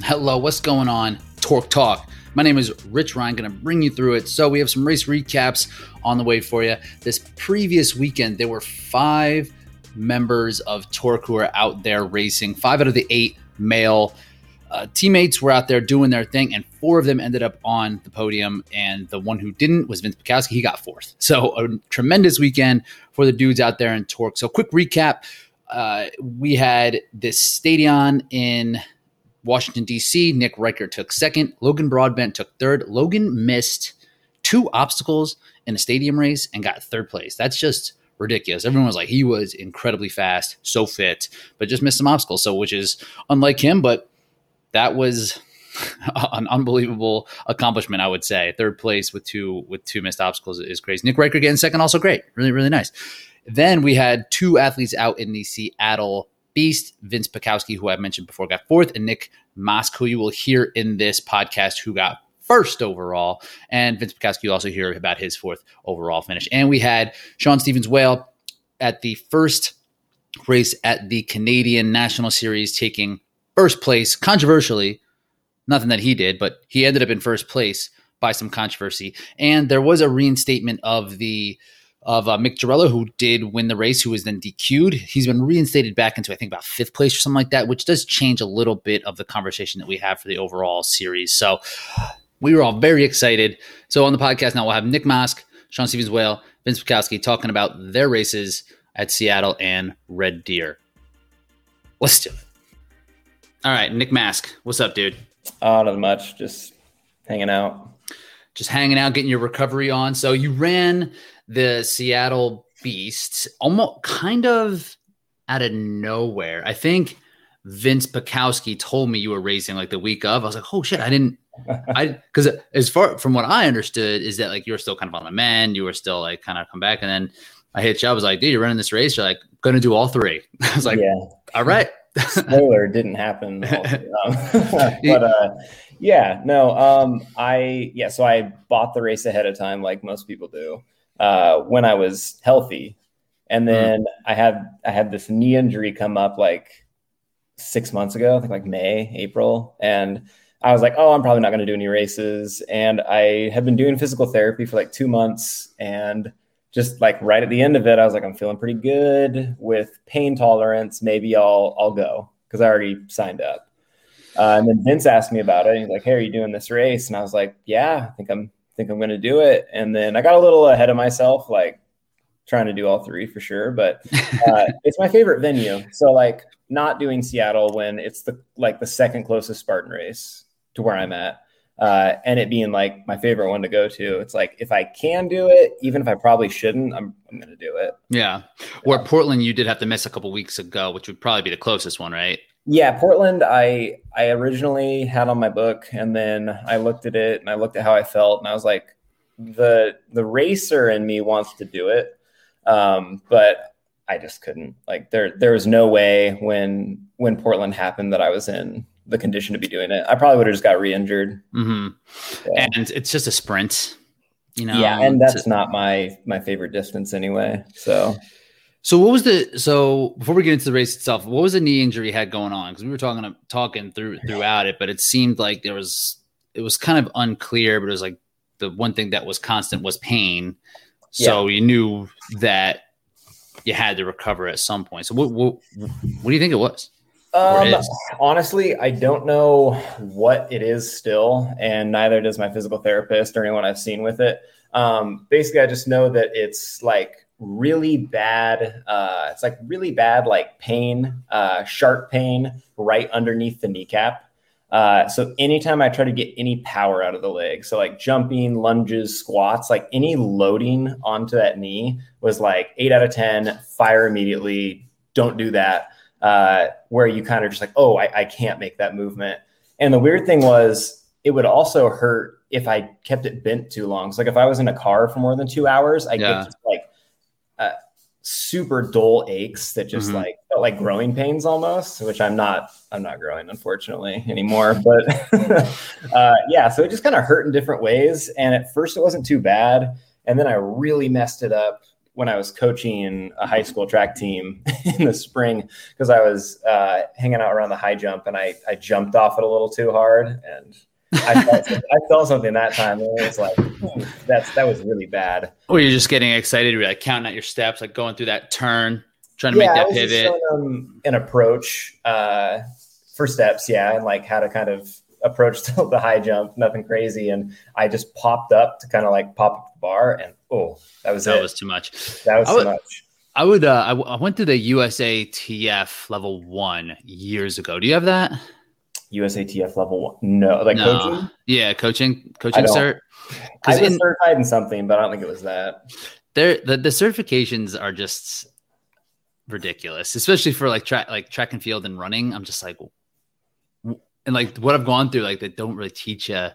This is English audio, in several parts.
Hello, what's going on? Torque Talk. My name is Rich Ryan, going to bring you through it. So, we have some race recaps on the way for you. This previous weekend, there were five members of Torque who are out there racing. Five out of the eight male uh, teammates were out there doing their thing, and four of them ended up on the podium. And the one who didn't was Vince Pikowski. He got fourth. So, a tremendous weekend for the dudes out there in Torque. So, quick recap uh, we had this stadion in Washington, D.C. Nick Reichert took second. Logan Broadbent took third. Logan missed two obstacles in a stadium race and got third place. That's just ridiculous. Everyone was like, he was incredibly fast, so fit, but just missed some obstacles. So, which is unlike him, but that was an unbelievable accomplishment, I would say. Third place with two with two missed obstacles is crazy. Nick Reichert getting second, also great. Really, really nice. Then we had two athletes out in the Seattle Beast, Vince Pikowski, who I mentioned before, got fourth, and Nick Mosk, who you will hear in this podcast, who got first overall. And Vince Pikowski, you also hear about his fourth overall finish. And we had Sean Stevens Whale at the first race at the Canadian National Series, taking first place, controversially. Nothing that he did, but he ended up in first place by some controversy. And there was a reinstatement of the of uh, Mick Girello, who did win the race, who was then DQ'd. He's been reinstated back into, I think, about fifth place or something like that, which does change a little bit of the conversation that we have for the overall series. So we were all very excited. So on the podcast now, we'll have Nick Mask, Sean Stevens Whale, Vince Pikowski talking about their races at Seattle and Red Deer. Let's do it. All right, Nick Mask, what's up, dude? Oh, not much. Just hanging out. Just hanging out, getting your recovery on. So you ran the Seattle Beasts almost kind of out of nowhere. I think Vince Pikowski told me you were racing like the week of. I was like, oh shit, I didn't. I because as far from what I understood is that like you're still kind of on the mend, you were still like kind of come back, and then I hit you. I was like, dude, you're running this race. You're like going to do all three. I was like, yeah. all right. Spoiler didn't happen. but uh, yeah, no. Um, I yeah. So I bought the race ahead of time, like most people do uh, when I was healthy, and hmm. then mm. I had I had this knee injury come up like six months ago, I think like May, April, and I was like, oh, I'm probably not going to do any races, and I had been doing physical therapy for like two months, and just like right at the end of it, I was like, I'm feeling pretty good with pain tolerance. Maybe I'll I'll go because I already signed up. Uh, and then Vince asked me about it. And He's like, "Hey, are you doing this race?" And I was like, "Yeah, I think I'm think I'm going to do it. And then I got a little ahead of myself, like trying to do all three for sure. But uh, it's my favorite venue. So like not doing Seattle when it's the like the second closest Spartan race to where I'm at. Uh, and it being like my favorite one to go to. It's like if I can do it, even if I probably shouldn't, I'm I'm gonna do it. Yeah. Where Portland, you did have to miss a couple weeks ago, which would probably be the closest one, right? Yeah, Portland. I I originally had on my book, and then I looked at it and I looked at how I felt, and I was like, the the racer in me wants to do it, um, but I just couldn't. Like there there was no way when when Portland happened that I was in the condition to be doing it. I probably would have just got re-injured. Mm-hmm. Yeah. And it's just a sprint, you know. Yeah, and that's to- not my my favorite distance anyway. So so what was the so before we get into the race itself, what was the knee injury had going on? Because we were talking talking through throughout it, but it seemed like there was it was kind of unclear, but it was like the one thing that was constant was pain. So yeah. you knew that you had to recover at some point. So what what, what do you think it was? Um, honestly, I don't know what it is still, and neither does my physical therapist or anyone I've seen with it. Um, basically, I just know that it's like really bad uh, it's like really bad like pain uh, sharp pain right underneath the kneecap uh, so anytime i try to get any power out of the leg so like jumping lunges squats like any loading onto that knee was like 8 out of 10 fire immediately don't do that uh, where you kind of just like oh I, I can't make that movement and the weird thing was it would also hurt if I kept it bent too long. So like if I was in a car for more than two hours, I yeah. get like uh, super dull aches that just mm-hmm. like felt like growing pains almost, which I'm not I'm not growing unfortunately anymore. But uh, yeah, so it just kind of hurt in different ways. And at first it wasn't too bad, and then I really messed it up when I was coaching a high school track team in the spring because I was uh, hanging out around the high jump and I, I jumped off it a little too hard and I felt, I felt something that time and it was like hmm, that's that was really bad. Or you're just getting excited, you're like counting out your steps, like going through that turn, trying to yeah, make that pivot. an approach uh, for steps, yeah, and like how to kind of approach the high jump, nothing crazy, and I just popped up to kind of like pop up the bar and oh, that was that it. was too much. That was too much. I would. Uh, I, w- I went to the USATF level one years ago. Do you have that? USATF level one? No, like no. coaching. Yeah, coaching, coaching cert. I was in, certified in something, but I don't think it was that. There, the, the certifications are just ridiculous, especially for like track, like track and field and running. I'm just like, and like what I've gone through, like they don't really teach you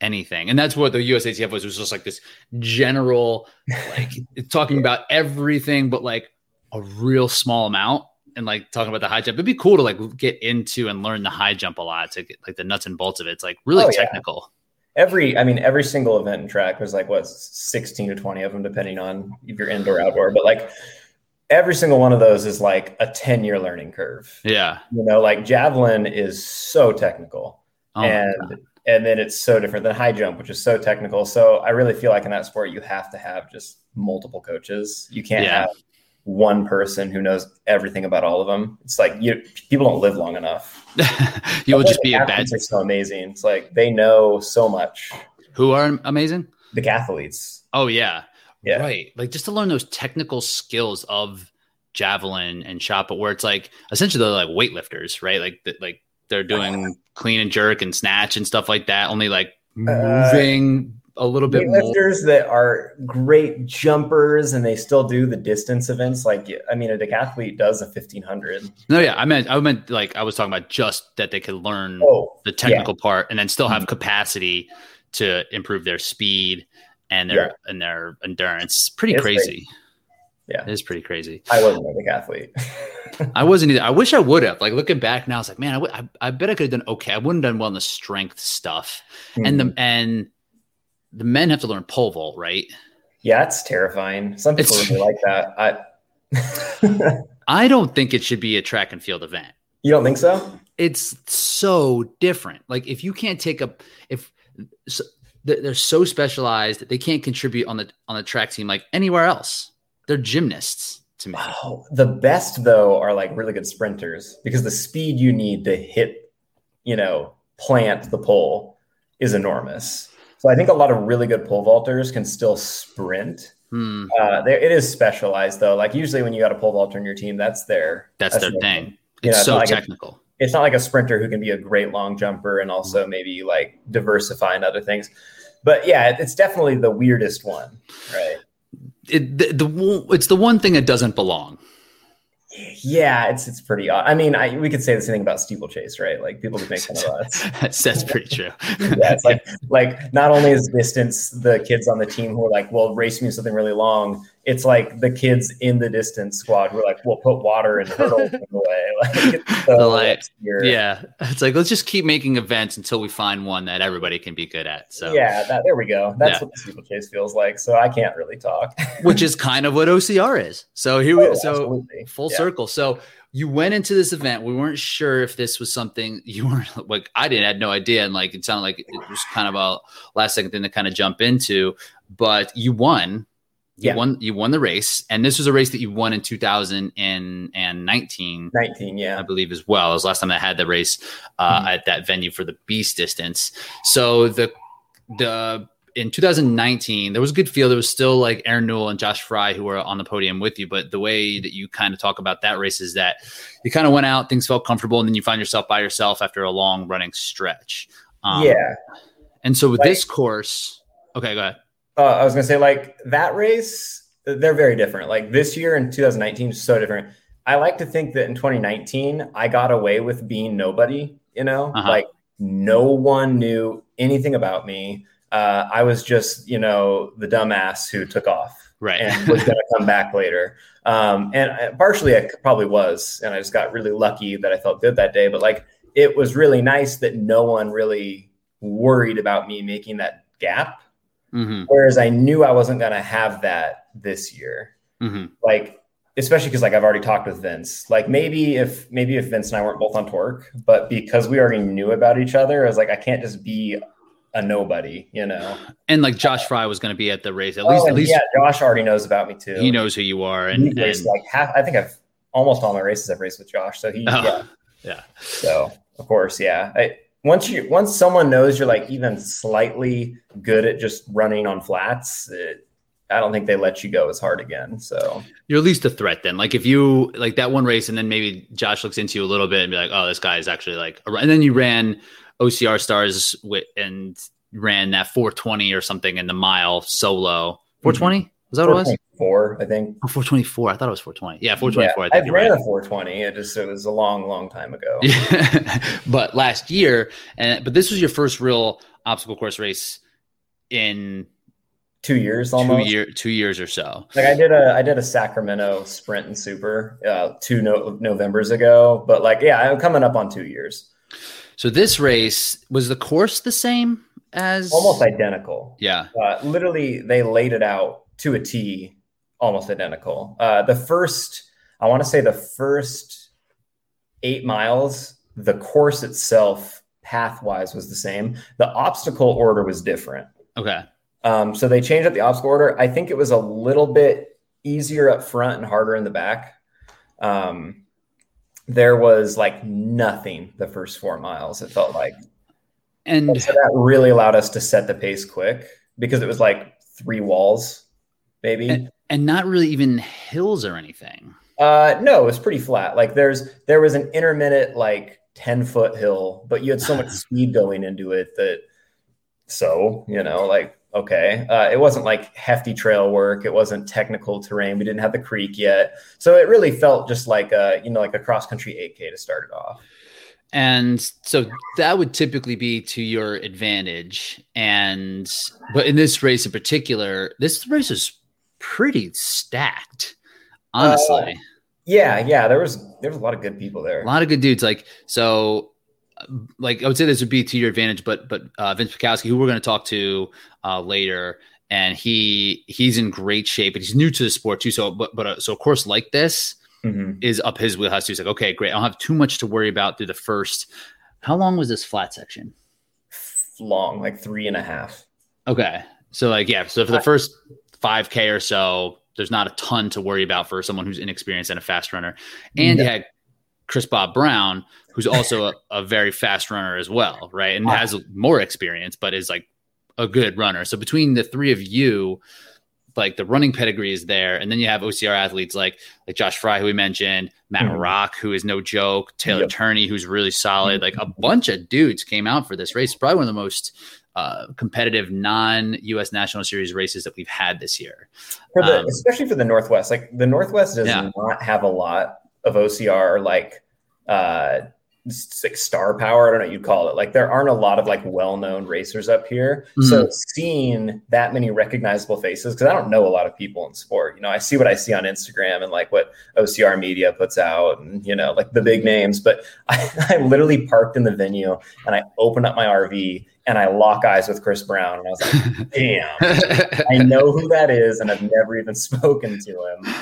anything. And that's what the USATF was, was just like this general, like talking about everything, but like a real small amount and like talking about the high jump. It'd be cool to like get into and learn the high jump a lot to get like the nuts and bolts of it. It's like really oh, technical. Yeah. Every, I mean, every single event in track was like what 16 to 20 of them, depending on if you're indoor, outdoor, but like every single one of those is like a 10 year learning curve. Yeah. You know, like javelin is so technical. Oh and and then it's so different than high jump, which is so technical. So I really feel like in that sport, you have to have just multiple coaches. You can't yeah. have one person who knows everything about all of them. It's like you people don't live long enough. you will just be a bad. Are so amazing. It's like they know so much. Who are amazing? The athletes. Oh yeah, yeah. Right. Like just to learn those technical skills of javelin and shot, but where it's like essentially they're like weightlifters, right? Like like they're doing clean and jerk and snatch and stuff like that. Only like uh, moving a little bit lifters that are great jumpers and they still do the distance events. Like, I mean, a decathlete does a 1500. No, yeah. I meant, I meant like, I was talking about just that they could learn oh, the technical yeah. part and then still have mm-hmm. capacity to improve their speed and their, yeah. and their endurance. Pretty it's crazy. crazy. Yeah. It is pretty crazy. I wasn't a decathlete. I wasn't either. I wish I would have. Like looking back now, I was like, man, I, w- I, I bet I could have done okay. I wouldn't have done well in the strength stuff, mm-hmm. and the and the men have to learn pole vault, right? Yeah, it's terrifying. Some people really like that. I I don't think it should be a track and field event. You don't think so? It's so different. Like if you can't take a if so, they're so specialized, that they can't contribute on the on the track team like anywhere else. They're gymnasts to me. Oh, the best though are like really good sprinters because the speed you need to hit, you know, plant the pole is enormous. So I think a lot of really good pole vaulters can still sprint. Hmm. Uh, it is specialized though. Like usually when you got a pole vaulter in your team, that's their that's, that's their thing. thing. It's know, so it's like technical. A, it's not like a sprinter who can be a great long jumper and also hmm maybe like diversify in other things. But yeah, it's definitely the weirdest one, right? it, the, the it's the one thing that doesn't belong. Yeah, it's it's pretty odd. I mean, I, we could say the same thing about steeplechase, right? Like people could make fun of us. that's, that's pretty true. yeah, it's like like not only is distance the kids on the team who are like, well, race me something really long. It's like the kids in the distance squad who are like, we'll put water and hurdles in the way. Like, so like yeah, it's like let's just keep making events until we find one that everybody can be good at. So yeah, that, there we go. That's yeah. what the steeplechase feels like. So I can't really talk. Which is kind of what OCR is. So here we oh, so absolutely. full yeah. circle. So you went into this event. We weren't sure if this was something you weren't like. I didn't had no idea, and like it sounded like it was kind of a last second thing to kind of jump into. But you won. You yeah. won. You won the race, and this was a race that you won in 2019. 19, yeah, I believe as well. It was last time I had the race uh, mm-hmm. at that venue for the beast distance. So the the in 2019, there was a good field. There was still like Aaron Newell and Josh Fry who were on the podium with you. But the way that you kind of talk about that race is that you kind of went out, things felt comfortable, and then you find yourself by yourself after a long running stretch. Um, yeah. And so with like, this course, okay, go ahead. Uh, I was going to say, like that race, they're very different. Like this year in 2019 is so different. I like to think that in 2019, I got away with being nobody, you know, uh-huh. like no one knew anything about me uh, I was just, you know, the dumbass who took off, right, and was going to come back later. Um, and I, partially, I probably was, and I just got really lucky that I felt good that day. But like, it was really nice that no one really worried about me making that gap. Mm-hmm. Whereas I knew I wasn't going to have that this year. Mm-hmm. Like, especially because like I've already talked with Vince. Like maybe if maybe if Vince and I weren't both on torque, but because we already knew about each other, I was like, I can't just be a nobody, you know. And like Josh Fry was going to be at the race. At oh, least, at least, yeah, Josh already knows about me too. He knows who you are, and, and like half. I think I've almost all my races I've raced with Josh. So he, oh, yeah, yeah. So of course, yeah. I, once you once someone knows you're like even slightly good at just running on flats, it, I don't think they let you go as hard again. So you're at least a threat then. Like if you like that one race, and then maybe Josh looks into you a little bit and be like, "Oh, this guy is actually like," and then you ran OCR stars with and ran that 420 or something in the mile solo. 420 mm-hmm. Was that what it was? Four, I think. Oh, 424. I thought it was 420. Yeah, 424. Yeah, I, I ran right. a 420. It just it was a long, long time ago. but last year, and but this was your first real obstacle course race in two years almost two year two years or so like i did a i did a sacramento sprint and super uh two no- novembers ago but like yeah i'm coming up on two years so this race was the course the same as almost identical. Yeah. Uh, literally, they laid it out to a T, almost identical. Uh, the first, I want to say, the first eight miles, the course itself, path wise, was the same. The obstacle order was different. Okay. Um, so they changed up the obstacle order. I think it was a little bit easier up front and harder in the back. Um, there was like nothing the first four miles. It felt like, and, and so that really allowed us to set the pace quick because it was like three walls, maybe, and, and not really even hills or anything. Uh, no, it was pretty flat. Like there's there was an intermittent like ten foot hill, but you had so much speed going into it that so you know like okay. Uh, it wasn't like hefty trail work. It wasn't technical terrain. We didn't have the creek yet, so it really felt just like a you know like a cross country 8K to start it off. And so that would typically be to your advantage. And but in this race in particular, this race is pretty stacked, honestly. Uh, yeah, yeah. There was there was a lot of good people there. A lot of good dudes. Like so like I would say this would be to your advantage, but but uh, Vince Pikowski, who we're going to talk to uh, later, and he he's in great shape, and he's new to the sport too. So, but but uh, so of course, like this mm-hmm. is up his wheelhouse. He's like, okay, great. I don't have too much to worry about through the first. How long was this flat section? Long, like three and a half. Okay, so like yeah, so for the first five k or so, there's not a ton to worry about for someone who's inexperienced and a fast runner, and yeah. you had Chris Bob Brown, who's also a, a, very fast runner as well, right? And has more experience, but is like a good runner. So between the three of you, like the running pedigree is there, and then you have OCR athletes like like Josh Fry, who we mentioned, Matt mm-hmm. Rock, who is no joke, Taylor yep. Turney, who's really solid. Like a bunch of dudes came out for this race. Probably one of the most uh, competitive non-U.S. National Series races that we've had this year, for the, um, especially for the Northwest. Like the Northwest does yeah. not have a lot of OCR like uh like star power. I don't know what you'd call it. Like there aren't a lot of like well-known racers up here. Mm-hmm. So seeing that many recognizable faces, because I don't know a lot of people in sport. You know, I see what I see on Instagram and like what OCR media puts out and you know, like the big names. But I, I literally parked in the venue and I opened up my RV and I lock eyes with Chris Brown. And I was like, damn, I know who that is, and I've never even spoken to him.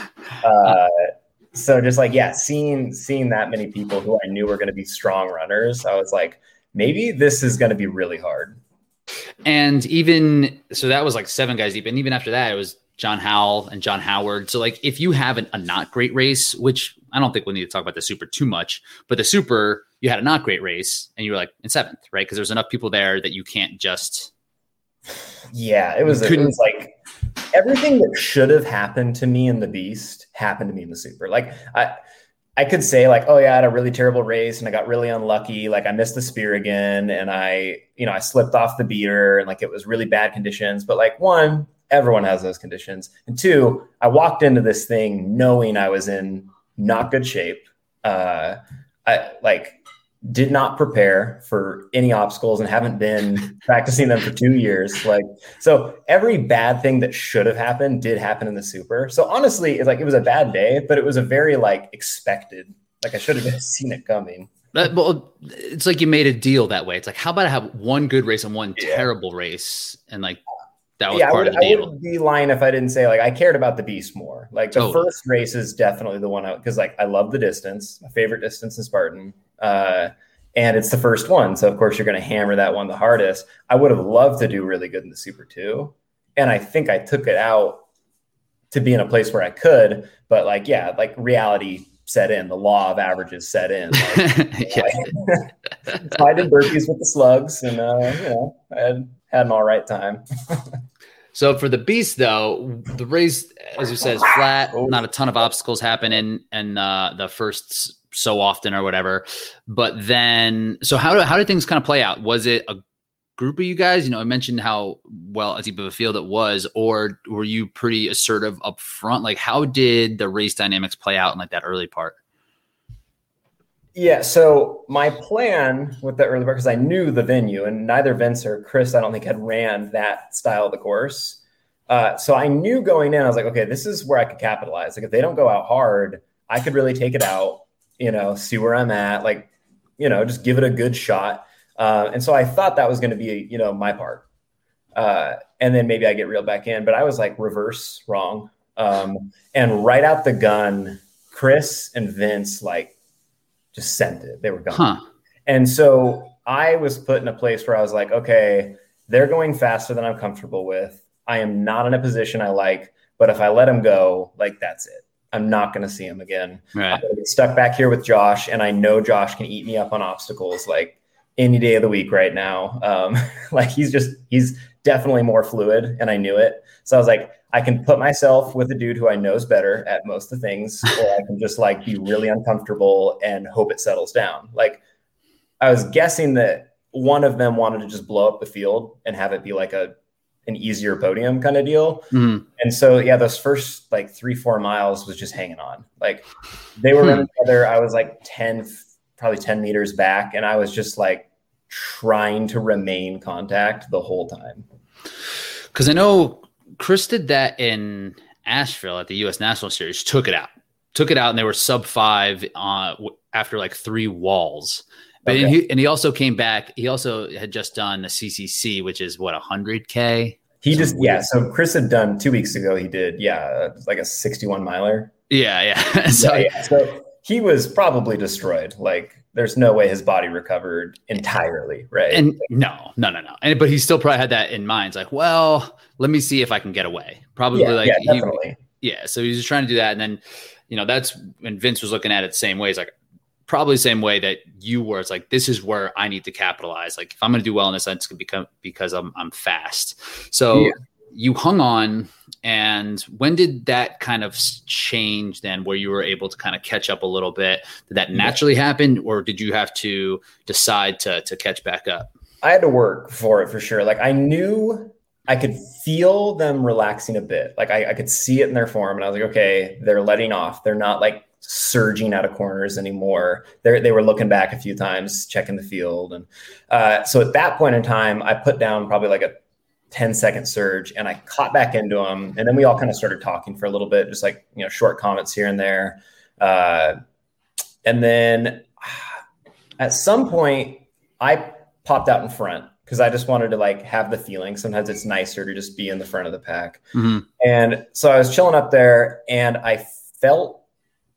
Uh, so just like yeah seeing seeing that many people who i knew were going to be strong runners i was like maybe this is going to be really hard. And even so that was like seven guys deep. And even after that it was john howell and john howard. So like if you have an, a not great race which i don't think we need to talk about the super too much but the super you had a not great race and you were like in seventh right? Because there's enough people there that you can't just yeah it was, it was like everything that should have happened to me in the beast happened to me in the super. Like I I could say like, oh yeah, I had a really terrible race and I got really unlucky. Like I missed the spear again and I, you know, I slipped off the beater and like it was really bad conditions. But like one, everyone has those conditions. And two, I walked into this thing knowing I was in not good shape. Uh I like did not prepare for any obstacles and haven't been practicing them for two years. Like, so every bad thing that should have happened did happen in the super. So honestly, it's like it was a bad day, but it was a very like expected. Like I should have seen it coming. That, well, it's like you made a deal that way. It's like, how about I have one good race and one yeah. terrible race, and like That was yeah, part would, of the deal. I would be lying if I didn't say like I cared about the beast more. Like the totally. first race is definitely the one out because like I love the distance. My favorite distance is Spartan. Uh, and it's the first one. So of course you're going to hammer that one the hardest. I would have loved to do really good in the Super 2. And I think I took it out to be in a place where I could, but like yeah, like reality set in, the law of averages set in. Like, yeah. so I did burpees with the slugs and uh, you know, I had had an all right time. so for the beast though, the race as you said is flat, oh. not a ton of obstacles happen in and uh, the first so often or whatever. But then, so how, how did things kind of play out? Was it a group of you guys? You know, I mentioned how well as deep of a field it was, or were you pretty assertive up front? Like, how did the race dynamics play out in like that early part? Yeah, so my plan with the early part, because I knew the venue, and neither Vince or Chris, I don't think, had ran that style of the course. Uh, so I knew going in, I was like, okay, this is where I could capitalize. Like, if they don't go out hard, I could really take it out you know, see where I'm at, like, you know, just give it a good shot. Uh, and so I thought that was going to be, you know, my part. Uh, and then maybe I get reeled back in, but I was like reverse wrong. Um, and right out the gun, Chris and Vince like just sent it. They were gone. Huh. And so I was put in a place where I was like, okay, they're going faster than I'm comfortable with. I am not in a position I like, but if I let them go, like that's it. I'm not going to see him again. Right. Stuck back here with Josh, and I know Josh can eat me up on obstacles like any day of the week right now. Um, like he's just he's definitely more fluid, and I knew it. So I was like, I can put myself with a dude who I know is better at most of the things, or I can just like be really uncomfortable and hope it settles down. Like I was guessing that one of them wanted to just blow up the field and have it be like a an easier podium kind of deal. Mm-hmm. And so, yeah, those first like three, four miles was just hanging on. Like they were hmm. running together. I was like 10, probably 10 meters back. And I was just like trying to remain contact the whole time. Cause I know Chris did that in Asheville at the US National Series, took it out, took it out, and they were sub five uh, after like three walls. But okay. and, he, and he also came back. He also had just done the CCC, which is what hundred k. He just yeah. So Chris had done two weeks ago. He did yeah, like a sixty-one miler. Yeah, yeah. so, yeah, yeah. so he was probably destroyed. Like there's no way his body recovered entirely, right? And no, no, no, no. And but he still probably had that in mind. It's like, well, let me see if I can get away. Probably yeah, like yeah, definitely. He, yeah. So he's just trying to do that, and then you know that's when Vince was looking at it the same way. He's like, probably the same way that you were. It's like this is where I need to capitalize. Like if I'm going to do well in this, it's going to become because I'm I'm fast. So yeah. you hung on, and when did that kind of change? Then where you were able to kind of catch up a little bit? Did that naturally happen, or did you have to decide to to catch back up? I had to work for it for sure. Like I knew I could feel them relaxing a bit. Like I, I, could see it in their form, and I was like, okay, they're letting off. They're not like surging out of corners anymore. They they were looking back a few times, checking the field, and uh, so at that point in time, I put down probably like a 10 second surge, and I caught back into them, and then we all kind of started talking for a little bit, just like you know short comments here and there, uh, and then at some point I popped out in front because I just wanted to like have the feeling. Sometimes it's nicer to just be in the front of the pack. Mm-hmm. And so I was chilling up there and I felt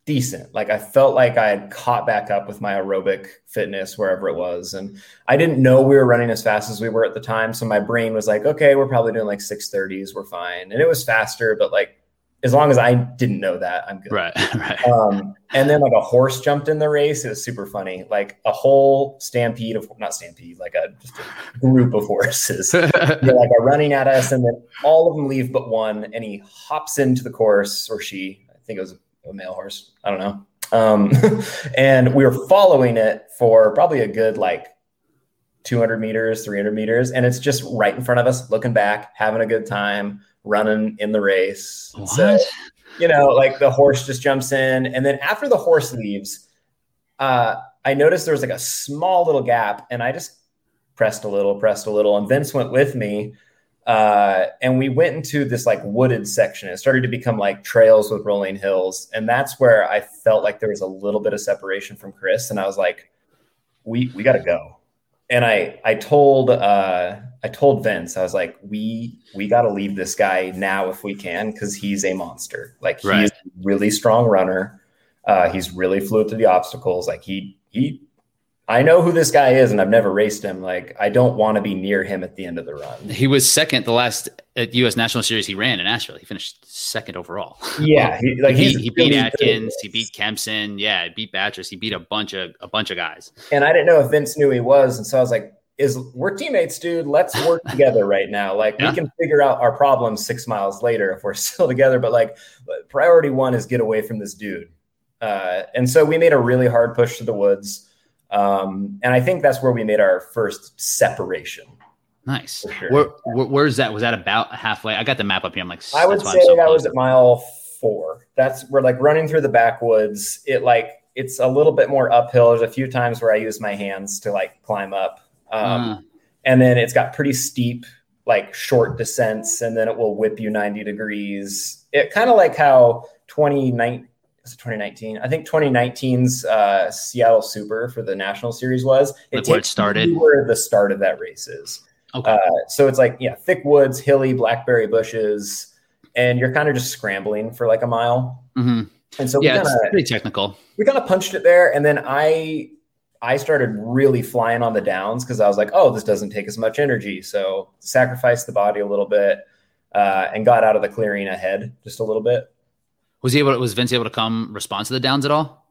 decent. Like I felt like I had caught back up with my aerobic fitness wherever it was. And I didn't know we were running as fast as we were at the time. So my brain was like, okay, we're probably doing like 630s. We're fine. And it was faster, but like as long as I didn't know that, I'm good. Right. Right. Um, and then like a horse jumped in the race. It was super funny. Like a whole stampede of not stampede, like a just a group of horses. They're like are running at us, and then all of them leave but one, and he hops into the course, or she, I think it was a male horse. I don't know. Um, and we were following it for probably a good like 200 meters, 300 meters, and it's just right in front of us, looking back, having a good time, running in the race. What? So, you know, like the horse just jumps in, and then after the horse leaves, uh, I noticed there was like a small little gap, and I just pressed a little, pressed a little, and Vince went with me uh, and we went into this like wooded section. It started to become like trails with rolling hills. And that's where I felt like there was a little bit of separation from Chris. And I was like, we, we got to go. And I, I told, uh, I told Vince, I was like, we we got to leave this guy now if we can because he's a monster. Like right. he's a really strong runner. Uh, he's really fluid through the obstacles. Like he he I know who this guy is and I've never raced him. Like I don't want to be near him at the end of the run. He was second the last at US National Series he ran in Nashville. He finished second overall. Yeah, he, like he, he beat Ryan Atkins, he beat Kempson, yeah, he beat Batress, he beat a bunch of a bunch of guys. And I didn't know if Vince knew he was, and so I was like, "Is we're teammates, dude? Let's work together right now. Like yeah. we can figure out our problems six miles later if we're still together. But like, priority one is get away from this dude." Uh, and so we made a really hard push to the woods. Um, and I think that's where we made our first separation. Nice. Sure. Where, where, where's that? Was that about halfway? I got the map up here. I'm like, I would say so that was at mile four. That's we're like running through the backwoods. It like it's a little bit more uphill. There's a few times where I use my hands to like climb up, um, uh. and then it's got pretty steep, like short descents, and then it will whip you 90 degrees. It kind of like how 2019 was it 2019? I think 2019's uh, Seattle Super for the national series was. It like where it started. Where the start of that race is. Okay. Uh, so it's like yeah, thick woods, hilly, blackberry bushes, and you're kind of just scrambling for like a mile. Mm-hmm. And so yeah, kinda, it's pretty technical. We kind of punched it there, and then I I started really flying on the downs because I was like, oh, this doesn't take as much energy, so sacrifice the body a little bit uh, and got out of the clearing ahead just a little bit. Was he able? Was Vince able to come respond to the downs at all?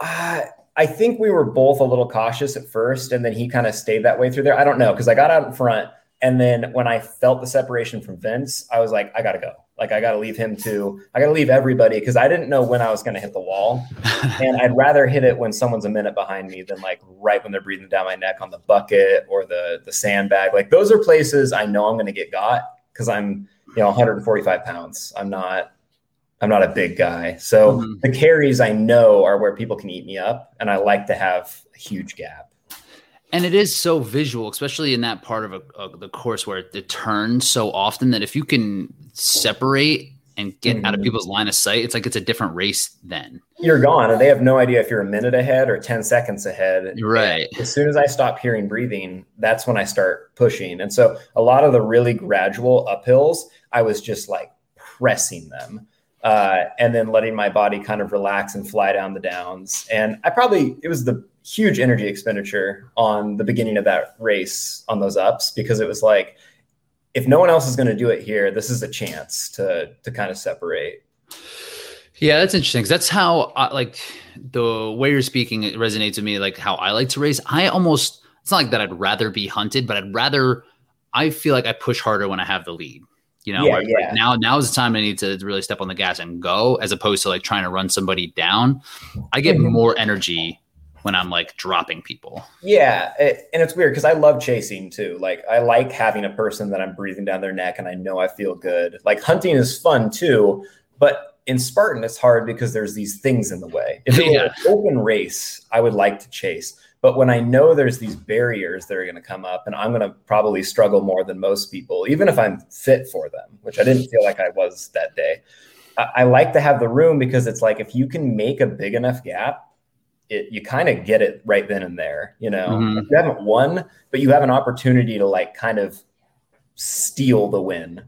Uh, I think we were both a little cautious at first, and then he kind of stayed that way through there. I don't know because I got out in front, and then when I felt the separation from Vince, I was like, I gotta go. Like I gotta leave him too. I gotta leave everybody because I didn't know when I was gonna hit the wall, and I'd rather hit it when someone's a minute behind me than like right when they're breathing down my neck on the bucket or the the sandbag. Like those are places I know I'm gonna get got because I'm you know 145 pounds. I'm not I'm not a big guy. So mm-hmm. the carries I know are where people can eat me up, and I like to have a huge gap. And it is so visual, especially in that part of, a, of the course where it, it, turns so often that if you can separate and get mm-hmm. out of mm-hmm. people's line of sight, it's like it's a different race then. You're gone, and they have no idea if you're a minute ahead or 10 seconds ahead. Right. And as soon as I stop hearing breathing, that's when I start pushing. And so a lot of the really gradual uphills, I was just like pressing them uh, and then letting my body kind of relax and fly down the downs. And I probably, it was the huge energy expenditure on the beginning of that race on those ups because it was like, if no one else is going to do it here, this is a chance to to kind of separate. Yeah, that's interesting because that's how I, like the way you're speaking it resonates with me. Like how I like to race. I almost it's not like that. I'd rather be hunted, but I'd rather. I feel like I push harder when I have the lead. You know, yeah, yeah. Like now now is the time I need to really step on the gas and go, as opposed to like trying to run somebody down. I get mm-hmm. more energy when I'm like dropping people. Yeah, it, and it's weird because I love chasing too. Like I like having a person that I'm breathing down their neck and I know I feel good. Like hunting is fun too, but in Spartan it's hard because there's these things in the way. If it yeah. were an open race, I would like to chase. But when I know there's these barriers that are going to come up, and I'm going to probably struggle more than most people, even if I'm fit for them, which I didn't feel like I was that day. I, I like to have the room because it's like if you can make a big enough gap, it, you kind of get it right then and there. You know, mm-hmm. you haven't won, but you have an opportunity to like kind of steal the win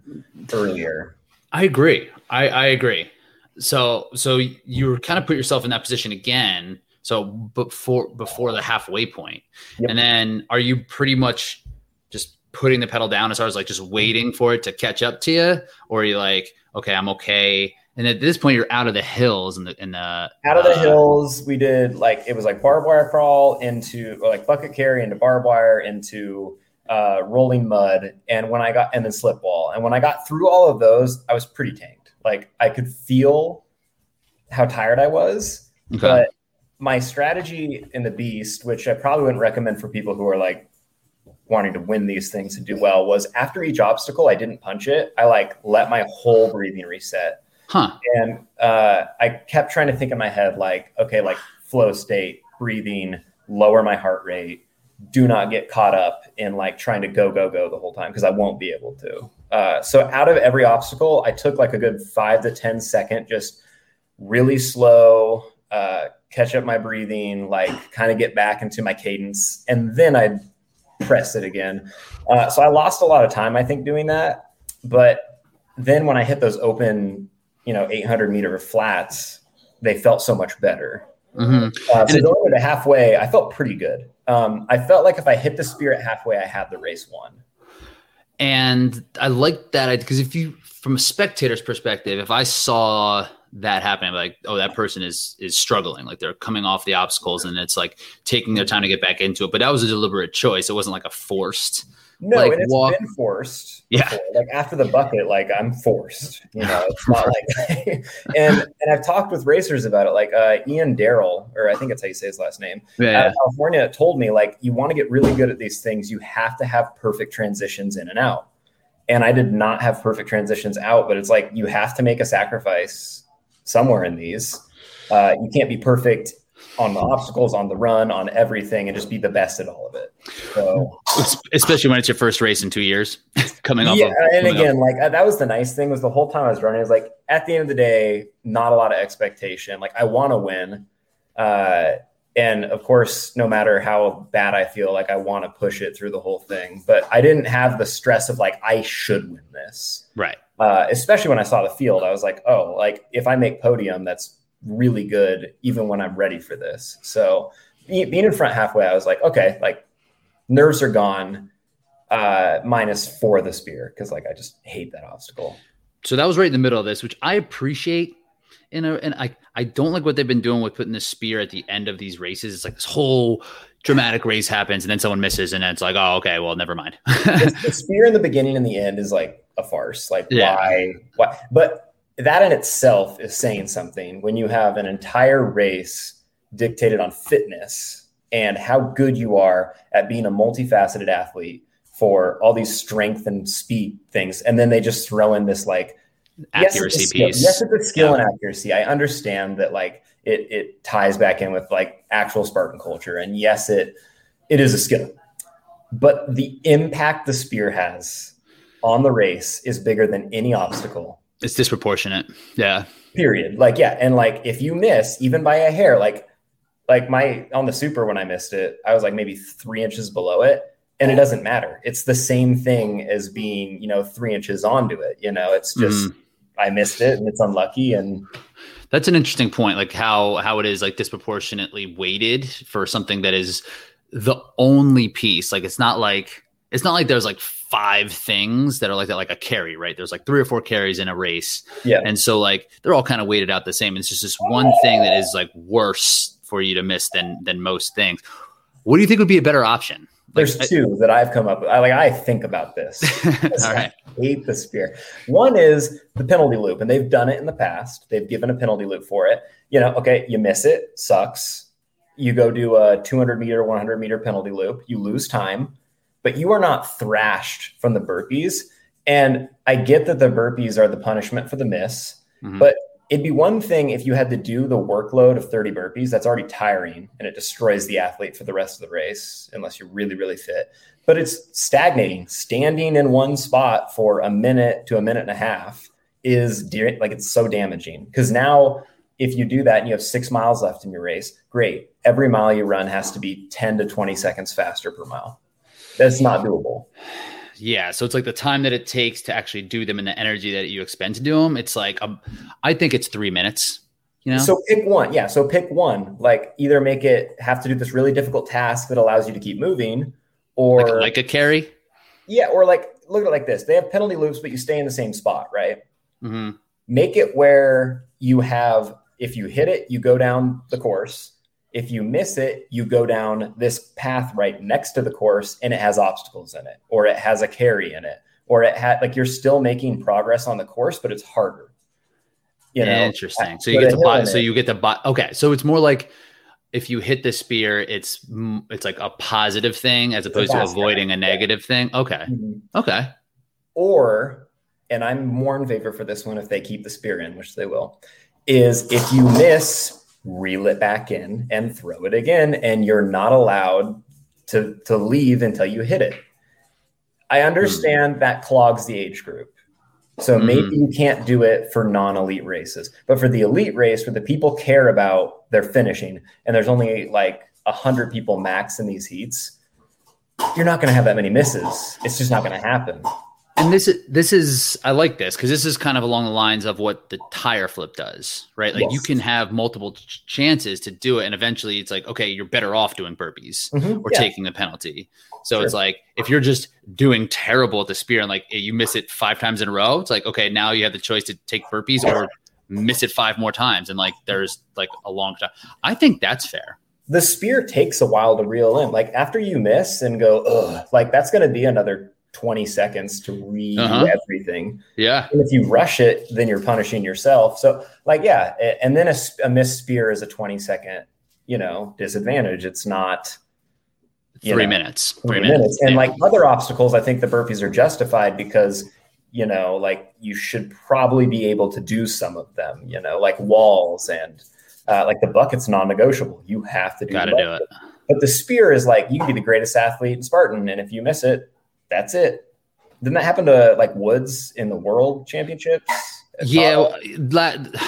earlier. I agree. I, I agree. So so you kind of put yourself in that position again so before before the halfway point. Yep. And then are you pretty much just putting the pedal down as far as like just waiting for it to catch up to you, or are you like, okay, I'm okay? And at this point, you're out of the hills and the in the out of the uh, hills. We did like it was like barbed wire crawl into like bucket carry into barbed wire into uh, rolling mud, and when I got and then slip wall, and when I got through all of those, I was pretty tanked. Like I could feel how tired I was, okay. but my strategy in the beast, which I probably wouldn't recommend for people who are like wanting to win these things and do well, was after each obstacle, I didn't punch it. I like let my whole breathing reset. Huh. And uh, I kept trying to think in my head, like, okay, like flow state, breathing, lower my heart rate, do not get caught up in like trying to go, go, go the whole time because I won't be able to. Uh, so out of every obstacle, I took like a good five to ten second, just really slow, uh, catch up my breathing, like kind of get back into my cadence, and then I'd press it again. Uh, so I lost a lot of time, I think, doing that. But then when I hit those open, you know, 800 meter flats, they felt so much better. Mm-hmm. Uh, so going to halfway, I felt pretty good. Um, I felt like if I hit the spear at halfway, I had the race won. And I like that because if you, from a spectator's perspective, if I saw that happening, like, oh, that person is is struggling, like they're coming off the obstacles, and it's like taking their time to get back into it. But that was a deliberate choice; it wasn't like a forced no, like, and it's walk- been forced. Yeah. Before. Like after the bucket, like I'm forced. You know, it's not like and and I've talked with racers about it. Like uh, Ian Darrell, or I think that's how you say his last name, yeah. out of California, told me like you want to get really good at these things, you have to have perfect transitions in and out. And I did not have perfect transitions out, but it's like you have to make a sacrifice somewhere in these. Uh, you can't be perfect on the obstacles, on the run, on everything, and just be the best at all of it. So, especially when it's your first race in two years, coming up. Yeah, of, and again, up. like uh, that was the nice thing was the whole time I was running, I was like, at the end of the day, not a lot of expectation. Like I want to win, uh, and of course, no matter how bad I feel, like I want to push it through the whole thing. But I didn't have the stress of like I should win this, right? Uh, especially when I saw the field, I was like, oh, like if I make podium, that's really good even when I'm ready for this. So being in front halfway, I was like, okay, like nerves are gone, uh, minus for the spear because like I just hate that obstacle. So that was right in the middle of this, which I appreciate. In a, and I, I don't like what they've been doing with putting the spear at the end of these races. It's like this whole dramatic race happens and then someone misses and then it's like, oh, okay, well, never mind. the spear in the beginning and the end is like a farce. Like yeah. why, why? But that in itself is saying something when you have an entire race dictated on fitness and how good you are at being a multifaceted athlete for all these strength and speed things. And then they just throw in this like accuracy yes, piece. Yes, it's a skill yeah. and accuracy. I understand that like it it ties back in with like actual Spartan culture. And yes, it it is a skill. But the impact the spear has on the race is bigger than any obstacle it's disproportionate. Yeah. Period. Like, yeah. And like, if you miss even by a hair, like, like my on the super when I missed it, I was like maybe three inches below it. And it doesn't matter. It's the same thing as being, you know, three inches onto it. You know, it's just mm. I missed it and it's unlucky. And that's an interesting point, like how how it is like disproportionately weighted for something that is the only piece. Like it's not like it's not like there's like five things that are like that, like a carry, right? There's like three or four carries in a race. Yeah. And so like they're all kind of weighted out the same. It's just this one thing that is like worse for you to miss than than most things. What do you think would be a better option? Like, There's two that I've come up with. I like I think about this. all right. I hate the spear. One is the penalty loop, and they've done it in the past. They've given a penalty loop for it. You know, okay, you miss it, sucks. You go do a 200 meter, 100 meter penalty loop, you lose time but you are not thrashed from the burpees. And I get that the burpees are the punishment for the miss, mm-hmm. but it'd be one thing if you had to do the workload of 30 burpees. That's already tiring and it destroys the athlete for the rest of the race, unless you're really, really fit. But it's stagnating, standing in one spot for a minute to a minute and a half is de- like it's so damaging because now if you do that and you have six miles left in your race, great. Every mile you run has to be 10 to 20 seconds faster per mile that's not doable. Yeah, so it's like the time that it takes to actually do them and the energy that you expend to do them. It's like um, I think it's three minutes. You know. So pick one. Yeah. So pick one. Like either make it have to do this really difficult task that allows you to keep moving, or like, like a carry. Yeah, or like look at it like this. They have penalty loops, but you stay in the same spot, right? Mm-hmm. Make it where you have if you hit it, you go down the course if you miss it, you go down this path right next to the course and it has obstacles in it, or it has a carry in it, or it had like you're still making progress on the course, but it's harder. You know, interesting. So you get to buy, so you get to buy. Okay, so it's more like if you hit the spear, it's it's like a positive thing as opposed to avoiding a negative yeah. thing. Okay, mm-hmm. okay. Or, and I'm more in favor for this one if they keep the spear in, which they will, is if you miss reel it back in and throw it again and you're not allowed to to leave until you hit it i understand mm. that clogs the age group so mm. maybe you can't do it for non-elite races but for the elite race where the people care about their finishing and there's only like 100 people max in these heats you're not going to have that many misses. It's just not going to happen. And this is this is I like this because this is kind of along the lines of what the tire flip does, right? Like yes. you can have multiple ch- chances to do it, and eventually it's like, okay, you're better off doing burpees mm-hmm. or yeah. taking the penalty. So sure. it's like if you're just doing terrible at the spear and like you miss it five times in a row, it's like okay, now you have the choice to take burpees or miss it five more times, and like there's like a long time. I think that's fair the spear takes a while to reel in. Like after you miss and go, ugh, like that's going to be another 20 seconds to read uh-huh. everything. Yeah. And if you rush it, then you're punishing yourself. So, like, yeah. And then a, a missed spear is a 20 second, you know, disadvantage. It's not three know, minutes. Three, minutes. minutes. And yeah. like other obstacles, I think the burpees are justified because, you know, like you should probably be able to do some of them, you know, like walls and, uh, like the bucket's non-negotiable. You have to do. Got to do it. But the spear is like you can be the greatest athlete in Spartan, and if you miss it, that's it. Didn't that happen to like Woods in the World Championships? Yeah,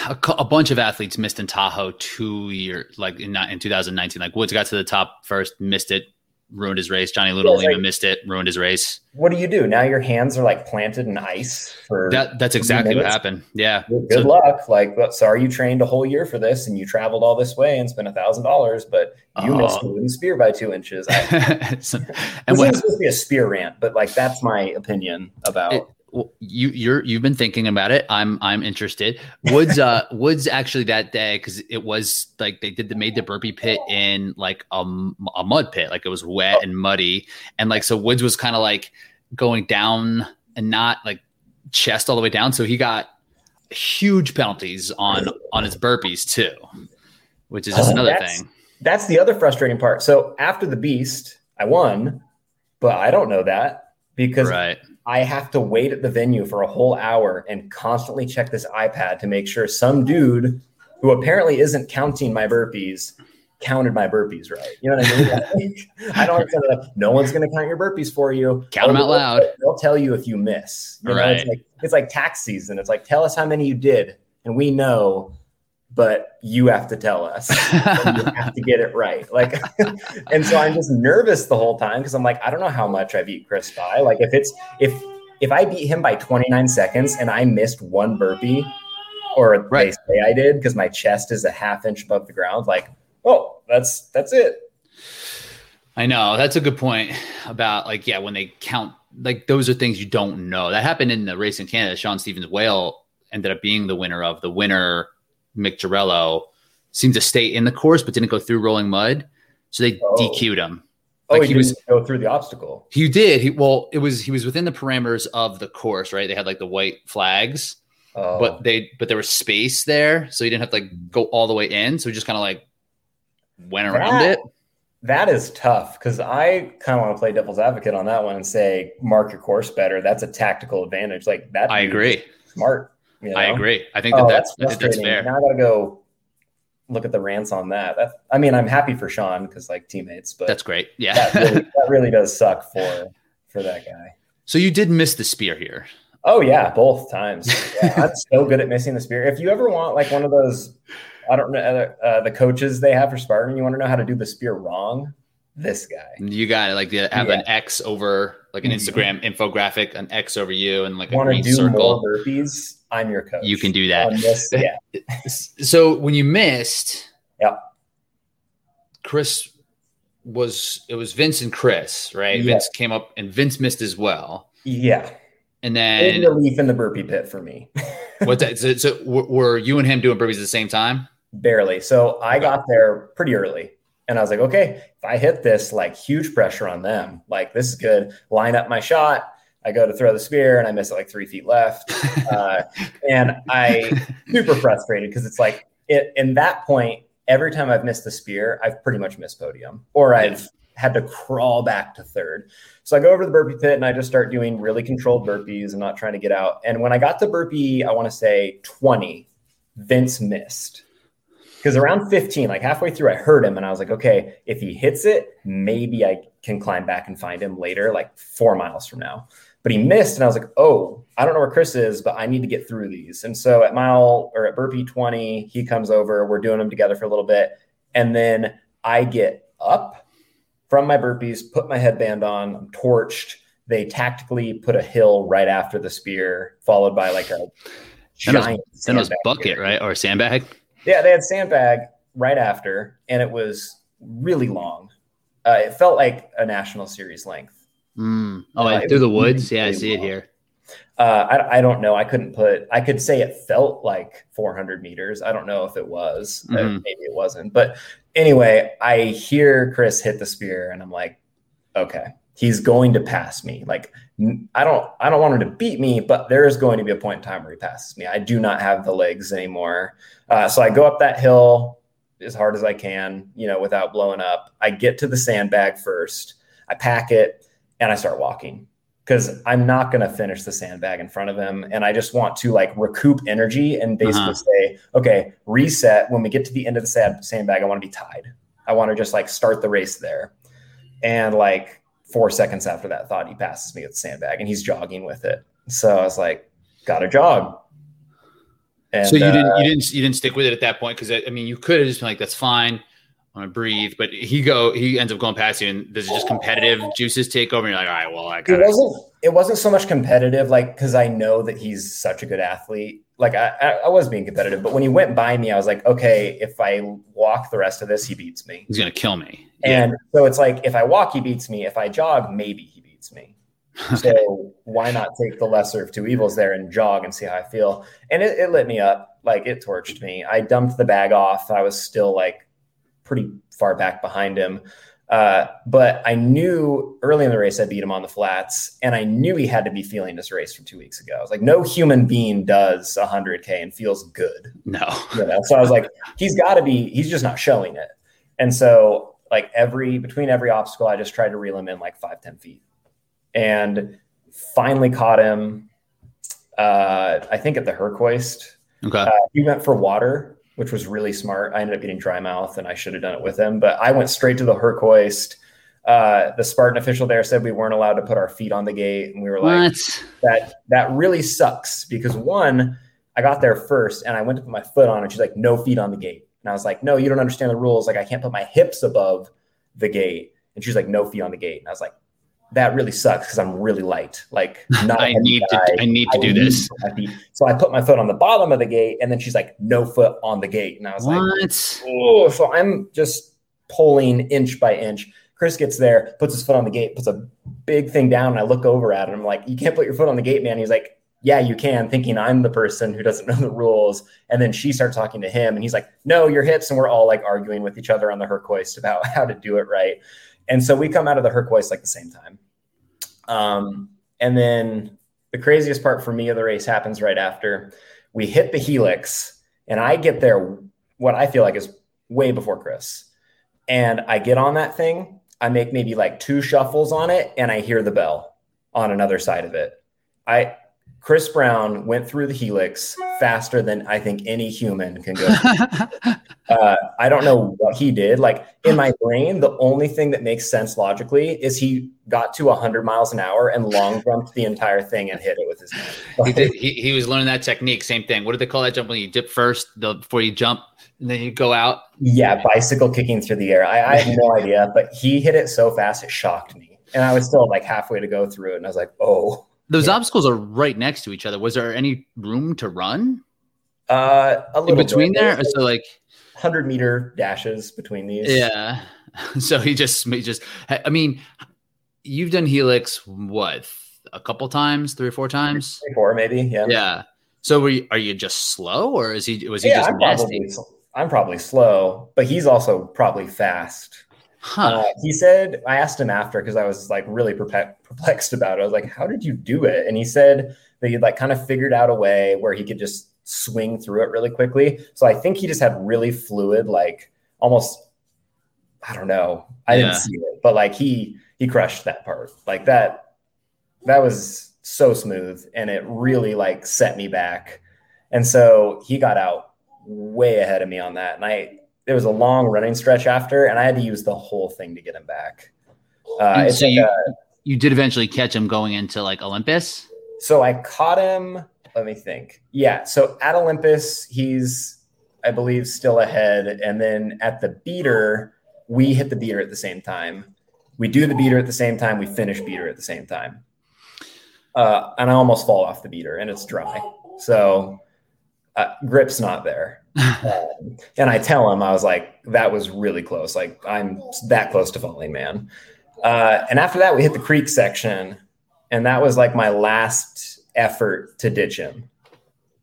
a, a, bunch of athletes missed in Tahoe two years, like in, in 2019. Like Woods got to the top first, missed it, ruined his race. Johnny Little yeah, like, missed it, ruined his race. What do you do now? Your hands are like planted in ice for that. That's exactly what happened. Yeah. Good, good so, luck. Like, sorry, you trained a whole year for this and you traveled all this way and spent a thousand dollars, but you oh. missed the wooden spear by two inches. I, so, and this is supposed to be a spear rant, but like that's my opinion about. It, well, you you're you've been thinking about it. I'm I'm interested. Woods uh Woods actually that day because it was like they did the made the burpee pit in like a, a mud pit, like it was wet oh. and muddy, and like so Woods was kind of like going down and not like chest all the way down, so he got huge penalties on on his burpees too, which is just another that's, thing. That's the other frustrating part. So after the beast, I won, but I don't know that because right I have to wait at the venue for a whole hour and constantly check this iPad to make sure some dude who apparently isn't counting my burpees counted my burpees right. You know what I mean? I don't understand that. No one's going to count your burpees for you. Count them out loud. They'll tell you if you miss. You right. Know, it's, like, it's like tax season. It's like, tell us how many you did. And we know but you have to tell us. you have to get it right. Like, and so I'm just nervous the whole time because I'm like, I don't know how much I beat Chris by. Like, if it's if if I beat him by 29 seconds and I missed one burpee, or right. they say I did because my chest is a half inch above the ground, like, oh, that's that's it. I know that's a good point about like yeah when they count like those are things you don't know that happened in the race in Canada. Sean Stevens whale ended up being the winner of the winner Mick Jarello seemed to stay in the course but didn't go through rolling mud, so they oh. DQ'd him. Oh, like oh, he, he was go through the obstacle. He did. He well, it was he was within the parameters of the course, right? They had like the white flags, oh. but they but there was space there, so he didn't have to like go all the way in. So he just kind of like went around that, it. That is tough because I kind of want to play devil's advocate on that one and say mark your course better. That's a tactical advantage. Like that. I agree. Smart. You know? I agree. I think that oh, that's, that's, that's fair. Now I got to go look at the rants on that. That's, I mean, I'm happy for Sean because like teammates, but that's great. Yeah, that, really, that really does suck for for that guy. So you did miss the spear here. Oh yeah, both times. Yeah, I'm so good at missing the spear. If you ever want like one of those, I don't know, uh, uh the coaches they have for Spartan, you want to know how to do the spear wrong. This guy, you got it. Like have yeah. an X over like an mm-hmm. Instagram mm-hmm. infographic, an X over you, and like a green do circle. More burpees I'm your coach. You can do that. This, yeah. so when you missed, yeah, Chris was it was Vince and Chris, right? Yeah. Vince came up and Vince missed as well. Yeah. And then relief in the burpee pit for me. what that, so, so were you and him doing burpees at the same time? Barely. So I got there pretty early. And I was like, okay, if I hit this, like huge pressure on them, like this is good. Line up my shot I go to throw the spear and I miss it like three feet left. Uh, and I super frustrated because it's like it, in that point, every time I've missed the spear, I've pretty much missed podium or I've had to crawl back to third. So I go over to the burpee pit and I just start doing really controlled burpees and not trying to get out. And when I got to burpee, I want to say 20, Vince missed. Because around 15, like halfway through, I heard him and I was like, okay, if he hits it, maybe I can climb back and find him later, like four miles from now but he missed. And I was like, oh, I don't know where Chris is, but I need to get through these. And so at mile or at burpee 20, he comes over. We're doing them together for a little bit. And then I get up from my burpees, put my headband on, I'm torched. They tactically put a hill right after the spear, followed by like a giant then was bucket, right? Or sandbag? Yeah, they had sandbag right after, and it was really long. Uh, it felt like a national series length. Mm. Oh, uh, through the woods? Really, yeah, I see long. it here. Uh, I, I don't know. I couldn't put. I could say it felt like 400 meters. I don't know if it was. Uh, mm-hmm. maybe it wasn't. But anyway, I hear Chris hit the spear, and I'm like, okay, he's going to pass me. Like I don't. I don't want him to beat me, but there is going to be a point in time where he passes me. I do not have the legs anymore. Uh, so I go up that hill as hard as I can, you know, without blowing up. I get to the sandbag first. I pack it, and I start walking because I'm not going to finish the sandbag in front of him. And I just want to like recoup energy and basically uh-huh. say, okay, reset. When we get to the end of the sand- sandbag, I want to be tied. I want to just like start the race there. And like four seconds after that thought, he passes me with the sandbag and he's jogging with it. So I was like, gotta jog. And, so you didn't, uh, you didn't, you didn't stick with it at that point. Cause I mean, you could have just been like, that's fine. I'm gonna breathe, but he go he ends up going past you, and it just competitive juices take over? And you're like, all right, well, I got it. Wasn't it wasn't so much competitive, like because I know that he's such a good athlete. Like I, I was being competitive, but when he went by me, I was like, okay, if I walk the rest of this, he beats me. He's gonna kill me. And yeah. so it's like if I walk, he beats me. If I jog, maybe he beats me. so why not take the lesser of two evils there and jog and see how I feel? And it, it lit me up, like it torched me. I dumped the bag off. I was still like pretty far back behind him. Uh, but I knew early in the race I beat him on the flats, and I knew he had to be feeling this race from two weeks ago. I was like, no human being does 100K and feels good. No. You know? So I was like, he's got to be, he's just not showing it. And so, like, every, between every obstacle, I just tried to reel him in like five, 10 feet. And finally caught him, uh, I think at the Herc Hoist. Okay. Uh, he went for water which was really smart. I ended up getting dry mouth and I should have done it with him, but I went straight to the Herc Hoist. Uh, the Spartan official there said we weren't allowed to put our feet on the gate. And we were like, what? that, that really sucks because one, I got there first and I went to put my foot on and she's like, no feet on the gate. And I was like, no, you don't understand the rules. Like I can't put my hips above the gate. And she's like, no feet on the gate. And I was like, that really sucks because I'm really light. Like I need guy. to I need to I do this. So I put my foot on the bottom of the gate and then she's like, no foot on the gate. And I was what? like, oh, so I'm just pulling inch by inch. Chris gets there, puts his foot on the gate, puts a big thing down, and I look over at him. I'm like, you can't put your foot on the gate, man. He's like, yeah, you can, thinking I'm the person who doesn't know the rules. And then she starts talking to him, and he's like, no, your hips. And we're all like arguing with each other on the Herc Hoist about how to do it right. And so we come out of the Herc Hoist like the same time. Um, and then the craziest part for me of the race happens right after we hit the helix, and I get there what I feel like is way before Chris. And I get on that thing, I make maybe like two shuffles on it, and I hear the bell on another side of it. I Chris Brown went through the helix faster than I think any human can go. uh, I don't know what he did. Like in my brain, the only thing that makes sense logically is he got to 100 miles an hour and long jumped the entire thing and hit it with his hand. he, did, he, he, was learning that technique. Same thing. What do they call that jump when you dip first the, before you jump and then you go out? Yeah, bicycle kicking through the air. I, I have no idea, but he hit it so fast it shocked me. And I was still like halfway to go through it, and I was like, "Oh, those yeah. obstacles are right next to each other. Was there any room to run? Uh, a little in between bit. there. So like hundred meter dashes between these. Yeah. So he just he just. I mean, you've done Helix what a couple times, three or four times, three, four maybe. Yeah. Yeah. So you, are you just slow, or is he was he yeah, just I'm probably, I'm probably slow, but he's also probably fast. Huh. Uh, he said, I asked him after because I was like really perplexed about it. I was like, how did you do it? And he said that he'd like kind of figured out a way where he could just swing through it really quickly. So I think he just had really fluid, like almost, I don't know. I yeah. didn't see it, but like he, he crushed that part like that. That was so smooth and it really like set me back. And so he got out way ahead of me on that. And I, there was a long running stretch after, and I had to use the whole thing to get him back. Uh, so like you, a, you did eventually catch him going into like Olympus. So I caught him. Let me think. Yeah. So at Olympus, he's I believe still ahead, and then at the beater, we hit the beater at the same time. We do the beater at the same time. We finish beater at the same time. Uh, and I almost fall off the beater, and it's dry, so uh, grip's not there. um, and I tell him, I was like, that was really close. Like I'm that close to falling, man. Uh, and after that, we hit the creek section, and that was like my last effort to ditch him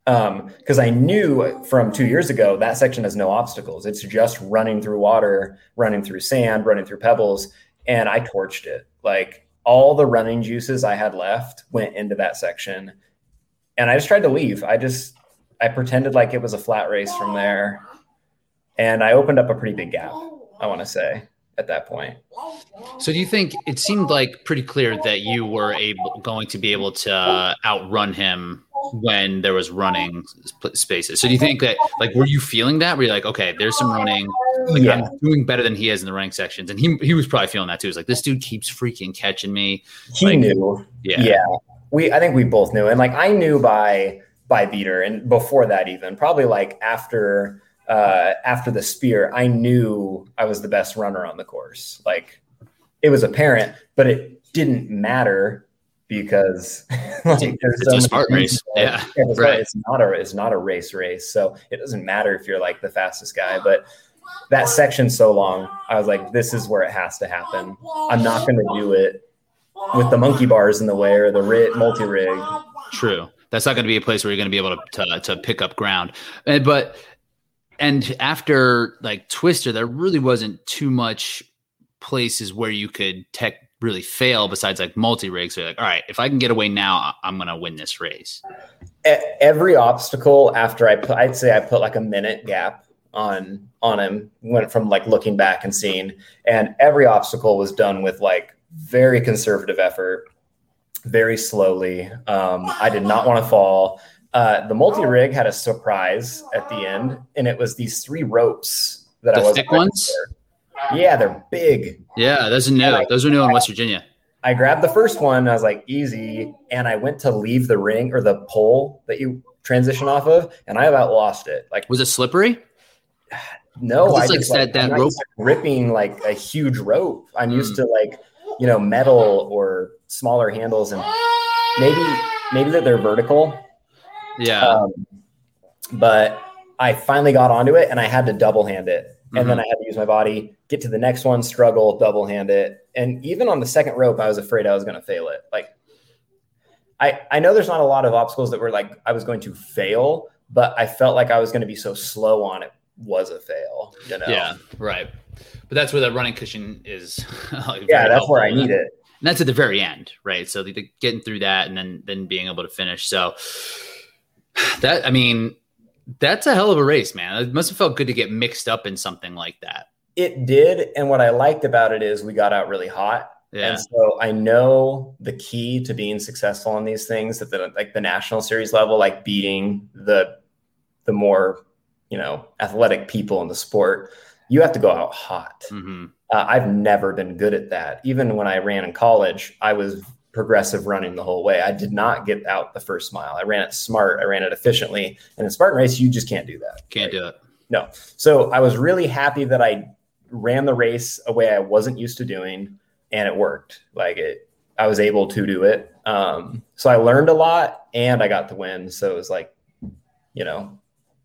because um, I knew from two years ago that section has no obstacles. It's just running through water, running through sand, running through pebbles, and I torched it. Like all the running juices I had left went into that section, and I just tried to leave. I just I pretended like it was a flat race from there, and I opened up a pretty big gap. I want to say at that point. So do you think it seemed like pretty clear that you were able going to be able to uh, outrun him when there was running spaces? So do you think that like were you feeling that? Were you like, okay, there's some running, like yeah. I'm doing better than he is in the running sections, and he he was probably feeling that too. He's like, this dude keeps freaking catching me. He like, knew. Yeah, yeah. We I think we both knew, and like I knew by by beater, and before that even probably like after uh, after the spear, I knew I was the best runner on the course. Like it was apparent, but it didn't matter because like, it's so a smart race. Yeah, it's, right. it's not a it's not a race race, so it doesn't matter if you're like the fastest guy. But that section so long, I was like, this is where it has to happen. I'm not going to do it with the monkey bars in the way or the rig, multi rig. True. That's not going to be a place where you're going to be able to, to, to pick up ground. But and after like Twister, there really wasn't too much places where you could tech really fail besides like multi rigs. So like, all right, if I can get away now, I'm gonna win this race. Every obstacle after I put, I'd say I put like a minute gap on on him. Went from like looking back and seeing, and every obstacle was done with like very conservative effort, very slowly. Um, I did not want to fall. Uh, the multi rig had a surprise at the end, and it was these three ropes that the I was thick ones. Yeah, they're big. Yeah, those are new. I, those are new in West Virginia. I grabbed the first one. I was like, easy, and I went to leave the ring or the pole that you transition off of, and I about lost it. Like, was it slippery? No, I like just like, that rope ripping like a huge rope. I'm mm. used to like you know metal or smaller handles, and maybe maybe that they're vertical yeah. Um, but I finally got onto it and I had to double hand it. And mm-hmm. then I had to use my body, get to the next one, struggle, double hand it. And even on the second rope, I was afraid I was going to fail it. Like, I, I know there's not a lot of obstacles that were like I was going to fail, but I felt like I was going to be so slow on it was a fail. You know? Yeah, right. But that's where that running cushion is. like, yeah, that's where I need it. And that's at the very end, right? So the, the, getting through that and then then being able to finish. So that I mean, that's a hell of a race, man. It must have felt good to get mixed up in something like that. It did, and what I liked about it is we got out really hot. Yeah. And so I know the key to being successful on these things at the like the national series level, like beating the the more you know athletic people in the sport, you have to go out hot. Mm-hmm. Uh, I've never been good at that. Even when I ran in college, I was progressive running the whole way. I did not get out the first mile. I ran it smart. I ran it efficiently. And in Spartan race, you just can't do that. Can't right? do it. No. So I was really happy that I ran the race a way I wasn't used to doing, and it worked. Like it, I was able to do it. Um, so I learned a lot, and I got the win. So it was like, you know,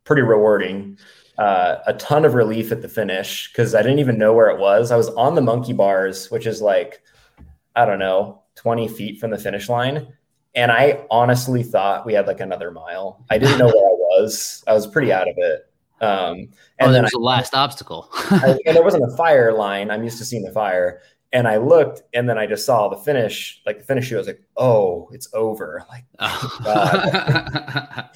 pretty rewarding. Uh, a ton of relief at the finish because I didn't even know where it was. I was on the monkey bars, which is like, I don't know, 20 feet from the finish line. And I honestly thought we had like another mile. I didn't know where I was. I was pretty out of it. Um, and oh, then was I, the last obstacle. I, and there wasn't a fire line. I'm used to seeing the fire. And I looked, and then I just saw the finish, like the finish. I was like, "Oh, it's over!" Like, oh.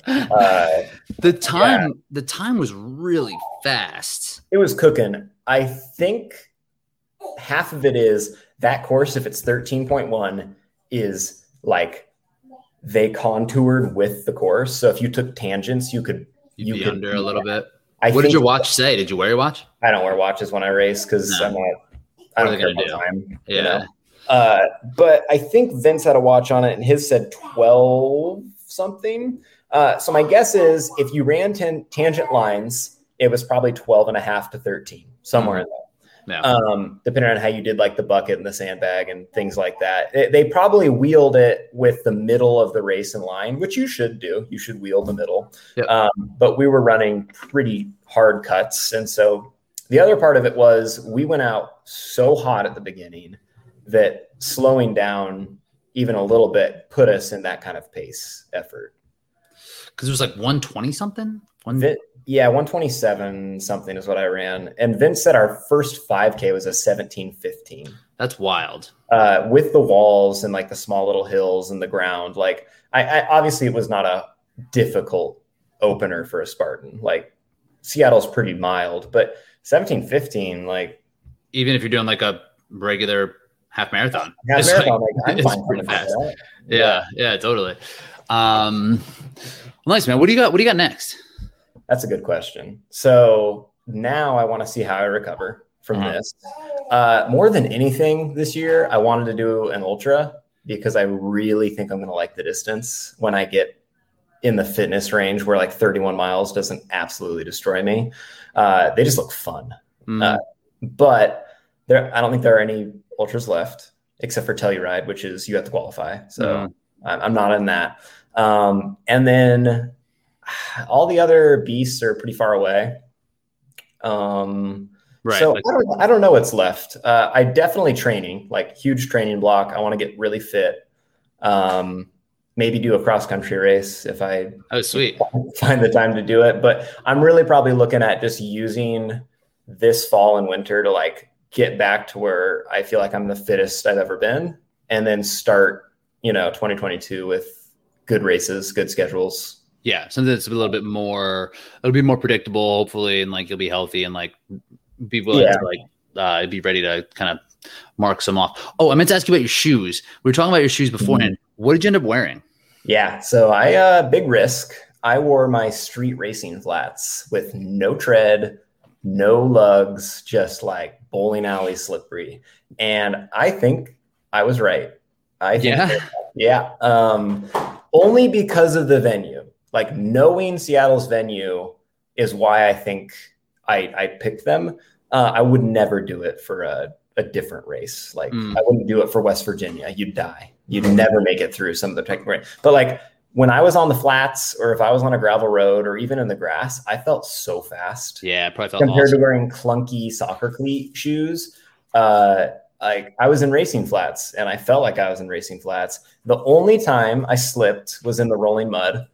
uh, the time, yeah. the time was really fast. It was cooking. I think half of it is that course, if it's 13.1, is like they contoured with the course. So if you took tangents, you could You'd you be could under a little bit. I what did your watch say? Did you wear your watch? I don't wear watches when I race because no. I'm not. I don't care about do? time. Yeah. You know? uh, but I think Vince had a watch on it, and his said 12 something. Uh, so my guess is if you ran ten, tangent lines, it was probably 12 and a half to 13, somewhere mm-hmm. in there. Yeah. Um, depending on how you did like the bucket and the sandbag and things like that. They, they probably wheeled it with the middle of the race in line, which you should do. You should wheel the middle. Yep. Um, but we were running pretty hard cuts. And so the other part of it was we went out so hot at the beginning that slowing down even a little bit put us in that kind of pace effort. Because it was like 120 something? One... yeah, 127 something is what I ran. And Vince said our first 5K was a 1715. That's wild. Uh, with the walls and like the small little hills and the ground. Like, I, I obviously it was not a difficult opener for a Spartan. Like, Seattle's pretty mild, but 1715, like, even if you're doing like a regular half marathon. Half it's marathon, like, like it's pretty fast. Yeah, yeah, yeah, totally. Um, well, nice man. What do you got? What do you got next? That's a good question. So now I want to see how I recover from uh-huh. this. Uh, more than anything this year, I wanted to do an ultra because I really think I'm going to like the distance when I get in the fitness range where like 31 miles doesn't absolutely destroy me. Uh, they just look fun. Mm. Uh, but there, I don't think there are any ultras left except for Telluride, which is you have to qualify. So mm-hmm. I'm not in that. Um, and then all the other beasts are pretty far away. Um, right. So like- I, don't, I don't know what's left. Uh, I definitely training, like huge training block. I want to get really fit. Um, maybe do a cross country race if I oh sweet find the time to do it. But I'm really probably looking at just using this fall and winter to like get back to where I feel like I'm the fittest I've ever been, and then start, you know, 2022 with good races, good schedules. Yeah, something that's a little bit more, it'll be more predictable, hopefully, and like you'll be healthy and like be willing yeah. to like uh, be ready to kind of mark some off. Oh, I meant to ask you about your shoes. We were talking about your shoes beforehand. Mm-hmm. What did you end up wearing? Yeah, so I uh big risk. I wore my street racing flats with no tread, no lugs, just like bowling alley slippery. And I think I was right. I think yeah, yeah. Um, only because of the venue. Like knowing Seattle's venue is why I think I, I picked them. Uh, I would never do it for a, a different race. Like mm. I wouldn't do it for West Virginia. You'd die. You'd never make it through some of the technical. But like when I was on the flats or if I was on a gravel road or even in the grass, I felt so fast. Yeah, probably felt compared awesome. to wearing clunky soccer cleat shoes. Uh, like I was in racing flats and I felt like I was in racing flats. The only time I slipped was in the rolling mud.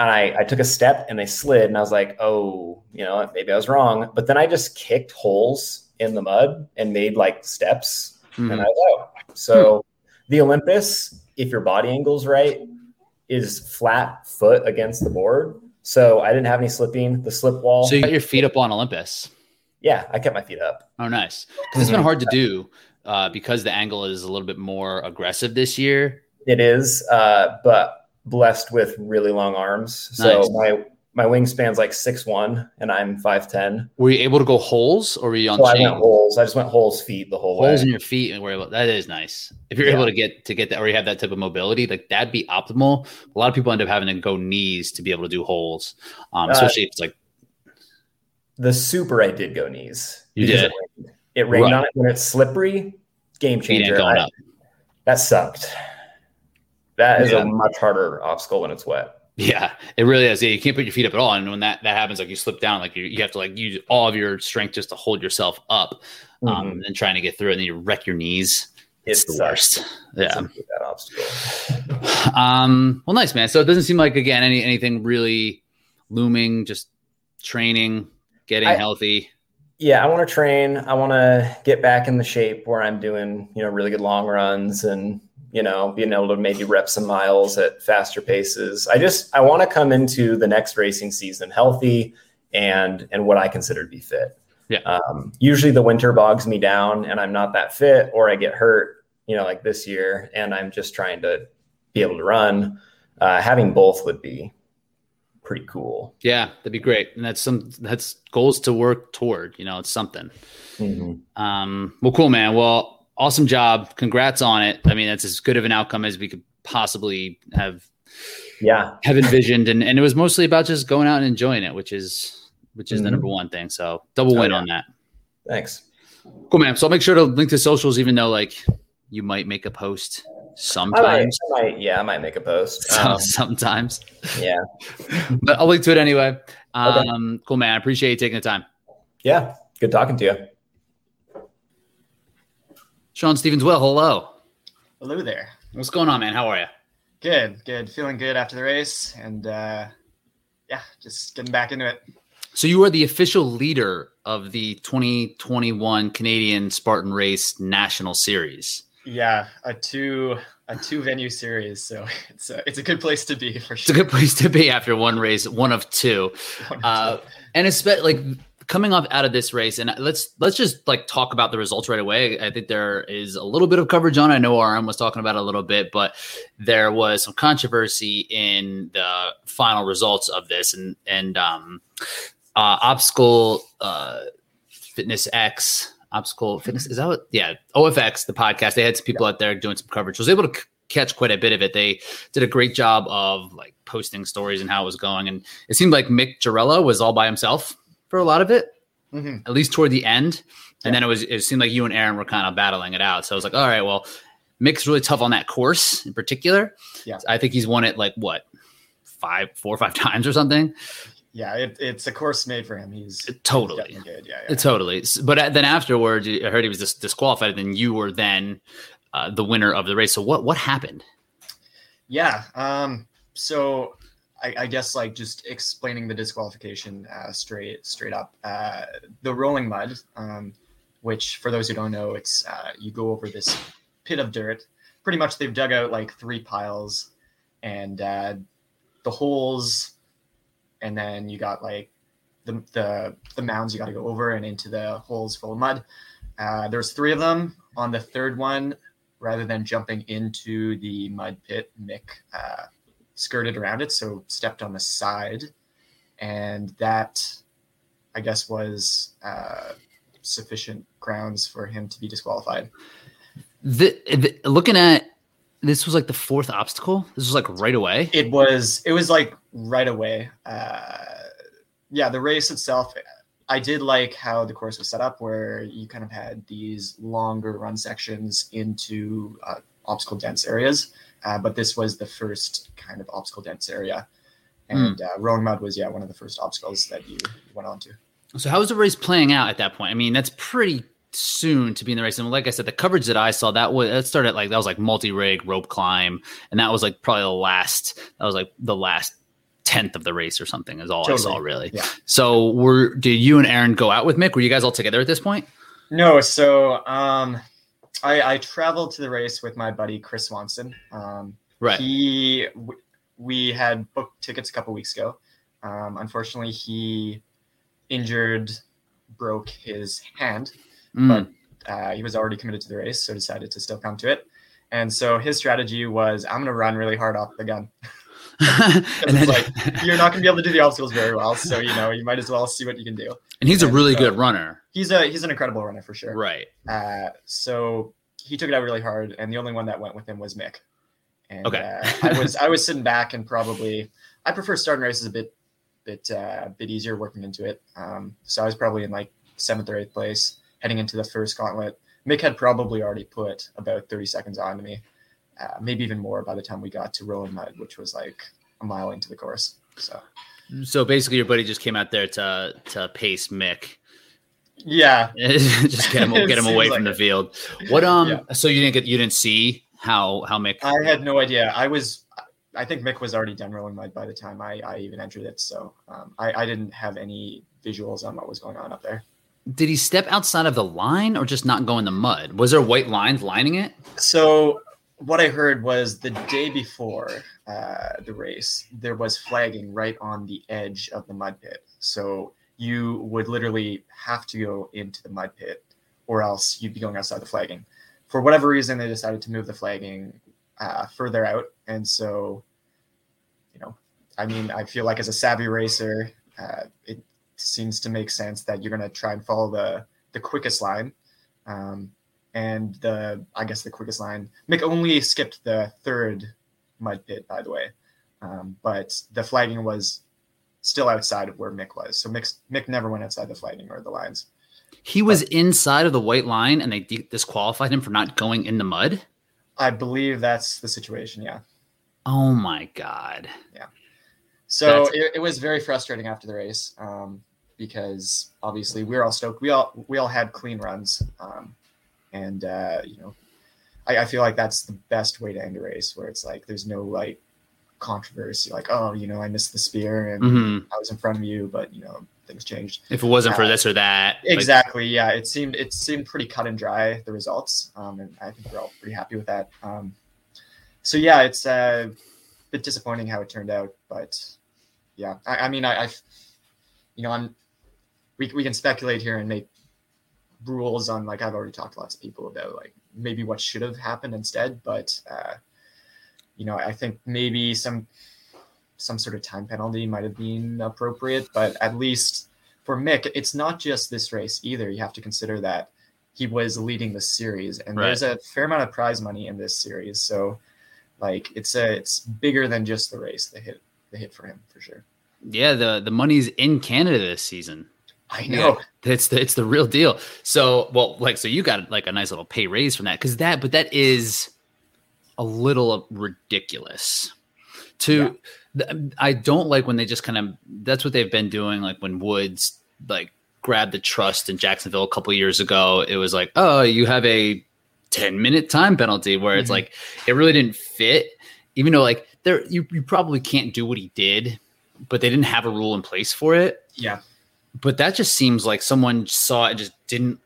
And I, I took a step and they slid and I was like, oh, you know, maybe I was wrong. But then I just kicked holes in the mud and made like steps mm-hmm. and I was out. So hmm. the Olympus, if your body angle's right, is flat foot against the board. So I didn't have any slipping. The slip wall. So you got your feet up on Olympus. Yeah, I kept my feet up. Oh, nice. Because it's been hard to do uh, because the angle is a little bit more aggressive this year. It is, uh, but blessed with really long arms. Nice. So my my wingspan's like six one, and I'm five ten. Were you able to go holes, or were you on? So I went holes. I just went holes feet the whole holes way. Holes in your feet, and where that is nice. If you're yeah. able to get to get that, or you have that type of mobility, like that'd be optimal. A lot of people end up having to go knees to be able to do holes, um, uh, especially uh, if it's like the super. I did go knees. You did. It rained, it rained right. on it when it's slippery. Game changer. I, that sucked. That is yeah. a much harder obstacle when it's wet. Yeah, it really is. Yeah, you can't put your feet up at all, and when that that happens, like you slip down, like you, you have to like use all of your strength just to hold yourself up, um, mm-hmm. and trying to get through it, and then you wreck your knees. It's, it's the worst. Yeah, that obstacle. Um. Well, nice man. So it doesn't seem like again any anything really looming. Just training, getting I, healthy. Yeah, I want to train. I want to get back in the shape where I'm doing, you know, really good long runs and you know, being able to maybe rep some miles at faster paces. I just I want to come into the next racing season healthy and and what I consider to be fit. Yeah. Um, usually the winter bogs me down and I'm not that fit or I get hurt, you know, like this year, and I'm just trying to be able to run. Uh, having both would be pretty cool. Yeah, that'd be great. And that's some that's goals to work toward. You know, it's something. Mm-hmm. Um, well, cool, man. Well, awesome job. Congrats on it. I mean, that's as good of an outcome as we could possibly have yeah have envisioned and, and it was mostly about just going out and enjoying it which is which is mm-hmm. the number one thing so double win oh, yeah. on that thanks Cool, man. So I'll make sure to link to socials, even though like you might make a post sometimes. I might, I might, yeah, I might make a post. Um, sometimes. Yeah. but I'll link to it anyway. Um, okay. Cool, man. I appreciate you taking the time. Yeah. Good talking to you. Sean Stevens, well, hello. Hello there. What's going on, man? How are you? Good, good. Feeling good after the race. And uh, yeah, just getting back into it. So you are the official leader of the 2021 Canadian Spartan Race National Series. Yeah, a two a two venue series, so it's a it's a good place to be for sure. It's a good place to be after one race, one of two, one of uh, two. and especially like coming off out of this race. And let's let's just like talk about the results right away. I think there is a little bit of coverage on. I know RM was talking about a little bit, but there was some controversy in the final results of this, and and um, uh, obstacle uh, fitness X obstacle fitness is that what yeah ofx the podcast they had some people yeah. out there doing some coverage I was able to c- catch quite a bit of it they did a great job of like posting stories and how it was going and it seemed like mick Girella was all by himself for a lot of it mm-hmm. at least toward the end and yeah. then it was it seemed like you and aaron were kind of battling it out so i was like all right well mick's really tough on that course in particular yeah i think he's won it like what five four or five times or something yeah, it, it's a course made for him. He's totally he's good. Yeah, yeah, totally. But then afterwards, I heard he was dis- disqualified. And you were then uh, the winner of the race. So what what happened? Yeah. Um. So I, I guess like just explaining the disqualification uh, straight straight up. Uh, the rolling mud, um, which for those who don't know, it's uh, you go over this pit of dirt. Pretty much, they've dug out like three piles, and uh, the holes and then you got like the the, the mounds you got to go over and into the holes full of mud. Uh, there's three of them. On the third one, rather than jumping into the mud pit, Mick uh, skirted around it, so stepped on the side, and that, I guess, was uh, sufficient grounds for him to be disqualified. The, the, looking at this was like the fourth obstacle. This was like right away. It was. It was like right away. Uh, yeah, the race itself. I did like how the course was set up, where you kind of had these longer run sections into uh, obstacle dense areas. Uh, but this was the first kind of obstacle dense area, and mm. rolling mud was yeah one of the first obstacles that you went on to. So how was the race playing out at that point? I mean, that's pretty soon to be in the race. And like I said, the coverage that I saw that was that started like that was like multi rig rope climb, and that was like probably the last. That was like the last tenth of the race or something is all totally. I saw really. Yeah. So were did you and Aaron go out with Mick? Were you guys all together at this point? No. So um, I, I traveled to the race with my buddy Chris Swanson. Um, right. He we had booked tickets a couple weeks ago. Um, unfortunately, he injured, broke his hand mm. but uh, he was already committed to the race, so decided to still come to it. And so his strategy was, I'm going to run really hard off the gun. and then, like you're not going to be able to do the obstacles very well, so you know you might as well see what you can do. And he's and a really so good runner. He's a he's an incredible runner for sure. Right. Uh, so he took it out really hard, and the only one that went with him was Mick. And, okay. uh, I was I was sitting back and probably I prefer starting races a bit bit uh, bit easier working into it. Um, so I was probably in like seventh or eighth place heading into the first gauntlet. Mick had probably already put about 30 seconds on to me, uh, maybe even more by the time we got to Rolling Mud, which was like a mile into the course. So, so basically, your buddy just came out there to to pace Mick. Yeah, just get him get him away like from it. the field. What um? Yeah. So you didn't get you didn't see how how Mick? I had no idea. I was. I think Mick was already done rolling mud by the time I, I even entered it. So um, I, I didn't have any visuals on what was going on up there did he step outside of the line or just not go in the mud? Was there white lines lining it? So what I heard was the day before uh, the race, there was flagging right on the edge of the mud pit. So you would literally have to go into the mud pit, or else you'd be going outside the flagging. For whatever reason, they decided to move the flagging uh, further out, and so, you know, I mean, I feel like as a savvy racer, uh, it seems to make sense that you're going to try and follow the the quickest line. Um, and the I guess the quickest line. Mick only skipped the third mud pit, by the way, um, but the flagging was still outside of where Mick was. So Mick Mick never went outside the flagging or the lines. He was but, inside of the white line, and they disqualified him for not going in the mud. I believe that's the situation. Yeah. Oh my god. Yeah. So it, it, was very frustrating after the race um, because obviously we are all stoked. We all we all had clean runs, um, and uh, you know, I, I feel like that's the best way to end a race where it's like there's no like controversy, like oh you know I missed the spear and mm-hmm. I was in front of you, but you know things changed. If it wasn't uh, for this or that, exactly. Like... yeah, it seemed it seemed pretty cut and dry the results, um, and I think we're all pretty happy with that. Um, so yeah, it's uh, a bit disappointing how it turned out, but yeah, I, I mean, I, I, you know, I'm we we can speculate here and make rules on like I've already talked to lots of people about like maybe what should have happened instead, but uh, you know, I think maybe some some sort of time penalty might have been appropriate, but at least for Mick, it's not just this race either. You have to consider that he was leading the series, and right. there's a fair amount of prize money in this series. So, like, it's a it's bigger than just the race. The hit the hit for him for sure. Yeah, the the money's in Canada this season. I know. Yeah, it's the it's the real deal. So, well, like, so you got like a nice little pay raise from that because that, but that is a little ridiculous. To yeah. I don't like when they just kind of that's what they've been doing. Like when Woods like grabbed the trust in Jacksonville a couple years ago, it was like, oh, you have a ten minute time penalty where mm-hmm. it's like it really didn't fit. Even though like there you, you probably can't do what he did, but they didn't have a rule in place for it. Yeah. But that just seems like someone saw it and just didn't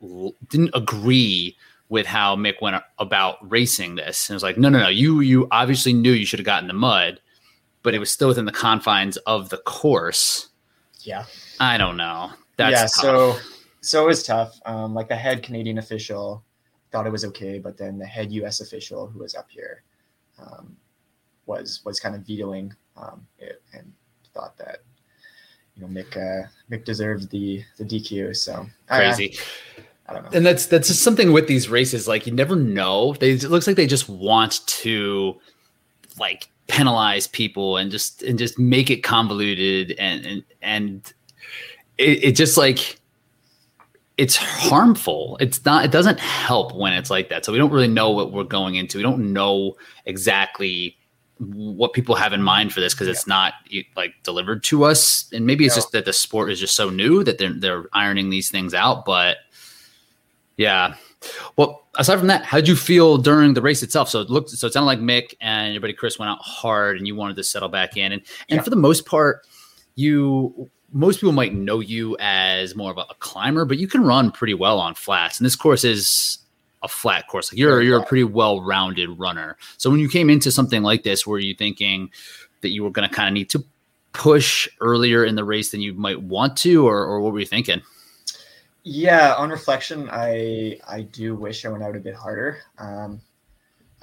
didn't agree with how Mick went about racing this. And it was like, no, no, no, you you obviously knew you should have gotten the mud, but it was still within the confines of the course. Yeah. I don't know. That's yeah, tough. so so it was tough. Um, like the head Canadian official thought it was okay, but then the head US official who was up here um, was was kind of vetoing um, it and thought that you know Mick uh, Mick deserved the the DQ. So crazy. I, I don't know. And that's that's just something with these races. Like you never know. They, it looks like they just want to like penalize people and just and just make it convoluted and and and it, it just like it's harmful. It's not. It doesn't help when it's like that. So we don't really know what we're going into. We don't know exactly what people have in mind for this because it's not like delivered to us. And maybe it's no. just that the sport is just so new that they're they're ironing these things out. But yeah. Well, aside from that, how did you feel during the race itself? So it looked, so it sounded like Mick and your buddy Chris went out hard, and you wanted to settle back in. And and yeah. for the most part, you most people might know you as more of a, a, climber, but you can run pretty well on flats. And this course is a flat course. Like you're you're a pretty well rounded runner. So when you came into something like this, were you thinking that you were going to kind of need to push earlier in the race than you might want to, or or what were you thinking? Yeah, on reflection, I I do wish I went out a bit harder. Um,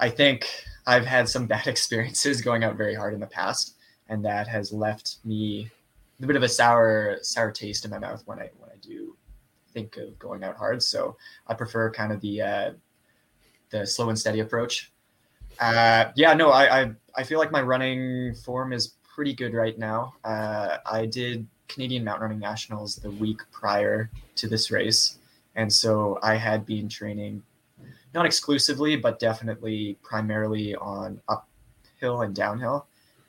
I think I've had some bad experiences going out very hard in the past, and that has left me a bit of a sour sour taste in my mouth when I when I do think of going out hard. So I prefer kind of the uh, the slow and steady approach. Uh, yeah, no, I, I I feel like my running form is pretty good right now. Uh, I did Canadian Mountain Running Nationals the week prior to this race. And so I had been training not exclusively, but definitely primarily on uphill and downhill.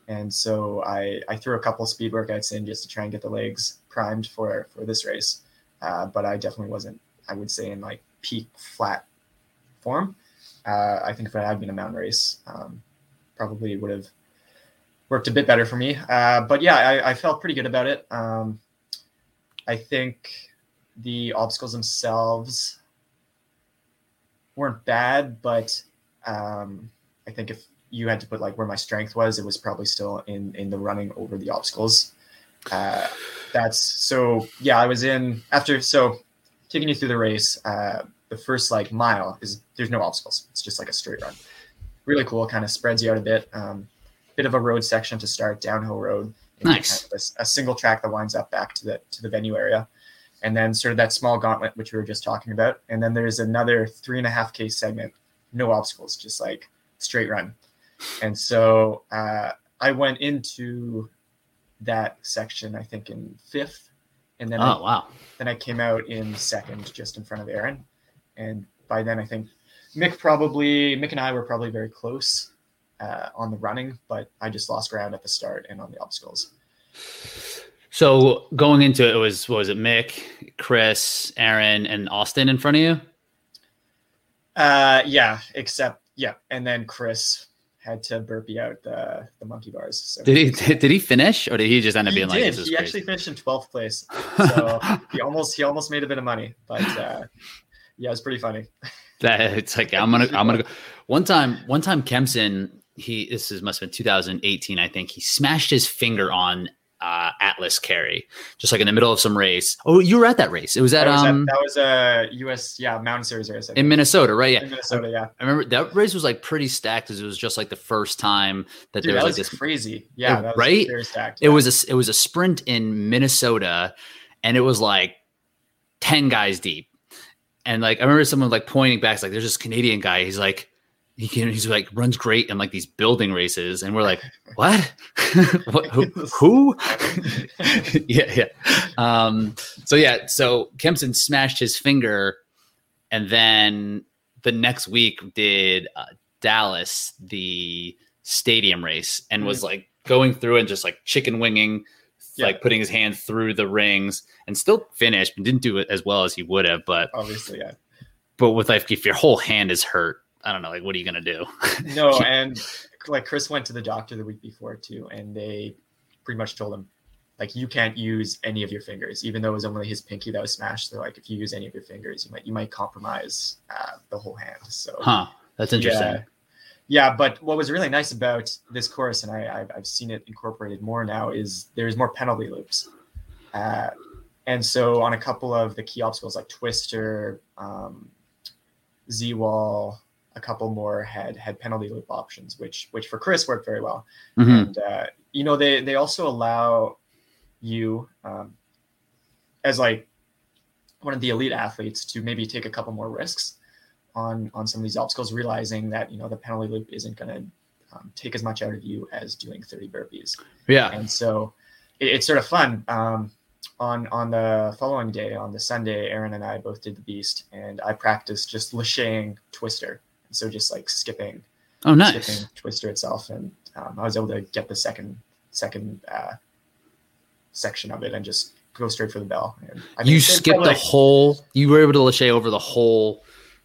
And so I, I threw a couple speed workouts in just to try and get the legs primed for, for this race. Uh, but I definitely wasn't, I would say, in like peak flat form. Uh, I think if it had been a mountain race, um, probably would have worked a bit better for me. Uh, but yeah, I, I, felt pretty good about it. Um, I think the obstacles themselves weren't bad, but um, I think if you had to put like where my strength was, it was probably still in in the running over the obstacles. Uh, that's so yeah. I was in after so taking you through the race. Uh, the first like mile is there's no obstacles. It's just like a straight run. Really cool. Kind of spreads you out a bit. Um, bit of a road section to start, downhill road. Nice. Kind of a, a, single track that winds up back to the to the venue area, and then sort of that small gauntlet which we were just talking about, and then there's another three and a half k segment, no obstacles, just like straight run. And so uh, I went into that section, I think in fifth, and then Oh I, wow. then I came out in second, just in front of Aaron. And by then, I think Mick probably Mick and I were probably very close uh, on the running, but I just lost ground at the start and on the obstacles. So going into it, it was what was it Mick, Chris, Aaron, and Austin in front of you? Uh, yeah, except yeah, and then Chris had to burpee out the the monkey bars. So Did he did he finish or did he just end up he being like did. this is He crazy? actually finished in twelfth place, so he almost he almost made a bit of money. But uh, yeah, it was pretty funny. that it's like I'm gonna I'm gonna go. One time one time Kempson he this is must have been 2018 I think he smashed his finger on uh, Atlas carry just like in the middle of some race. Oh, you were at that race. It was at That was, at- um that was a U.S. yeah Mountain Series race in. Minnesota, right? Yeah. in Minnesota. Yeah, I remember that race was like pretty stacked because it was just like the first time that dude, there that was was like this crazy. Yeah, It- that was right? Stacked. It was a it was a sprint in Minnesota, and it was like ten guys deep. And like I remember someone like pointing back, like there's this Canadian guy. He's like he can he's like runs great in like these building races, and we're like, what? what who? who? yeah, yeah. Um, so yeah, so Kempson smashed his finger, and then the next week did uh, Dallas the stadium race, and was like going through and just like chicken winging, Yeah. like putting his hand through the rings, and still finished, but didn't do it as well as he would have. But Obviously, yeah. but with like if your whole hand is hurt, I don't know, like what are you gonna do? No, and like Chris went to the doctor the week before too, and they pretty much told him like you can't use any of your fingers, even though it was only his pinky that was smashed. They're like, if you use any of your fingers, you might you might compromise uh, the whole hand. So huh? That's interesting. Yeah. Yeah, but what was really nice about this course, and I, I've, I've seen it incorporated more now, is there's more penalty loops. Uh, and so on a couple of the key obstacles like Twister, um, Z Wall, a couple more had had penalty loop options, which which for Chris worked very well. Mhm. And uh, you know they they also allow you um, as like one of the elite athletes to maybe take a couple more risks on on some of these obstacles, realizing that you know the penalty loop isn't going to um, take as much out of you as doing 30 burpees. Yeah. And so it, it's sort of fun. Um, on on the following day, on the Sunday, Aaron and I both did the beast, and I practiced just lashaying Twister. So just like skipping, Oh, nice. skipping Twister itself, and um, I was able to get the second second uh, section of it and just go straight for the bell. You skipped the like- whole. You were able to lache over the whole,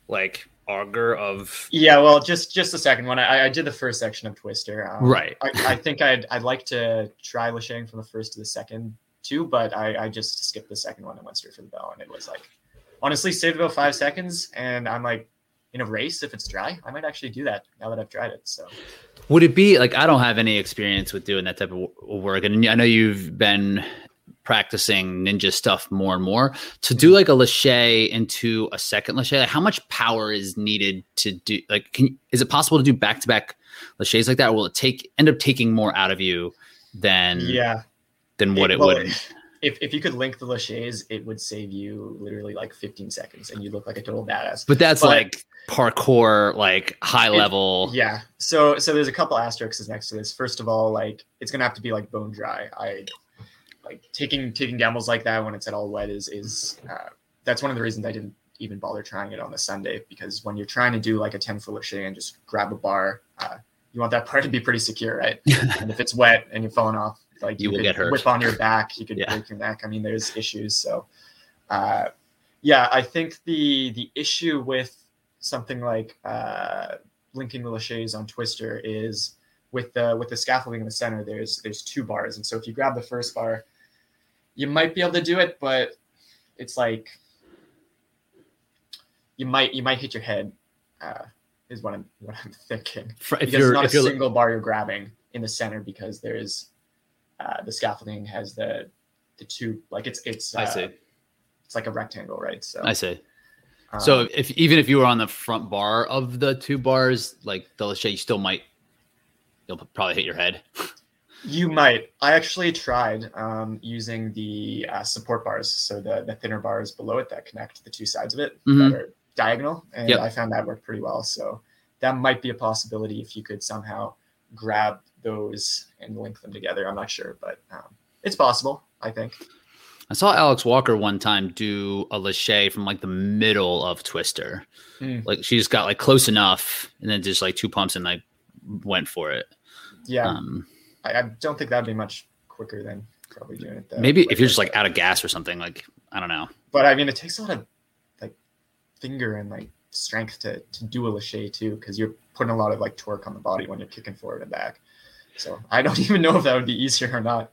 like auger of. Yeah, well, just just the second one. I, I did the first section of Twister. Um, Right. I, I think I'd I'd like to try lashaying from the first to the second too, but I, I just skipped the second one and went straight for the bell, and it was like honestly saved about five seconds, and I'm like in a race if it's dry, I might actually do that now that I've tried it. So Would it be like I don't have any experience with doing that type of work, and I know you've been practicing ninja stuff more and more. To do like a lache into a second lache, like how much power is needed to do? Like, can is it possible to do back to back laches like that? Or will it take end up taking more out of you than yeah, than what It- it, well, would? If if you could link the laches, it would save you literally like 15 seconds, and you look like a total badass. But that's but- like parkour, like high It- level. Yeah. So so there's a couple asterisks next to this. First of all, like it's gonna have to be like bone dry. I like taking taking gambles like that when it's at all wet is is uh, that's one of the reasons I didn't even bother trying it on the Sunday because when you're trying to do like a 10 foot lache and just grab a bar, uh, you want that part to be pretty secure, right? and if it's wet and you're falling off, like You will could get hurt. Whip on your back, you could Yeah. break your neck. I mean, there's issues. So, uh, yeah, I think the the issue with something like uh, linking the laches on Twister is with the with the scaffolding in the center. There's there's two bars, and so if you grab the first bar, you might be able to do it, but it's like you might you might hit your head. Uh, is what I'm what I'm thinking If because it's not a single bar you're grabbing in the center because there's uh, the scaffolding has the the two like it's it's uh, I see. it's like a rectangle right so I see. um, So if even if you were on the front bar of the two bars, like the lache, you still might you'll probably hit your head. you might I actually tried um, using the uh, support bars so the the thinner bars below it that connect the two sides of it Mhm. that are diagonal and Yep. I found that worked pretty well so that might be a possibility if you could somehow grab those and link them together I'm not sure but um, it's possible I think I saw Alex Walker one time do a lache from like the middle of Twister. Mm. Like she just got like close enough and then just like two pumps and like went for it. Yeah. Um, I, I, don't think that'd be much quicker than probably doing it. Though. Maybe if you're just like out of gas or something, like I don't know. But I mean, it takes a lot of like finger and like strength to to do a lache too, because you're putting a lot of like torque on the body when you're kicking forward and back. So I don't even know if that would be easier or not.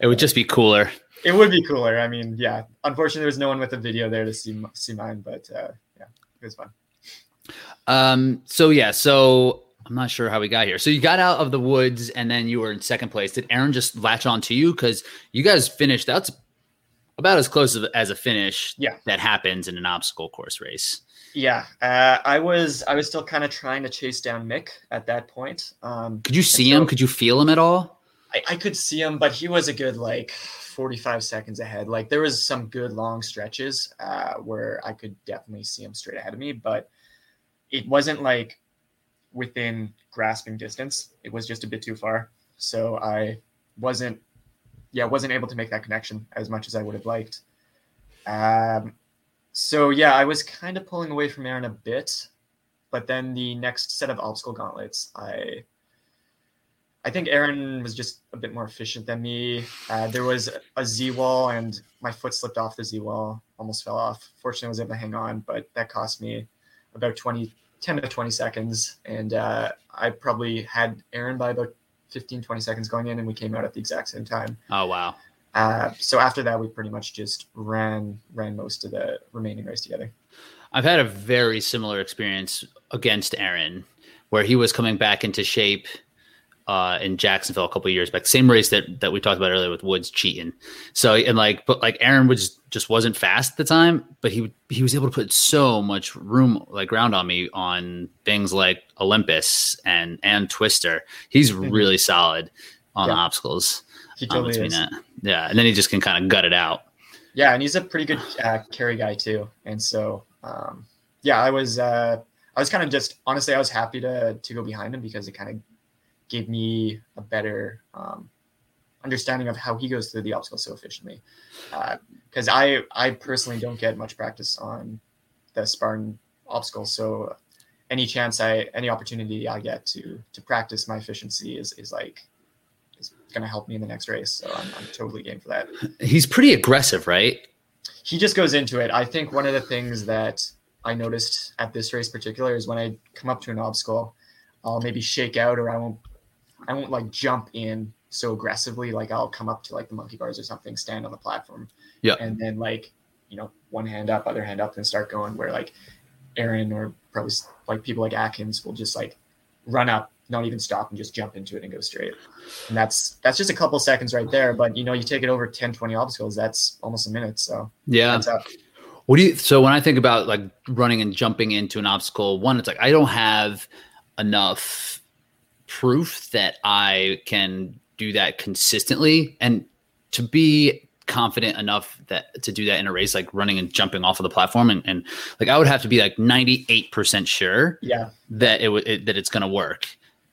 It would just be cooler. It would be cooler. I mean, yeah. Unfortunately, there was no one with a video there to see see mine, but uh, yeah, it was fun. Um. So yeah. So I'm not sure how we got here. So you got out of the woods, and then you were in second place. Did Aaron just latch on to you because you guys finished? That's about as close as a finish. Yeah. That happens in an obstacle course race. Yeah, uh, I was I was still kind of trying to chase down Mick at that point. Um, Could you see so him? Could you feel him at all? I, I could see him, but he was a good like 45 seconds ahead. Like there was some good long stretches uh, where I could definitely see him straight ahead of me, but it wasn't like within grasping distance. It was just a bit too far. So I wasn't, yeah, wasn't able to make that connection as much as I would have liked. Um, so yeah, I was kind of pulling away from Aaron a bit, but then the next set of obstacle gauntlets, I I think Aaron was just a bit more efficient than me. Uh, there was a Z wall, and my foot slipped off the Z wall, almost fell off. Fortunately, I was able to hang on, but that cost me about 20, 10 to 20 seconds. And uh, I probably had Aaron by about 15, 20 seconds going in, and we came out at the exact same time. Oh, wow. Uh, so after that, we pretty much just ran ran most of the remaining race together. I've had a very similar experience against Aaron, where he was coming back into shape uh, in Jacksonville a couple years back. Same race that that we talked about earlier with Woods cheating. So and like, but like Aaron was just wasn't fast at the time, but he he was able to put so much room like ground on me on things like Olympus and and Twister. He's mm-hmm. really solid on yeah. obstacles. He um, totally um, is. That. Yeah, and then he just can kind of gut it out. Yeah, and he's a pretty good uh, carry guy too. And so, um, yeah, I was uh, I was kind of just honestly, I was happy to to go behind him because it kind of gave me a better um, understanding of how he goes through the obstacle so efficiently. Because uh, I I personally don't get much practice on the Spartan obstacles, so any chance I any opportunity I get to to practice my efficiency is is like going to help me in the next race. So I'm, I'm totally game for that. He's pretty aggressive, right? He just goes into it. I think one of the things that I noticed at this race particular is when I come up to an obstacle, I'll maybe shake out or I won't I won't like jump in so aggressively. Like I'll come up to like the monkey bars or something, stand on the platform. Yeah. And then like, you know, one hand up, other hand up and start going where like Aaron or probably like people like Atkins will just like run up, not even stop and just jump into it and go straight. And that's that's just a couple seconds right there. But you know, you take it over 10, 20 obstacles, that's almost a minute. So yeah. What do you so when I think about like running and jumping into an obstacle, one, it's like I don't have enough proof that I can do that consistently. And to be confident enough that to do that in a race like running and jumping off of the platform and, and like I would have to be like 98% sure yeah that it would that it's going to work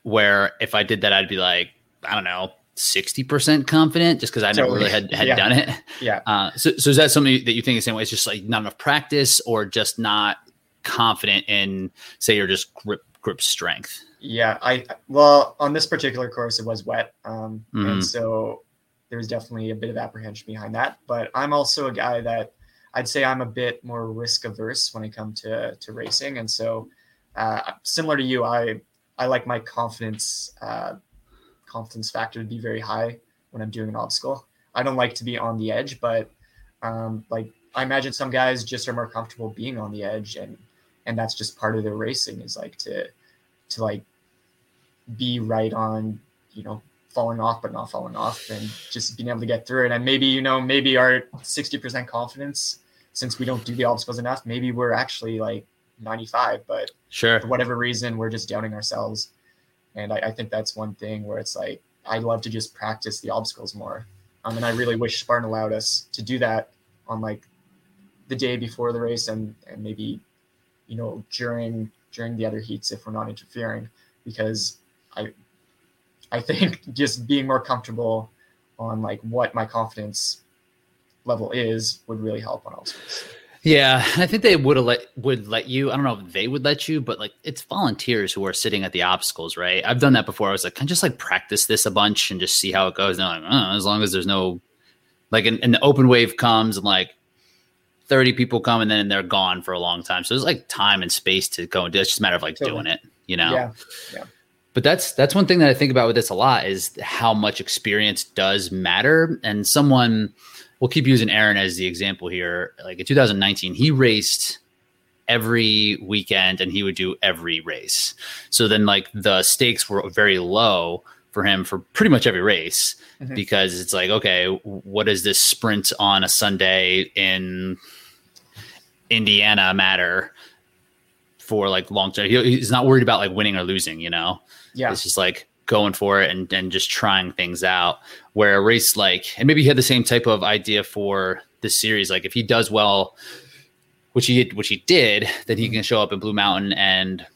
where if I did that, I'd be like, I don't know, 60% confident just because I never really had, had yeah. done it. Yeah. Uh, so, so is that something that you think the same way? It's just like not enough practice or just not confident in, say, your just grip, grip strength? Yeah. I, well, on this particular course, it was wet. Um, mm-hmm. And so there's definitely a bit of apprehension behind that. But I'm also a guy that I'd say I'm a bit more risk averse when it comes to, to racing. And so, uh, similar to you, I I like my confidence uh, confidence factor to be very high when I'm doing an obstacle. I don't like to be on the edge, but um, like I imagine some guys just are more comfortable being on the edge, and and that's just part of their racing is like to to like be right on you know falling off but not falling off and just being able to get through it and maybe you know maybe our 60% confidence since we don't do the obstacles enough maybe we're actually like 95, but sure, for whatever reason, we're just doubting ourselves. And I, I think that's one thing where it's like I'd love to just practice the obstacles more. Um, and I really wish Spartan allowed us to do that on like the day before the race and and maybe you know during during the other heats if we're not interfering because I I think just being more comfortable on like what my confidence level is would really help on sports. Yeah, I think they would let would let you. I don't know if they would let you, but like it's volunteers who are sitting at the obstacles, right? I've done that before. I was like, can I just like practice this a bunch and just see how it goes? And like, oh, as long as there's no like an, an open wave comes and like 30 people come and then they're gone for a long time. So there's like time and space to go and do it. It's just a matter of like totally. doing it, you know? Yeah. Yeah. But that's that's one thing that I think about with this a lot is how much experience does matter. And someone we'll keep using Aaron as the example here. Like in 2019, he raced every weekend and he would do every race. So then like the stakes were very low for him for pretty much every race mm-hmm. because it's like, okay, what does this sprint on a Sunday in Indiana matter for like long term? He's not worried about like winning or losing, you know? Yeah. It's just like going for it and, and just trying things out. Where a race like, and maybe he had the same type of idea for the series. Like if he does well, which he which he did, then he can show up in Blue Mountain and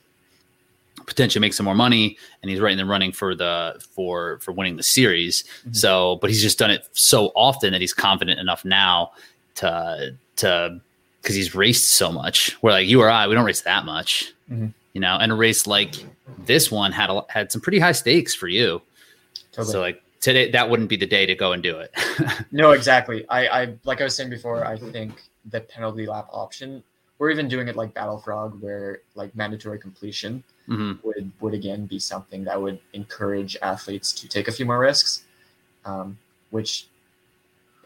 potentially make some more money. And he's right in the running for the for for winning the series. Mm-hmm. So, but he's just done it so often that he's confident enough now to to because he's raced so much. Where like you or I, we don't race that much. Mm-hmm you know, and a race like this one had a, had some pretty high stakes for you. Totally. So like today, that wouldn't be the day to go and do it. no, exactly. I, I like I was saying before, I think the penalty lap option, or even doing it like Battle Frog, where like mandatory completion mm-hmm. would would again be something that would encourage athletes to take a few more risks, um, which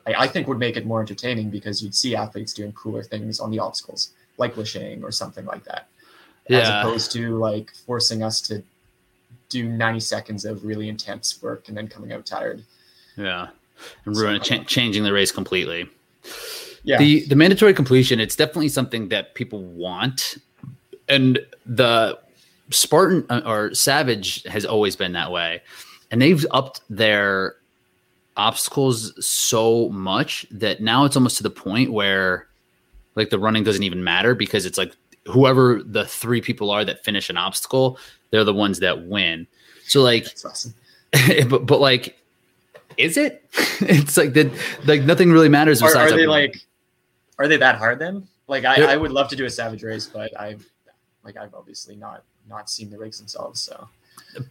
I, I think would make it more entertaining because you'd see athletes doing cooler things on the obstacles, like lache or something like that yeah. as opposed to like forcing us to do 90 seconds of really intense work and then coming out tired. Yeah. And ruin so, ch- changing the race completely. Yeah. The the mandatory completion, it's definitely something that people want. And the Spartan uh, or Savage has always been that way. And they've upped their obstacles so much that now it's almost to the point where like the running doesn't even matter because it's like whoever the three people are that finish an obstacle, they're the ones that win. So like, awesome. but but like, is it? it's like that. Like nothing really matters. Are, are they like? Are they that hard then? Like I, I would love to do a savage race, but I've like I've obviously not not seen the rigs themselves. So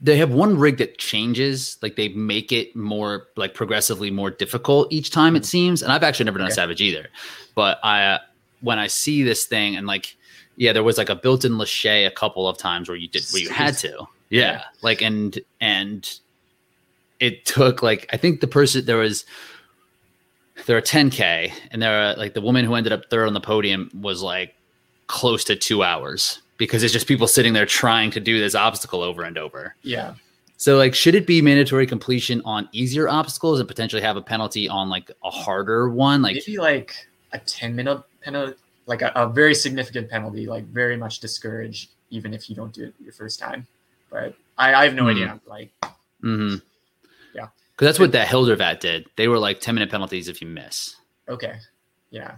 they have one rig that changes like they make it more like progressively more difficult each time it mm-hmm. seems and i've actually never done okay. a savage either but i when i see this thing and like yeah, there was like a built-in lache a couple of times where you did where you had to. Yeah. yeah. Like and and it took like I think the person there was there are 10k and there are like the woman who ended up third on the podium was like close to two hours because it's just people sitting there trying to do this obstacle over and over. Yeah. So like should it be mandatory completion on easier obstacles and potentially have a penalty on like a harder one? Like maybe like a 10 minute penalty like a, a, very significant penalty, like very much discouraged, even if you don't do it your first time. But I, I have no mm. idea. Like, mm-hmm. yeah, because that's what that Hildervat did. They were like ten minute penalties if you miss. Okay, yeah.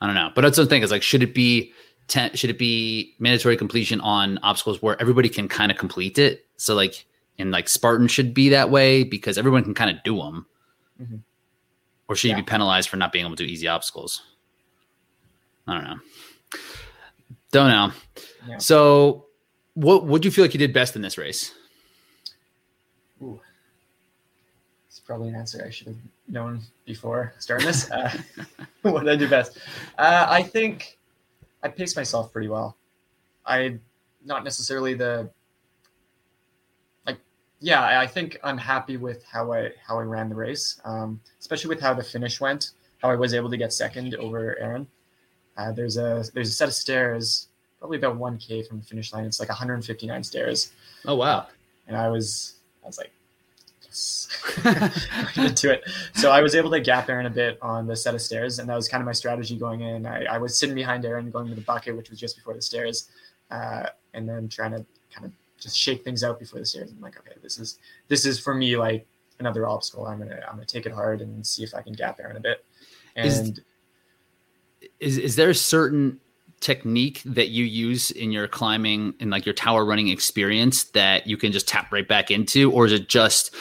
I don't know, but that's the thing is like, should it be ten? Should it be mandatory completion on obstacles where everybody can kind of complete it? So like, and like Spartan should be that way because everyone can kind of do them. Mm-hmm. Or should yeah. you be penalized for not being able to do easy obstacles? I don't know. Don't know. Yeah. So, what would you feel like you did best in this race? Ooh, it's probably an answer I should have known before starting this. Uh, what did I do best? Uh, I think I paced myself pretty well. I not necessarily the like. Yeah, I think I'm happy with how I how I ran the race, um, especially with how the finish went. How I was able to get second over Aaron. Uh, there's a there's a set of stairs, probably about one k from the finish line. It's like 159 stairs. Oh wow! Uh, and I was I was like, yes, into it. So I was able to gap Aaron a bit on the set of stairs, and that was kind of my strategy going in. I, I was sitting behind Aaron, going to the bucket, which was just before the stairs, uh, and then trying to kind of just shake things out before the stairs. I'm like, okay, this is this is for me like another obstacle. I'm gonna I'm gonna take it hard and see if I can gap Aaron a bit. And is, is is there a certain technique that you use in your climbing and like your tower running experience that you can just tap right back into or is it just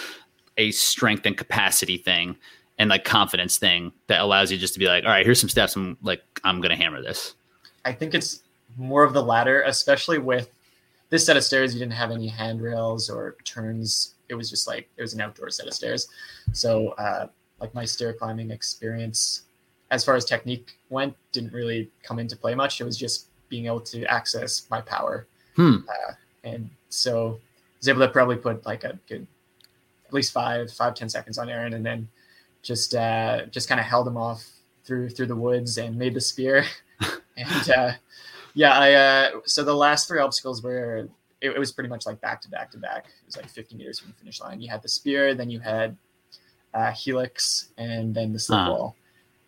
a strength and capacity thing and like confidence thing that allows you just to be like, all right, here's some steps. I'm like, I'm gonna hammer this. I think it's more of the latter, especially with this set of stairs. You didn't have any handrails or turns. It was just like it was an outdoor set of stairs. So, uh, like my stair climbing experience, as far as technique went, didn't really come into play much. It was just being able to access my power. Hmm. Uh, and so I was able to probably put like a good, at least five, five, ten seconds on Aaron, and then just uh, just kind of held him off through through the woods and made the spear. and uh, yeah, I uh, so the last three obstacles were it, it, was pretty much like back to back to back. It was like 50 meters from the finish line. You had the spear, then you had uh, helix, and then the slip wall.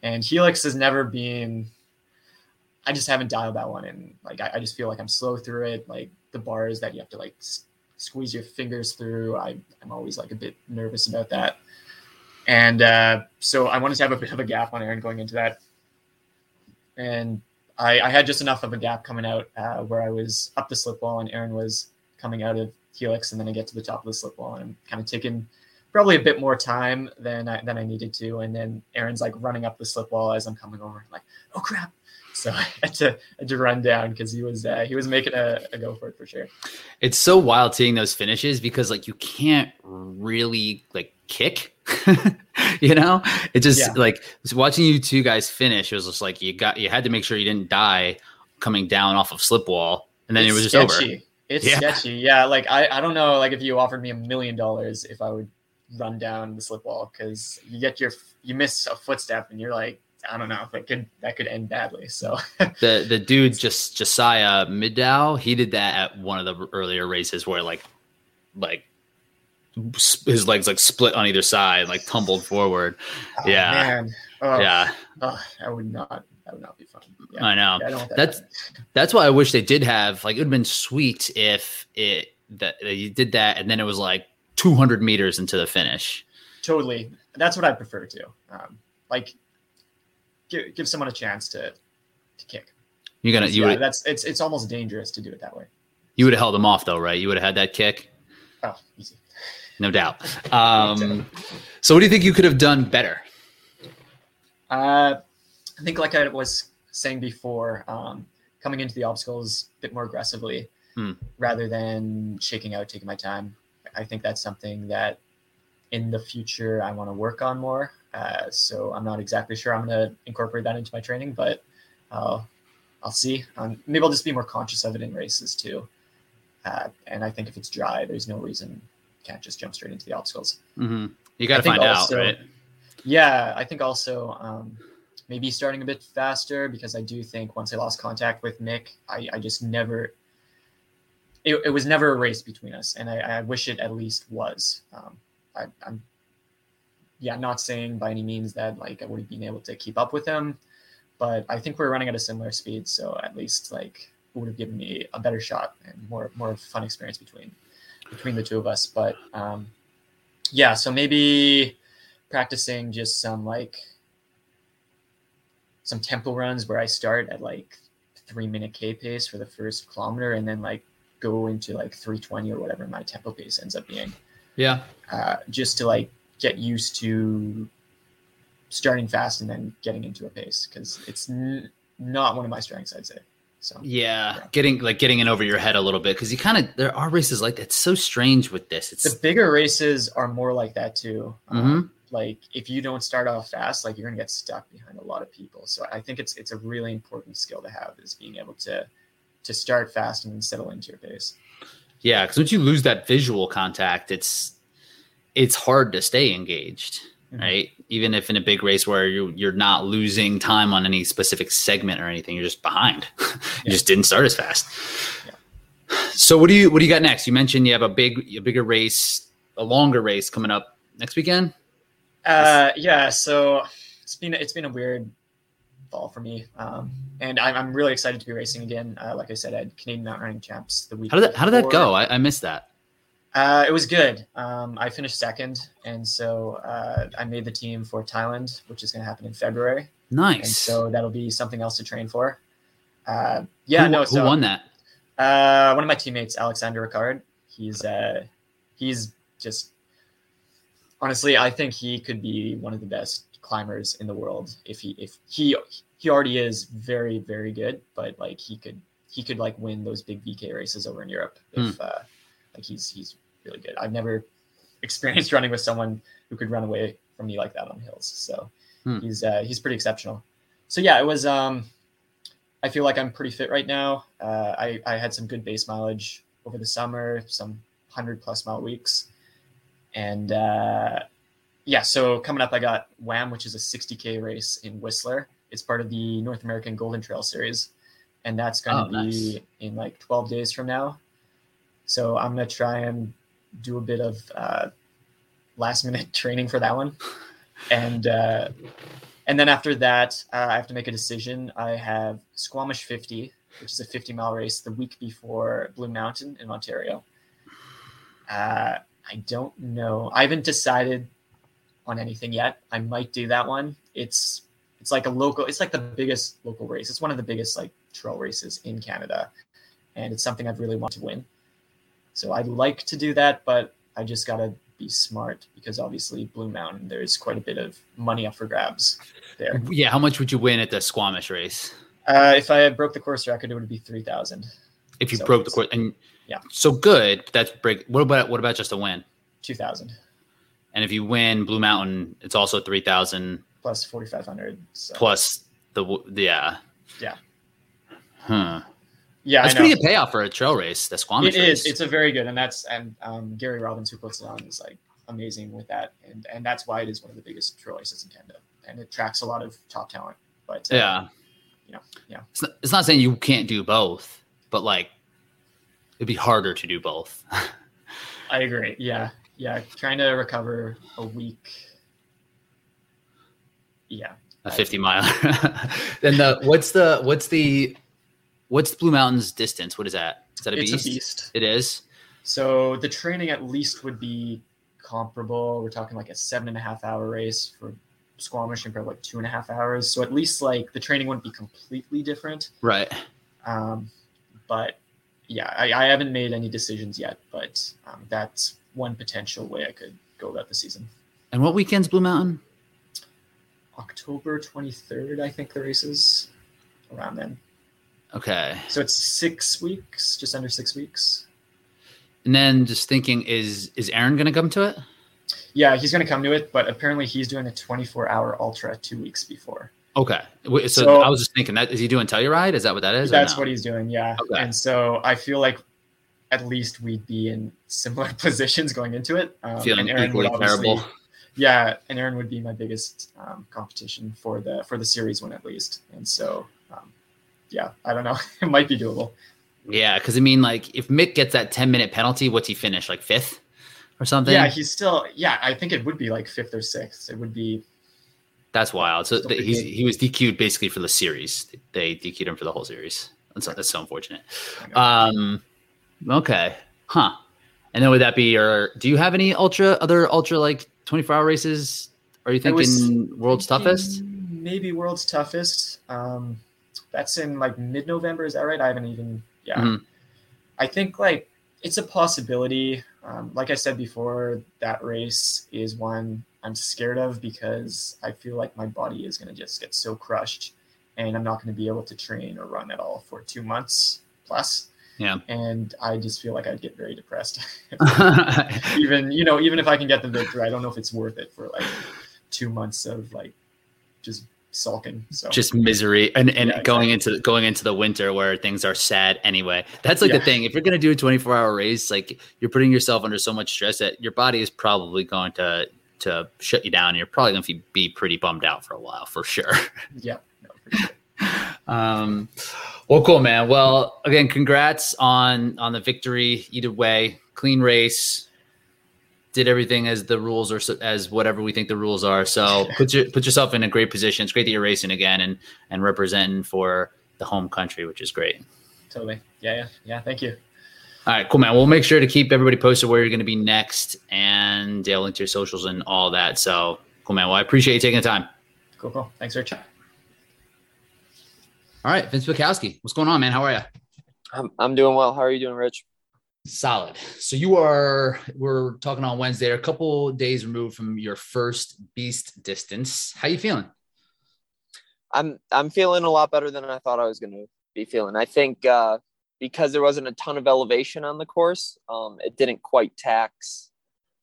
And helix has never been. I just haven't dialed that one in. Like I, I just feel like I'm slow through it. Like the bars that you have to like squeeze your fingers through. I, I'm always like a bit nervous about that. And uh, so I wanted to have a bit of a gap on Aaron going into that. And I, I had just enough of a gap coming out uh, where I was up the slip wall and Aaron was coming out of Helix. And then I get to the top of the slip wall and I'm kind of taking probably a bit more time than I, than I needed to. And then Aaron's like running up the slip wall as I'm coming over, like, oh crap. So I had to, I had to run down because he was uh, he was making a, a go for it for sure. It's so wild seeing those finishes because like you can't really like kick you know it just yeah. like watching you two guys finish it was just like you got you had to make sure you didn't die coming down off of slip wall and then it's it was just sketchy. over it's yeah. sketchy yeah like I, I don't know like if you offered me a million dollars if i would run down the slip wall because you get your you miss a footstep and you're like I don't know that could that could end badly. So the the dude just Josiah Middaugh, he did that at one of the earlier races where like like his legs like split on either side, like tumbled forward. Oh, yeah, man. Oh, yeah. Oh, that would not. That would not be fun. Yeah. I know. Yeah, I that that's that's why I wish they did have like it would have been sweet if it that you did that and then it was like 200 meters into the finish. Totally, that's what I prefer to. Um, like, give give someone a chance to to kick. You're gonna you yeah, would that's it's it's almost dangerous to do it that way. You would have held them off though, right? You would have had that kick. Oh, easy no doubt. Um, so, what do you think you could have done better? Uh, I think, like I was saying before, um, coming into the obstacles a bit more aggressively hmm. rather than shaking out, taking my time. I think that's something that in the future I want to work on more. Uh, so I'm not exactly sure I'm going to incorporate that into my training, but uh, I'll see. Um, maybe I'll just be more conscious of it in races too. Uh, and I think if it's dry, there's no reason can't just jump straight into the obstacles. Mm-hmm. You got to find also, out, right? Yeah, I think also um, maybe starting a bit faster because I do think once I lost contact with Nick, I, I just never. It, it, was never a race between us, and I, I wish it at least was. Um, I, I'm, yeah, not saying by any means that like I would have been able to keep up with him, but I think we're running at a similar speed, so at least like it would have given me a better shot and more more fun experience between between the two of us. But um, yeah, so maybe practicing just some like some tempo runs where I start at like three minute K pace for the first kilometer and then like go into like 320 or whatever my tempo pace ends up being. Yeah. Uh, just to like get used to starting fast and then getting into a pace because it's n- not one of my strengths, I'd say. So yeah, yeah. getting like getting in over your head a little bit because you kind of there are races like that. It's so strange with this. It's the bigger races are more like that too. Um, mm-hmm. Um, like if you don't start off fast, like you're gonna get stuck behind a lot of people. So I think it's it's a really important skill to have is being able to to start fast and then settle into your pace. Yeah, because once you lose that visual contact, it's it's hard to stay engaged mm-hmm. right? Even if in a big race where you you're not losing time on any specific segment or anything, you're just behind. you yeah. just didn't start as fast. Yeah. So what do you what do you got next? You mentioned you have a big a bigger race, a longer race coming up next weekend. Uh, yeah. So it's been it's been a weird fall for me, um, and I'm, I'm really excited to be racing again. Uh, like I said, at Canadian mountain running champs the week. How did that How did that go? I, I missed that. Uh, it was good. Um, I finished second, and so uh, I made the team for Thailand, which is going to happen in February. Nice. And so that'll be something else to train for. Uh, yeah, who, no. Who won that? Uh, one of my teammates, Alexander Ricard. He's uh, he's just honestly, I think he could be one of the best climbers in the world if he if he he already is very very good, but like he could he could like win those big VK races over in Europe if hmm. uh, like he's he's really good. I've never experienced running with someone who could run away from me like that on hills. So hmm. he's uh, he's pretty exceptional. So yeah, it was. Um, I feel like I'm pretty fit right now. Uh, I I had some good base mileage over the summer, some hundred plus mile weeks, and uh, yeah. So coming up, I got WAM, which is a 60k race in Whistler. It's part of the North American Golden Trail Series, and that's going to oh, be nice. in like 12 days from now. So I'm going to try and do a bit of uh, last minute training for that one, and uh, and then after that, uh, I have to make a decision. I have Squamish 50, which is a 50 mile race the week before Blue Mountain in Ontario. Uh, I don't know. I haven't decided on anything yet. I might do that one. It's it's like a local. It's like the biggest local race. It's one of the biggest like trail races in Canada, and it's something I've really wanted to win. So I'd like to do that, but I just gotta be smart because obviously Blue Mountain, there's quite a bit of money up for grabs there. Yeah, how much would you win at the Squamish race? Uh, if I broke the course record, it would be three thousand. If you so broke the course, and yeah, so good. That's break. What about what about just a win? Two thousand. And if you win Blue Mountain, it's also three thousand plus forty five hundred. So. Plus the yeah yeah. Huh. Yeah, that's pretty good payoff for a trail race. The Squamish it race. is. It's a very good, and that's and um, Gary Robbins who puts it on is like amazing with that, and and that's why it is one of the biggest trail races in Canada, and it tracks a lot of top talent. But uh, yeah, you know, yeah, it's not, it's not saying you can't do both, but like it'd be harder to do both. I agree. Yeah, yeah, trying to recover a week. Yeah, a fifty mile. then the what's the what's the What's the Blue Mountain's distance? What is that? Is that a it's beast? a beast. It is. So the training at least would be comparable. We're talking like a seven and a half hour race for Squamish and probably like two and a half hours. So at least like the training wouldn't be completely different. Right. Um, but yeah, I, I haven't made any decisions yet, but um, that's one potential way I could go about the season. And what weekend's Blue Mountain? October 23rd, I think the race is around then. Okay. So it's six weeks, just under six weeks. And then just thinking, is is Aaron going to come to it? Yeah, he's going to come to it, but apparently he's doing a 24 hour ultra two weeks before. Okay. So, so, I was just thinking that is he doing Telluride? Is that what that is? That's no? what he's doing. Yeah. Okay. And so I feel like at least we'd be in similar positions going into it. Um, Feeling equally terrible. Yeah, and Aaron would be my biggest um, competition for the for the series one at least, and so um, yeah, I don't know. it might be doable. Yeah, because I mean, like, if Mick gets that ten minute penalty, what's he finish like fifth or something? Yeah, he's still. Yeah, I think it would be like fifth or sixth. It would be. That's wild. So he's, he was DQ'd basically for the series. They DQ'd him for the whole series. That's, that's so unfortunate. Um, okay, huh? And then would that be your? Do you have any ultra other ultra like twenty four hour races? Are you thinking world's toughest? Maybe world's toughest. Um, that's in like mid November. Is that right? I haven't even. Yeah. Mm-hmm. I think like it's a possibility. Um, like I said before, that race is one I'm scared of because I feel like my body is going to just get so crushed, and I'm not going to be able to train or run at all for two months plus. Yeah. And I just feel like I'd get very depressed. even you know, even if I can get the victory, I don't know if it's worth it for like two months of like just sulking. So just misery and, and yeah, going exactly. into going into the winter where things are sad anyway. That's like yeah. the thing. If you're gonna do a 24 hour race, like you're putting yourself under so much stress that your body is probably going to to shut you down. You're probably gonna be pretty bummed out for a while for sure. Yeah. No, for sure. Um well cool man. Well again, congrats on on the victory either way. Clean race did everything as the rules are as whatever we think the rules are. So put your, put yourself in a great position. It's great that you're racing again and and representing for the home country, which is great. Totally. Yeah, yeah, yeah. Thank you. All right, cool, man. We'll make sure to keep everybody posted where you're going to be next, and they'll link to your socials and all that. So, cool, man. Well, I appreciate you taking the time. Cool, cool. Thanks, Rich. All right, Vince Bukowski, what's going on, man? How are you? I'm I'm doing well. How are you doing, Rich? Solid. So you are we're talking on Wednesday, a couple days removed from your first beast distance. How you feeling? I'm I'm feeling a lot better than I thought I was going to be feeling. I think uh, because there wasn't a ton of elevation on the course, um, it didn't quite tax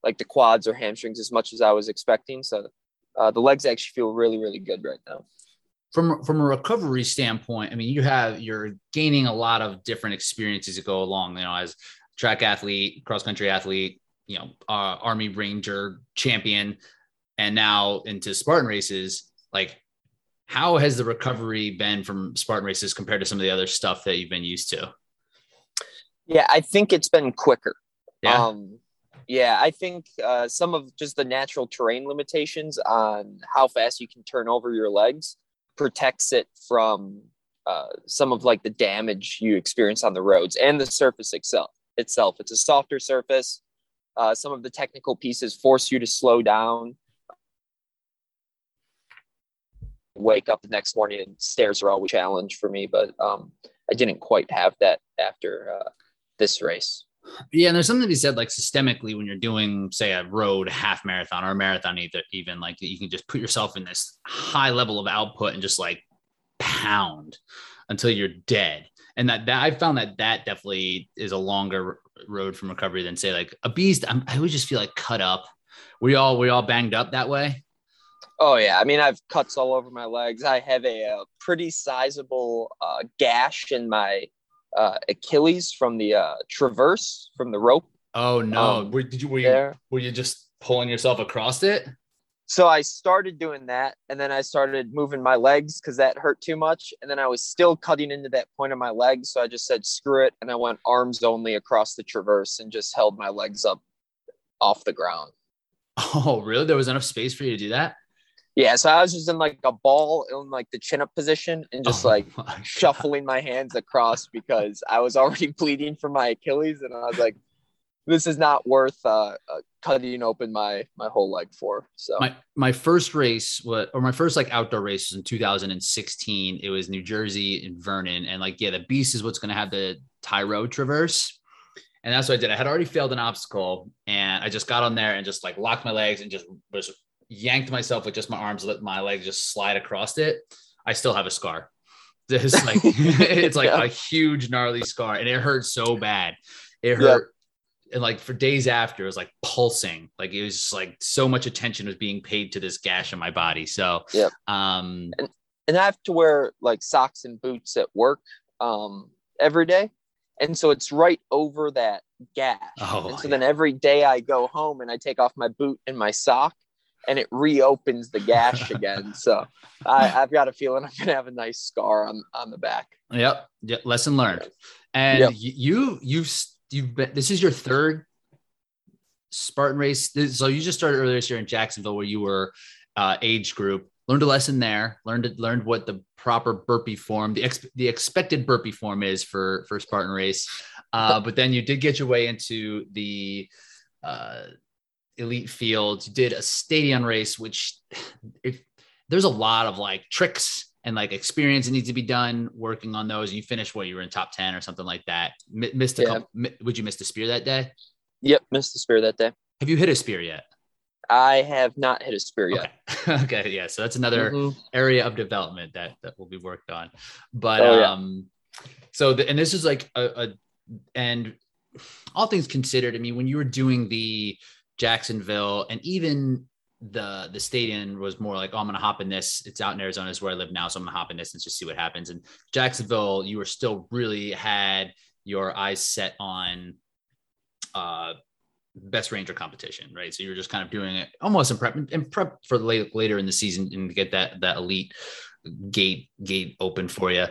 like the quads or hamstrings as much as I was expecting. So uh, the legs actually feel really really good right now. From from a recovery standpoint, I mean, you have you're gaining a lot of different experiences that go along. You know, as track athlete, cross country athlete, you know, uh, army ranger champion, and now into Spartan races. Like, how has the recovery been from Spartan races compared to some of the other stuff that you've been used to? Yeah, I think it's been quicker. Yeah. Um, yeah, I think uh, some of just the natural terrain limitations on how fast you can turn over your legs protects it from uh, some of like the damage you experience on the roads and the surface itself itself. It's a softer surface. Uh, some of the technical pieces force you to slow down. Wake up the next morning and stairs are always a challenge for me, but um, I didn't quite have that after uh, this race. Yeah, and there's something to be said like systemically when you're doing, say, a road half marathon or a marathon, either even like you can just put yourself in this high level of output and just like pound until you're dead and that, that I found that that definitely is a longer road from recovery than say like a beast. I'm, I always just feel like cut up. We all we all banged up that way. Oh yeah, I mean I've cuts all over my legs. I have a, a pretty sizable uh, gash in my uh, Achilles from the uh, traverse from the rope. Oh no! Um, were, did you were you, were you just pulling yourself across it? so I started doing that and then I started moving my legs because that hurt too much. And then I was still cutting into that point of my legs. So I just said, screw it. And I went arms only across the traverse and just held my legs up off the ground. Oh, really? There was enough space for you to do that? Yeah. So I was just in like a ball in like the chin up position and just oh, like my shuffling my hands across because I was already bleeding from my Achilles. And I was like, this is not worth uh, uh, cutting open my my whole leg for. So my my first race was or my first like outdoor race was in 2016. It was New Jersey in Vernon, and like yeah, the beast is what's going to have the Tyro Traverse. And that's what I did. I had already failed an obstacle, and I just got on there and just like locked my legs and just was yanked myself with just my arms, let my legs just slide across it. I still have a scar. This like it's like yeah. a huge gnarly scar, and it hurt so bad. It hurt and like for days after it was like pulsing like it was just like so much attention was being paid to this gash in my body so yeah um and, and i have to wear like socks and boots at work um every day and so it's right over that gash oh, and so yeah. then every day i go home and i take off my boot and my sock and it reopens the gash again so I, have got a feeling i'm gonna have a nice scar on on the back yep, yep. lesson learned and yep. you you've you've been this is your third Spartan race. So you just started earlier this year in Jacksonville where you were uh, age group. Learned a lesson there. Learned learned what the proper burpee form, the ex, the expected burpee form is for for Spartan race. Uh, but then you did get your way into the uh, elite field. You did a stadium race, which if, there's a lot of like tricks and like experience that needs to be done working on those. You finished what you were in top 10 or something like that. M- missed a yeah. couple. M- would you miss the spear that day? Yep. Missed the spear that day. Have you hit a spear yet? I have not hit a spear yet. Okay. okay. Yeah. So that's another mm-hmm. area of development that, that will be worked on. But, oh, yeah. um, so the, and this is like a, a, and all things considered, I mean, when you were doing the Jacksonville and even the the stadium was more like, oh, I'm gonna hop in this. It's out in Arizona, is where I live now, so I'm gonna hop in this and just see what happens. And Jacksonville, you were still really had your eyes set on uh best ranger competition, right? So you were just kind of doing it almost in prep in prep for late, later in the season and get that that elite gate gate open for you.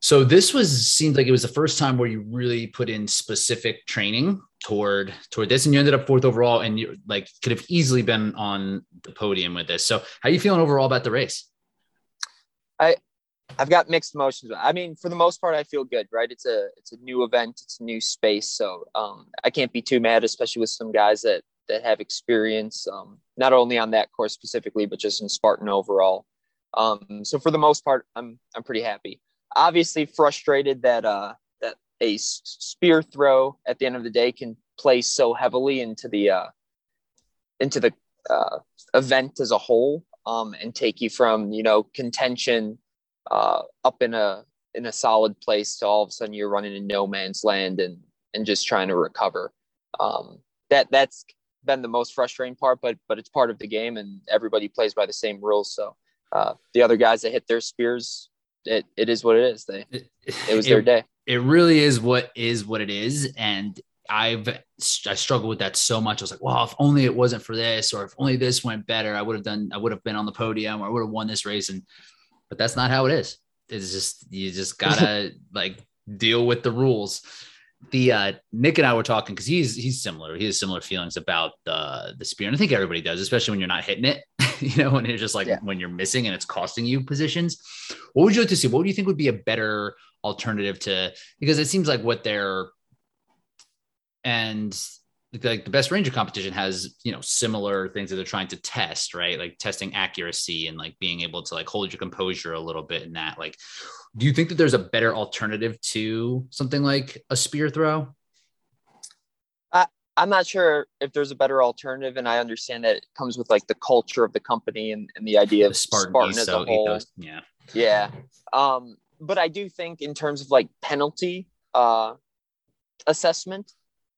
So this was seemed like it was the first time where you really put in specific training toward toward this, and you ended up fourth overall, and you like could have easily been on the podium with this. So how are you feeling overall about the race? I I've got mixed emotions. I mean, for the most part, I feel good. Right? It's a it's a new event. It's a new space. So um, I can't be too mad, especially with some guys that that have experience, um, not only on that course specifically, but just in Spartan overall. Um, so for the most part, I'm I'm pretty happy. Obviously, frustrated that uh, a spear throw at the end of the day can play so heavily into the uh, into the uh, event as a whole um, and take you from you know contention uh, up in a in a solid place to all of a sudden you're running in no man's land and and just trying to recover. Um, that that's been the most frustrating part, but but it's part of the game and everybody plays by the same rules. So uh, the other guys that hit their spears, it, it is what it is. They it was it, their day. It really is what is what it is, and I've I struggled with that so much. I was like, well, if only it wasn't for this, or if only this went better, I would have done. I would have been on the podium, or I would have won this race. And but that's not how it is. It's just you just gotta like deal with the rules the uh, Nick and I were talking because he's he's similar. He has similar feelings about the the spear, and I think everybody does, especially when you're not hitting it. you know, when it's just like yeah. when you're missing and it's costing you positions. What would you like to see? What do you think would be a better alternative to? Because it seems like what they're and like the best ranger competition has you know similar things that they're trying to test right like testing accuracy and like being able to like hold your composure a little bit in that like do you think that there's a better alternative to something like a spear throw I, i'm not sure if there's a better alternative and i understand that it comes with like the culture of the company and, and the idea of spartan, spartan as a whole ethos. yeah yeah um but i do think in terms of like penalty uh assessment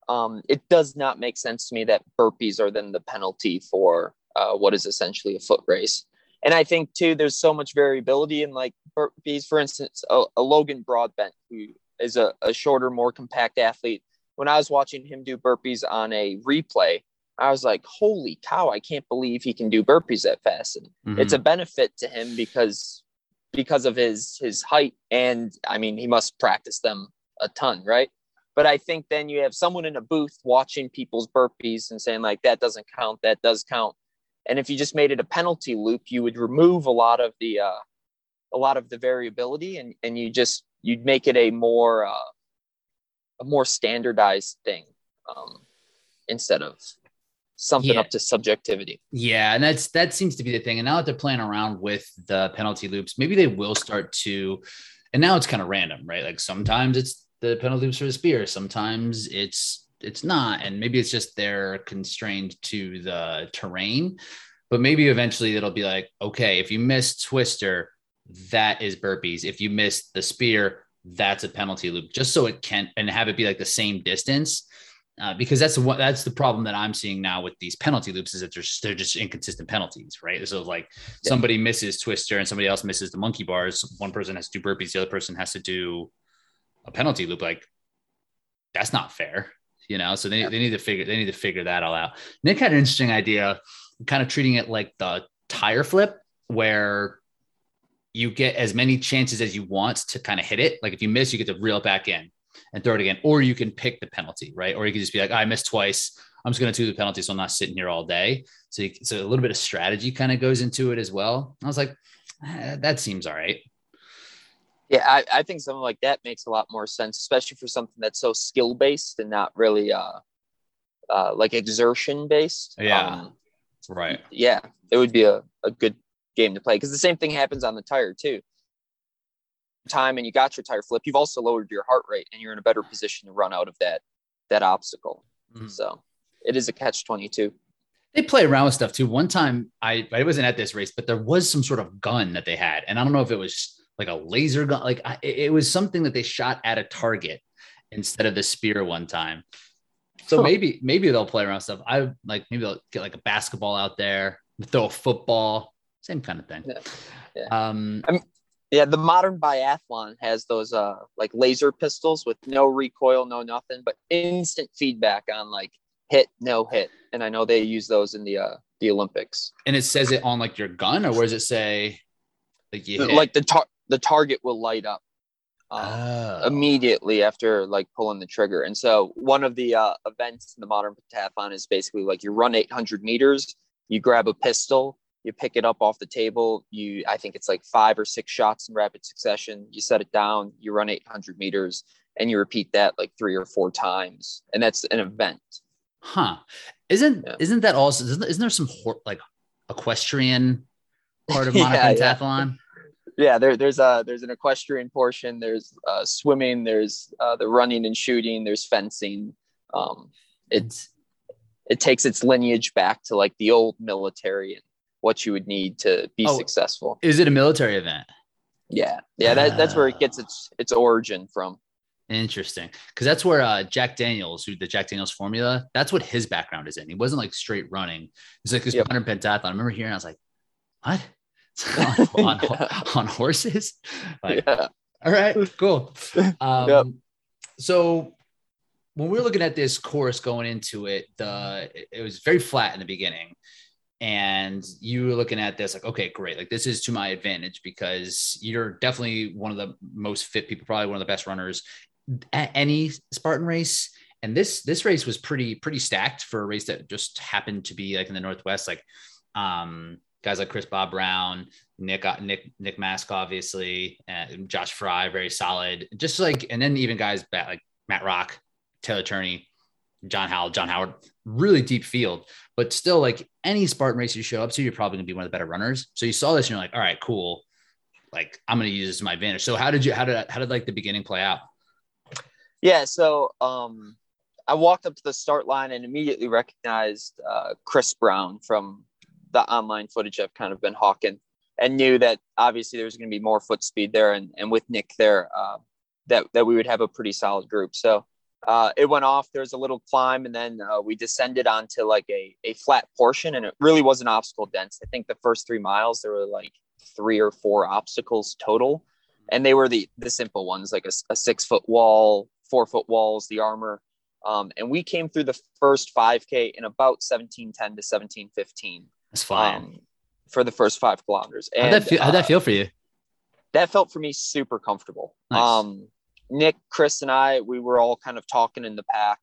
um, it does not make sense to me that burpees are then the penalty for uh, what is essentially a foot race. And I think too, there's so much variability in like burpees. For instance, a, a Logan Broadbent, who is a, a shorter, more compact athlete. When I was watching him do burpees on a replay, I was like, holy cow, I can't believe he can do burpees that fast. And mm-hmm. it's a benefit to him because because of his his height and I mean he must practice them a ton, right? But I think then you have someone in a booth watching people's burpees and saying, like, that doesn't count, that does count. And if you just made it a penalty loop, you would remove a lot of the uh, a lot of the variability and, and you just you'd make it a more uh, a more standardized thing um, instead of something yeah. up to subjectivity. Yeah, and that's that seems to be the thing. And now that they're playing around with the penalty loops, maybe they will start to. And now it's kind of random, right? Like sometimes it's the penalty loops for the spear. Sometimes it's it's not, and maybe it's just they're constrained to the terrain. But maybe eventually it'll be like, okay, if you miss twister, that is burpees. If you miss the spear, that's a penalty loop, just so it can and have it be like the same distance. Uh, because that's what that's the problem that I'm seeing now with these penalty loops is that they're just, they're just inconsistent penalties, right? So like yeah. somebody misses twister and somebody else misses the monkey bars. One person has to do burpees, the other person has to do a penalty loop, like that's not fair, you know. So they, yeah. they need to figure they need to figure that all out. Nick had an interesting idea, kind of treating it like the tire flip, where you get as many chances as you want to kind of hit it. Like if you miss, you get to reel it back in and throw it again, or you can pick the penalty, right? Or you can just be like, I missed twice. I'm just going to do the penalty, so I'm not sitting here all day. So, you, so a little bit of strategy kind of goes into it as well. I was like, eh, that seems all right. Yeah, I, I think something like that makes a lot more sense, especially for something that's so skill based and not really uh, uh, like exertion based. Yeah. Um, right. Yeah, it would be a, a good game to play because the same thing happens on the tire too. Time and you got your tire flip, you've also lowered your heart rate and you're in a better position to run out of that that obstacle. Mm-hmm. So it is a catch twenty two. They play around with stuff too. One time I I wasn't at this race, but there was some sort of gun that they had, and I don't know if it was like a laser gun. Like I, it was something that they shot at a target instead of the spear one time. So maybe maybe they'll play around stuff. I like maybe they'll get like a basketball out there, throw a football, same kind of thing. Yeah. yeah. Um, I'm, yeah, the modern biathlon has those uh like laser pistols with no recoil, no nothing, but instant feedback on like hit, no hit. And I know they use those in the uh the Olympics. And it says it on like your gun, or where does it say like you hit? like the tar- the target will light up uh, oh. immediately after like pulling the trigger. And so one of the uh, events in the modern pentathlon is basically like you run 800 meters, you grab a pistol, you pick it up off the table. You, I think it's like five or six shots in rapid succession. You set it down, you run 800 meters, and you repeat that like three or four times. And that's an event. Huh? Isn't yeah. isn't that also? Isn't, isn't there some like equestrian part of modern yeah? Yeah yeah, there, there's a there's an equestrian portion. There's uh, swimming. There's uh, the running and shooting. There's fencing. Um, it's it takes its lineage back to like the old military and what you would need to be oh, successful. Is it a military event? Yeah, yeah, that, that's where it gets its its origin from. Interesting, because that's where uh, Jack Daniels, who the Jack Daniels formula, that's what his background is in. He wasn't like straight running. He's like this yep. 100 pentathlon. I remember hearing, I was like, what? on, on, on, horses? Like, yeah. All right, cool. Um, yep. So when we were looking at this course going into it, the it was very flat in the beginning. And you looking at this like, okay, great. Like this is to my advantage because you're definitely one of the most fit people, probably one of the best runners at any Spartan race. And this this race was pretty pretty stacked for a race that just happened to be like in the Northwest. Like um, guys like Chris Bob Brown, Nick uh, Nick Nick Mask, obviously, and Josh Fry, very solid. Just like and then even guys like Matt Rock, Taylor Turney, John Howell, John Howard, really deep field. But still, like any Spartan race you show up to, you're probably gonna be one of the better runners. So you saw this and you're like, all right, cool. Like I'm gonna use this to my advantage. So how did you how did how did like the beginning play out? Yeah, so um, I walked up to the start line and immediately recognized uh, Chris Brown from the online footage I've kind of been hawking, and knew that obviously there was going to be more foot speed there, and and with Nick there, uh, that that we would have a pretty solid group. So. Uh, it went off. There was a little climb, and then uh, we descended onto like a, a flat portion, and it really was an obstacle dense. I think the first three miles there were like three or four obstacles total, and they were the the simple ones, like a, a six foot wall, four foot walls, the armor. Um, and we came through the first 5K in about 1710 to 1715. That's fine. Um, for the first five kilometers. And, how'd, that feel, how'd that uh, feel for you? That felt for me super comfortable. Nice. Um, Nick, Chris, and I, we were all kind of talking in the pack.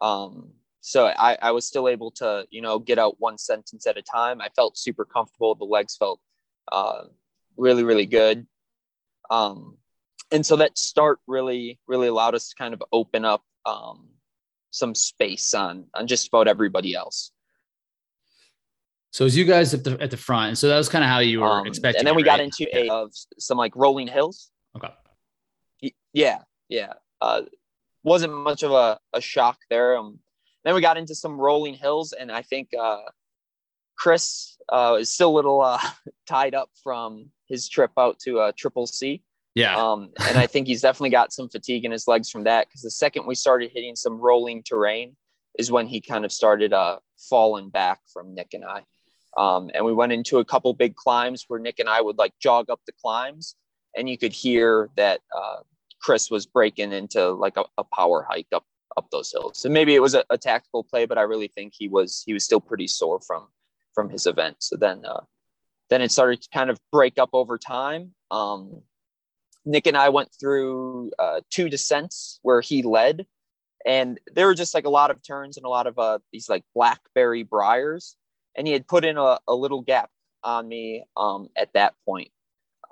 Um, so I, I was still able to, you know, get out one sentence at a time. I felt super comfortable. The legs felt uh, really, really good. Um, and so that start really really allowed us to kind of open up um, some space on on just about everybody else so as you guys at the at the front and so that was kind of how you were um, expecting and then we it, got into a of some like rolling hills okay yeah yeah uh wasn't much of a, a shock there um then we got into some rolling hills and i think uh chris uh is still a little uh tied up from his trip out to uh triple c yeah. Um, and I think he's definitely got some fatigue in his legs from that because the second we started hitting some rolling terrain is when he kind of started uh, falling back from Nick and I. Um, and we went into a couple big climbs where Nick and I would like jog up the climbs, and you could hear that uh, Chris was breaking into like a, a, power hike up up those hills. So maybe it was a, a, tactical play, but I really think he was he was still pretty sore from from his event. So then uh, then it started to kind of break up over time. Um, Nick and I went through uh, two descents where he led, and there were just like a lot of turns and a lot of uh, these like blackberry briars, and he had put in a, a little gap on me um, at that point.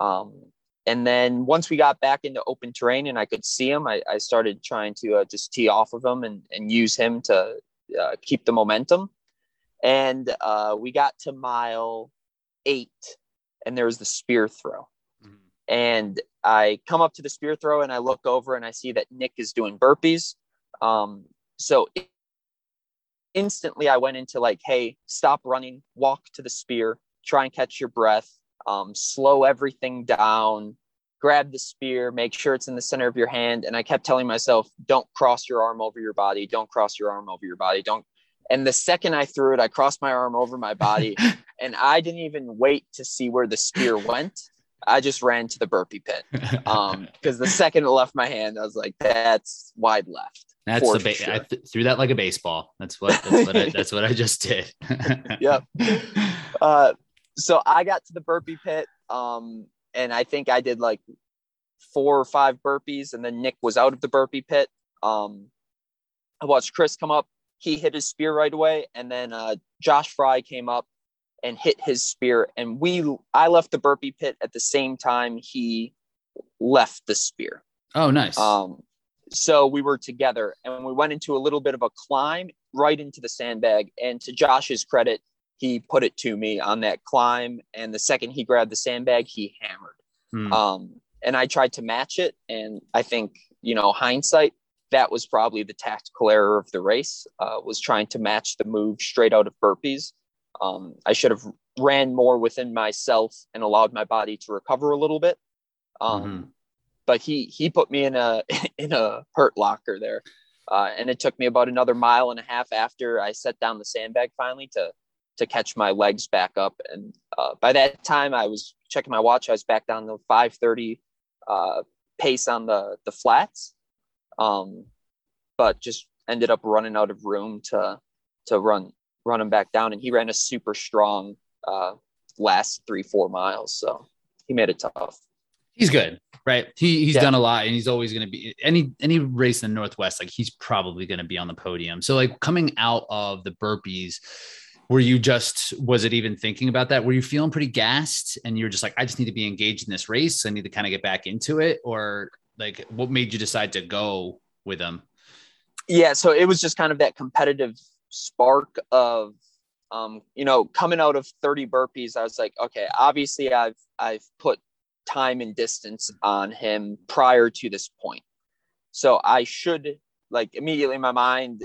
Um, and then once we got back into open terrain and I could see him, I, I started trying to uh, just tee off of him and, and use him to uh, keep the momentum. And uh, we got to mile eight, and there was the spear throw. Mm-hmm. And I come up to the spear throw and I look over and I see that Nick is doing burpees. Um, so instantly I went into like, hey, stop running, walk to the spear, try and catch your breath, um, slow everything down, grab the spear, make sure it's in the center of your hand. And I kept telling myself, don't cross your arm over your body, don't cross your arm over your body, don't. And the second I threw it, I crossed my arm over my body and I didn't even wait to see where the spear went. I just ran to the burpee pit. Um, because the second it left my hand, I was like, "That's wide left." That's the ba- sure. I th- threw that like a baseball. That's what that's what I, that's what I just did. yep. Uh, so I got to the burpee pit, um, and I think I did like four or five burpees, and then Nick was out of the burpee pit. Um, I watched Chris come up. He hit his spear right away, and then uh, Josh Fry came up and hit his spear. And we, I left the burpee pit at the same time he left the spear. Oh, nice. Um, so we were together and we went into a little bit of a climb right into the sandbag. And to Josh's credit, he put it to me on that climb. And the second he grabbed the sandbag, he hammered. Hmm. Um, and I tried to match it. And I think, you know, hindsight, that was probably the tactical error of the race, uh, was trying to match the move straight out of burpees. Um, I should have ran more within myself and allowed my body to recover a little bit. Um, mm-hmm. But he he put me in a in a hurt locker there, uh, and it took me about another mile and a half after I set down the sandbag finally to to catch my legs back up. And uh, by that time, I was checking my watch. I was back down to 5:30 uh, pace on the the flats, um, but just ended up running out of room to to run run him back down. And he ran a super strong uh, last three four miles, so he made it tough. He's good, right? He he's yeah. done a lot, and he's always going to be any any race in the Northwest. Like he's probably going to be on the podium. So like coming out of the burpees were you just was it even thinking about that? Were you feeling pretty gassed and you're just like i just need to be engaged in this race. I need to kind of get back into it or like what made you decide to go with them? Yeah so it was just kind of that competitive spark of um, you know coming out of 30 burpees i was like okay obviously i've i've put time and distance on him prior to this point. So i should like immediately in my mind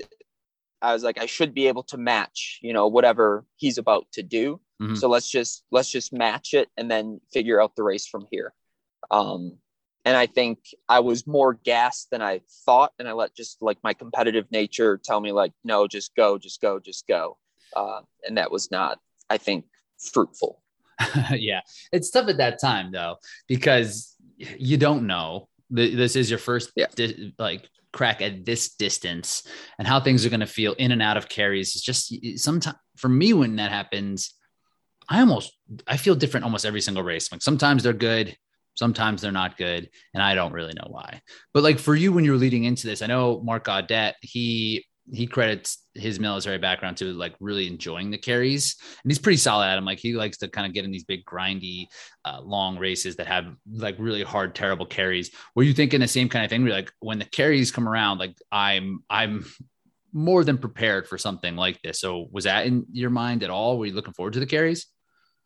I was like, I should be able to match, you know, whatever he's about to do. Mm-hmm. So let's just let's just match it and then figure out the race from here. Um, and I think I was more gassed than I thought, and I let just like my competitive nature tell me like, no, just go, just go, just go. Uh, and that was not, I think, fruitful. yeah, it's tough at that time though because you don't know. This is your first yeah. like crack at this distance and how things are going to feel in and out of carries is just sometimes for me when that happens i almost i feel different almost every single race. Like sometimes they're good sometimes they're not good and i don't really know why. But like for you when you're leading into this i know mark Gaudet, he he credits his military background to like really enjoying the carries. And he's pretty solid at them like he likes to kind of get in these big grindy uh, long races that have like really hard terrible carries. Were you thinking the same kind of thing where like when the carries come around like i'm i'm more than prepared for something like this. So was that in your mind at all? Were you looking forward to the carries?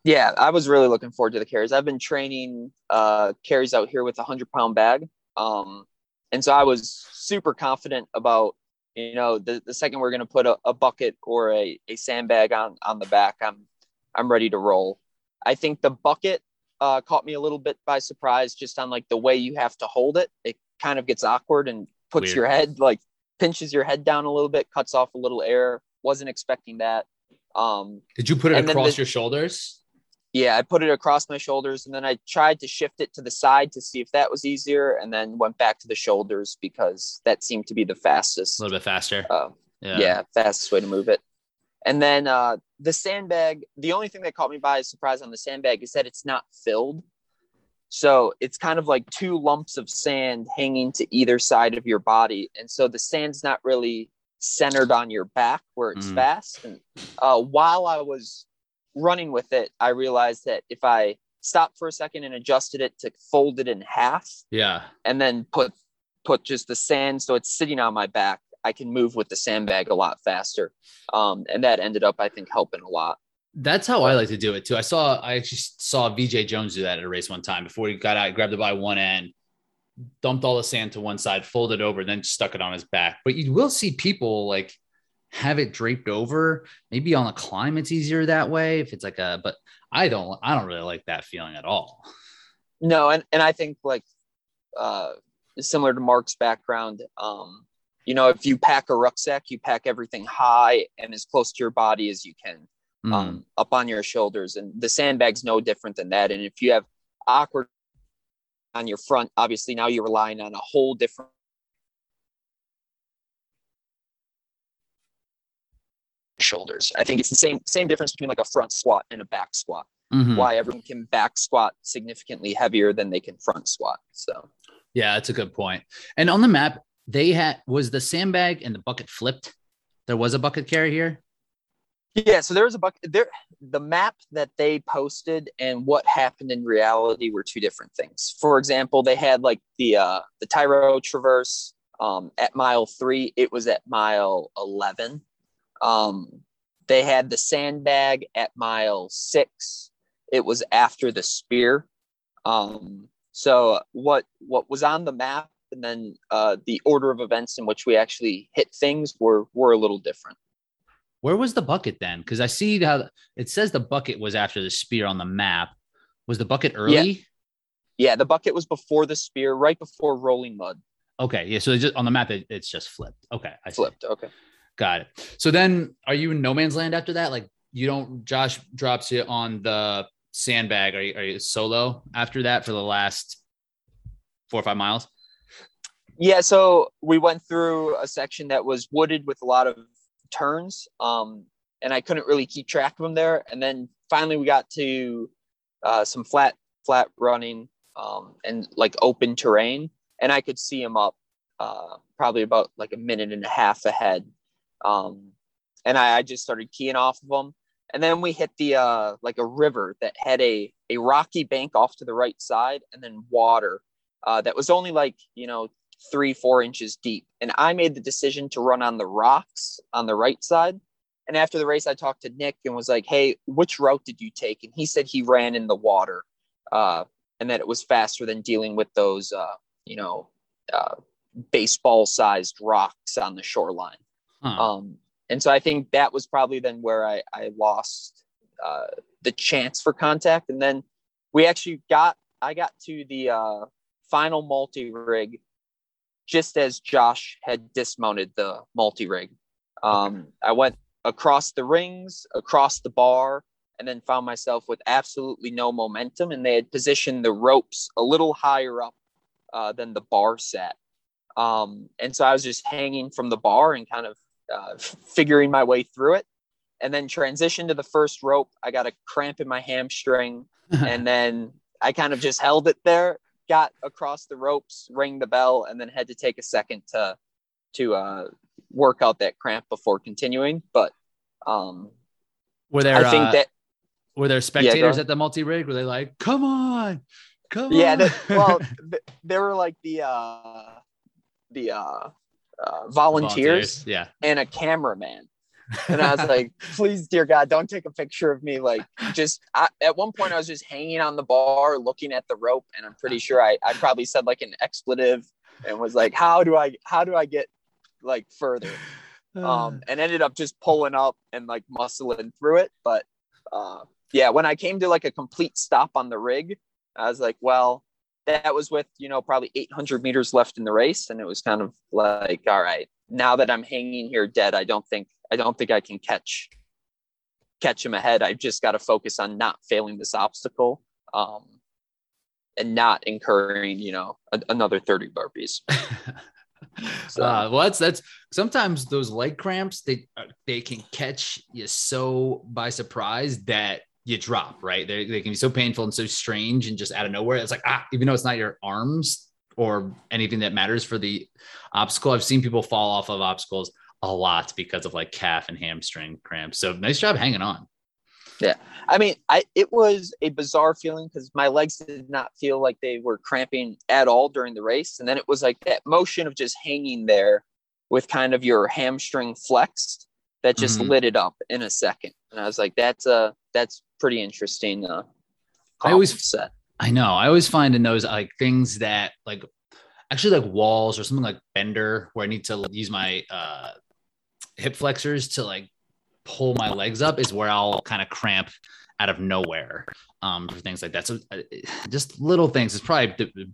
Yeah i was really looking forward to the carries. I've been training uh carries out here with a hundred pound bag. Um and so i was super confident about you know, the, the second we're going to put a, a, bucket or a, a sandbag on, on the back, I'm, I'm ready to roll. I think the bucket uh, caught me a little bit by surprise just on like the way you have to hold it. It kind of gets awkward and puts Weird. your head like pinches your head down a little bit, cuts off a little air. Wasn't expecting that. Um, Did you put it across the, your shoulders? Yeah, I put it across my shoulders and then I tried to shift it to the side to see if that was easier and then went back to the shoulders because that seemed to be the fastest. A little bit faster. Uh, yeah. yeah, fastest way to move it. And then uh, the sandbag, the only thing that caught me by surprise on the sandbag is that it's not filled. So it's kind of like two lumps of sand hanging to either side of your body. And so the sand's not really centered on your back where it's mm. fast. And uh, while I was running with it, I realized that if I stopped for a second and adjusted it to fold it in half, yeah, and then put put just the sand so it's sitting on my back, I can move with the sandbag a lot faster. Um, and that ended up, I think, helping a lot. That's how I like to do it too. I saw, I actually saw VJ Jones do that at a race one time before he got out, grabbed it by one end, dumped all the sand to one side, folded over, then stuck it on his back. But you will see people like have it draped over. Maybe on a climb, it's easier that way. If it's like a, but I don't, I don't really like that feeling at all. No, and and I think like uh, similar to Mark's background, um, you know, if you pack a rucksack, you pack everything high and as close to your body as you can, mm. um, up on your shoulders, and the sandbag's no different than that. And if you have awkward on your front, obviously now you're relying on a whole different shoulders. I think it's the same same difference between like a front squat and a back squat. Mm-hmm. Why everyone can back squat significantly heavier than they can front squat. So yeah, that's a good point. And on the map, they had was the sandbag and the bucket flipped. There was a bucket carry here. Yeah, so there was a bucket there. The map that they posted and what happened in reality were two different things. For example, they had like the uh the Tyro Traverse um at mile three, it was at mile eleven. Um, they had the sandbag at mile six. It was after the spear. Um, So what what was on the map and then uh, the order of events in which we actually hit things were were a little different. Where was the bucket then? Because I see how it says the bucket was after the spear on the map. Was the bucket early? Yeah, yeah the bucket was before the spear, right before rolling mud. Okay, yeah. So just on the map, it, it's just flipped. Okay, I flipped. See. Okay, got it. So then, are you in no man's land after that? Like you don't. Josh drops you on the sandbag. Are you, are you solo after that for the last four or five miles? Yeah. So we went through a section that was wooded with a lot of turns, um, and I couldn't really keep track of them there. And then finally, we got to uh, some flat flat running um, and like open terrain and I could see him up uh, probably about like a minute and a half ahead. Um, and I, I, just started keying off of them. And then we hit the uh, like a river that had a a rocky bank off to the right side, and then water uh, that was only like you know three four inches deep. And I made the decision to run on the rocks on the right side. And after the race, I talked to Nick and was like, "Hey, which route did you take?" And he said he ran in the water, uh, and that it was faster than dealing with those uh, you know, uh, baseball sized rocks on the shoreline. Huh. Um, and so I think that was probably then where I, I lost uh, the chance for contact. And then we actually got, I got to the uh, final multi rig just as Josh had dismounted the multi rig. Um, I went across the rings, across the bar, and then found myself with absolutely no momentum. And they had positioned the ropes a little higher up uh, than the bar set. Um, and so I was just hanging from the bar and kind of uh, figuring my way through it. And then transition to the first rope. I got a cramp in my hamstring, and then I kind of just held it there, got across the ropes, rang the bell, and then had to take a second to to uh, work out that cramp before continuing. But um, were there? I think uh, that were there spectators yeah, at the multi rig? Were they like, "Come on, Come yeah, on. The, well, the, they were like the uh, the uh, uh, volunteers, volunteers, yeah, and a cameraman. and I was like, please, dear God, don't take a picture of me. Like, just I, at one point, I was just hanging on the bar looking at the rope, and I'm pretty sure I, I probably said like an expletive and was like, how do I, how do I get like further? Um, and ended up just pulling up and like muscling through it. But uh, yeah, when I came to like a complete stop on the rig, I was like, well, that was with, you know, probably 800 meters left in the race. And it was kind of like, all right, now that I'm hanging here dead, I don't think, I don't think I can catch, catch him ahead. I've just got to focus on not failing this obstacle. Um, and not incurring, you know, a, another 30 burpees. so. Uh, well, that's that's sometimes those leg cramps they uh, they can catch you so by surprise that you drop, right? They, they can be so painful and so strange and just out of nowhere. It's like, ah, even though it's not your arms or anything that matters for the obstacle, I've seen people fall off of obstacles a lot because of like calf and hamstring cramps. So nice job hanging on. Yeah. I mean, I it was a bizarre feeling because my legs did not feel like they were cramping at all during the race. And then it was like that motion of just hanging there with kind of your hamstring flexed that just mm-hmm. lit it up in a second. And I was like, that's a that's pretty interesting. Uh, I always set. I know. I always find in those like things that like actually like walls or something like bender where I need to use my uh, hip flexors to like pull my legs up is where I'll kind of cramp out of nowhere um, for things like that. So uh, just little things. It's probably de-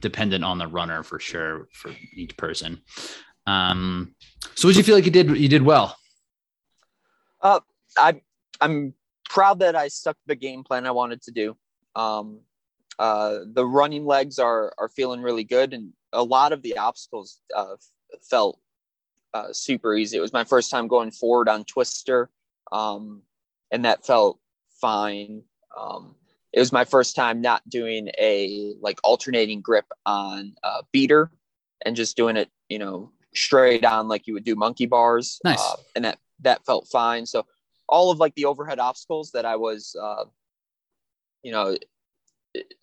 dependent on the runner for sure for each person. Um, so would you feel like you did? You did well. Uh, I I'm proud that I stuck the game plan I wanted to do. Um, uh, the running legs are are feeling really good, and a lot of the obstacles uh, felt uh, super easy. It was my first time going forward on Twister, um, and that felt fine. Um, it was my first time not doing a like alternating grip on beater and just doing it, you know, straight on like you would do monkey bars. Nice. Uh, and that that felt fine. So all of like the overhead obstacles that I was, uh, you know,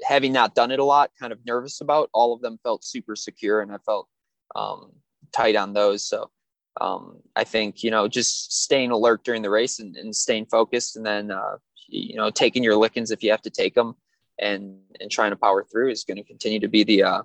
having not done it a lot, kind of nervous about. All of them felt super secure, and I felt um, tight on those. So um, I think you know just staying alert during the race and, and staying focused, and then uh, you know taking your lickings if you have to take them. and and trying to power through is going to continue to be the uh,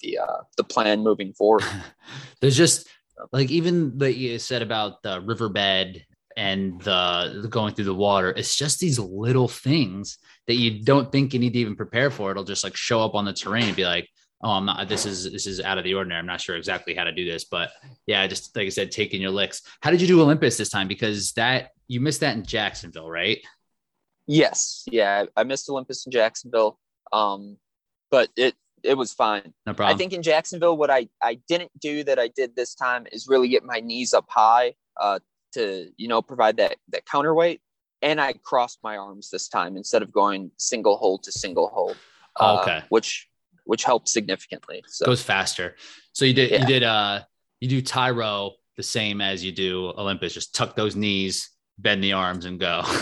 the uh, the plan moving forward. There's just like even that you said about the riverbed and the going through the water. It's just these little things that you don't think you need to even prepare for. It'll just like show up on the terrain and be like, oh, I'm not. This is this is out of the ordinary. I'm not sure exactly how to do this, but yeah, just like I said, taking your licks. How did you do Olympus this time? Because that you missed that in Jacksonville, right? Yes, yeah, I missed Olympus in Jacksonville, um, but it it was fine. No problem. I think in Jacksonville, what I I didn't do that I did this time is really get my knees up high uh, to you know provide that that counterweight, and I crossed my arms this time instead of going single hold to single hold. Uh, okay, which which helped significantly. So goes faster. So you did yeah. you did uh you do Tyro the same as you do Olympus. Just tuck those knees, bend the arms, and go.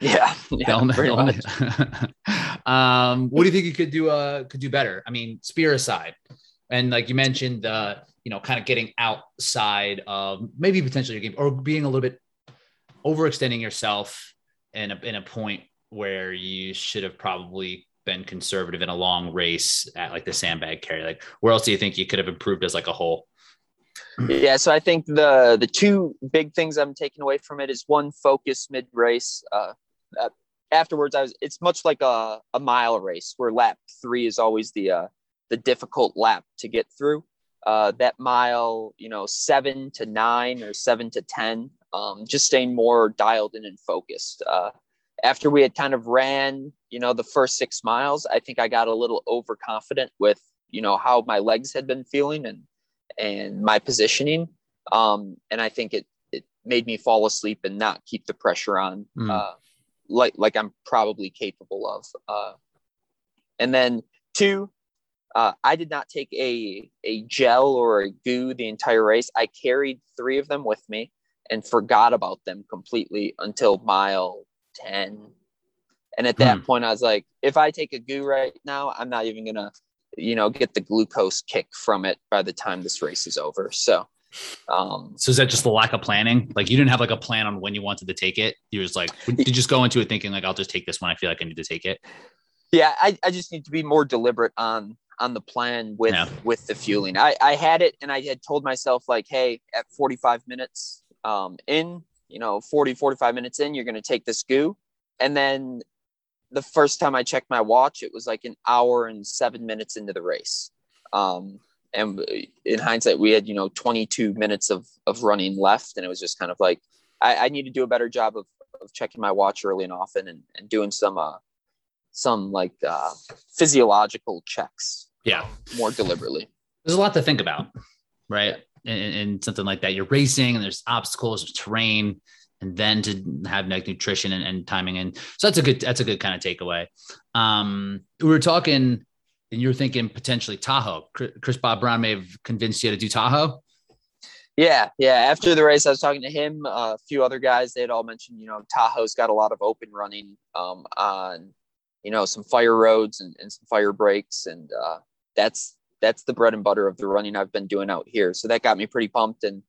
Yeah, yeah um, what do you think you could do? Uh, could do better? I mean, spear aside, and like you mentioned, uh, you know, kind of getting outside of maybe potentially your game or being a little bit overextending yourself in a in a point where you should have probably been conservative in a long race at like the sandbag carry. Like, where else do you think you could have improved as like a whole? Yeah, so I think the the two big things I'm taking away from it is one focus mid race. Uh, uh, afterwards, I was. It's much like a, a mile race where lap three is always the uh, the difficult lap to get through. Uh, that mile, you know, seven to nine or seven to ten, um, just staying more dialed in and focused. Uh, after we had kind of ran, you know, the first six miles, I think I got a little overconfident with, you know, how my legs had been feeling and and my positioning. Um, and I think it it made me fall asleep and not keep the pressure on. Mm. Uh, like like I'm probably capable of. Uh, and then two, uh, I did not take a a gel or a goo the entire race. I carried three of them with me and forgot about them completely until mile ten. And at that hmm. point, I was like, if I take a goo right now, I'm not even gonna, you know, get the glucose kick from it by the time this race is over. So um, so is that just the lack of planning? Like you didn't have like a plan on when you wanted to take it. You was like, you just go into it thinking like, I'll just take this when I feel like I need to take it? Yeah, I, I just need to be more deliberate on on the plan with yeah. with the fueling. I I had it and I had told myself like, hey, at 45 minutes um, in, you know, 40 45 minutes in, you're going to take this goo, and then the first time I checked my watch, it was like an hour and seven minutes into the race. Um, and in hindsight we had you know 22 minutes of of running left and it was just kind of like i, I need to do a better job of, of checking my watch early and often and, and doing some uh some like uh physiological checks yeah more deliberately there's a lot to think about right and, something like that you're racing and there's obstacles there's terrain and then to have like nutrition and, and timing and so that's a good that's a good kind of takeaway um we were talking and you're thinking potentially Tahoe. Chris Bob Brown may have convinced you to do Tahoe. Yeah, yeah. After the race, I was talking to him, uh, a few other guys. They had all mentioned, you know, Tahoe's got a lot of open running um, on, you know, some fire roads and, and some fire breaks, and uh, that's that's the bread and butter of the running I've been doing out here. So that got me pretty pumped, and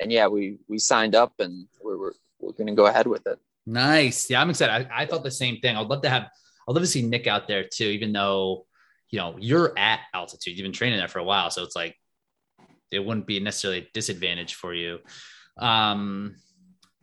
and yeah, we we signed up, and we're we're, we're going to go ahead with it. Nice. Yeah, I'm excited. I, I thought the same thing. I'd love to have. I'd love to see Nick out there too, even though you know, you're at altitude. You've been training there for a while, so it's like it wouldn't be necessarily a disadvantage for you. Um,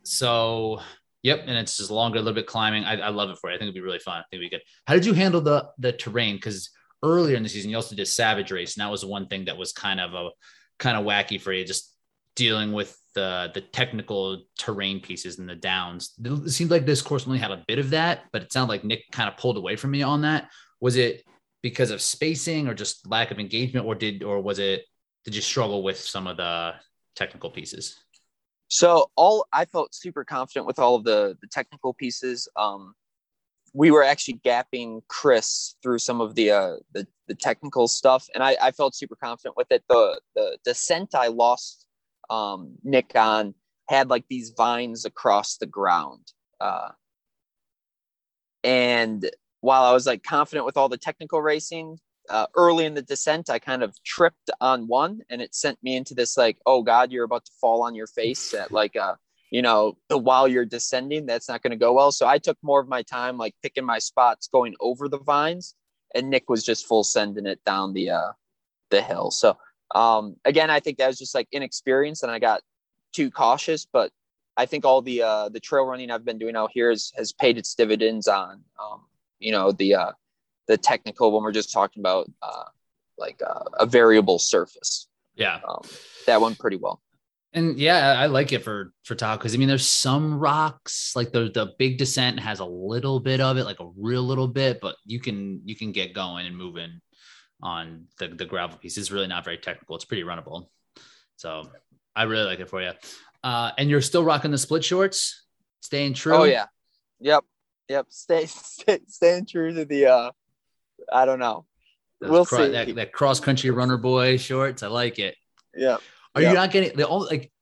so yep, and it's just longer, a little bit climbing. I, I love it for you. I think it'd be really fun. I think be good. How did you handle the the terrain? Because earlier in the season, you also did Savage Race, and that was one thing that was kind of a kind of wacky for you, just dealing with the the technical terrain pieces and the downs. It seemed like this course only had a bit of that, but it sounded like Nick kind of pulled away from me on that. Was it because of spacing or just lack of engagement or did or was it did you struggle with some of the technical pieces so all i felt super confident with all of the the technical pieces um we were actually gapping chris through some of the uh the, the technical stuff and I, I felt super confident with it. The the descent i lost um nick on had like these vines across the ground uh and while I was like confident with all the technical racing, uh, early in the descent, I kind of tripped on one and it sent me into this like, oh God, you're about to fall on your face at like a, you know, while you're descending, that's not going to go well. So I took more of my time like picking my spots going over the vines, and Nick was just full sending it down the uh the hill. So um again, I think that was just like inexperience, and I got too cautious. But I think all the uh the trail running I've been doing out here has has paid its dividends on um you know the uh the technical when we're just talking about uh like uh, a variable surface. Yeah, um, that one pretty well. And yeah, I like it for for Tahoe because I mean, there's some rocks like the the big descent has a little bit of it, like a real little bit, but you can you can get going and moving on the the gravel piece. It's really not very technical. It's pretty runnable. So I really like it for you. Uh, and you're still rocking the split shorts, staying true. Oh yeah, yep, yep. Stay, stay staying true to the. uh I don't know. Those we'll cro- see that, that cross country runner boy shorts. I like it. Yeah. Are yep. you not getting the only like?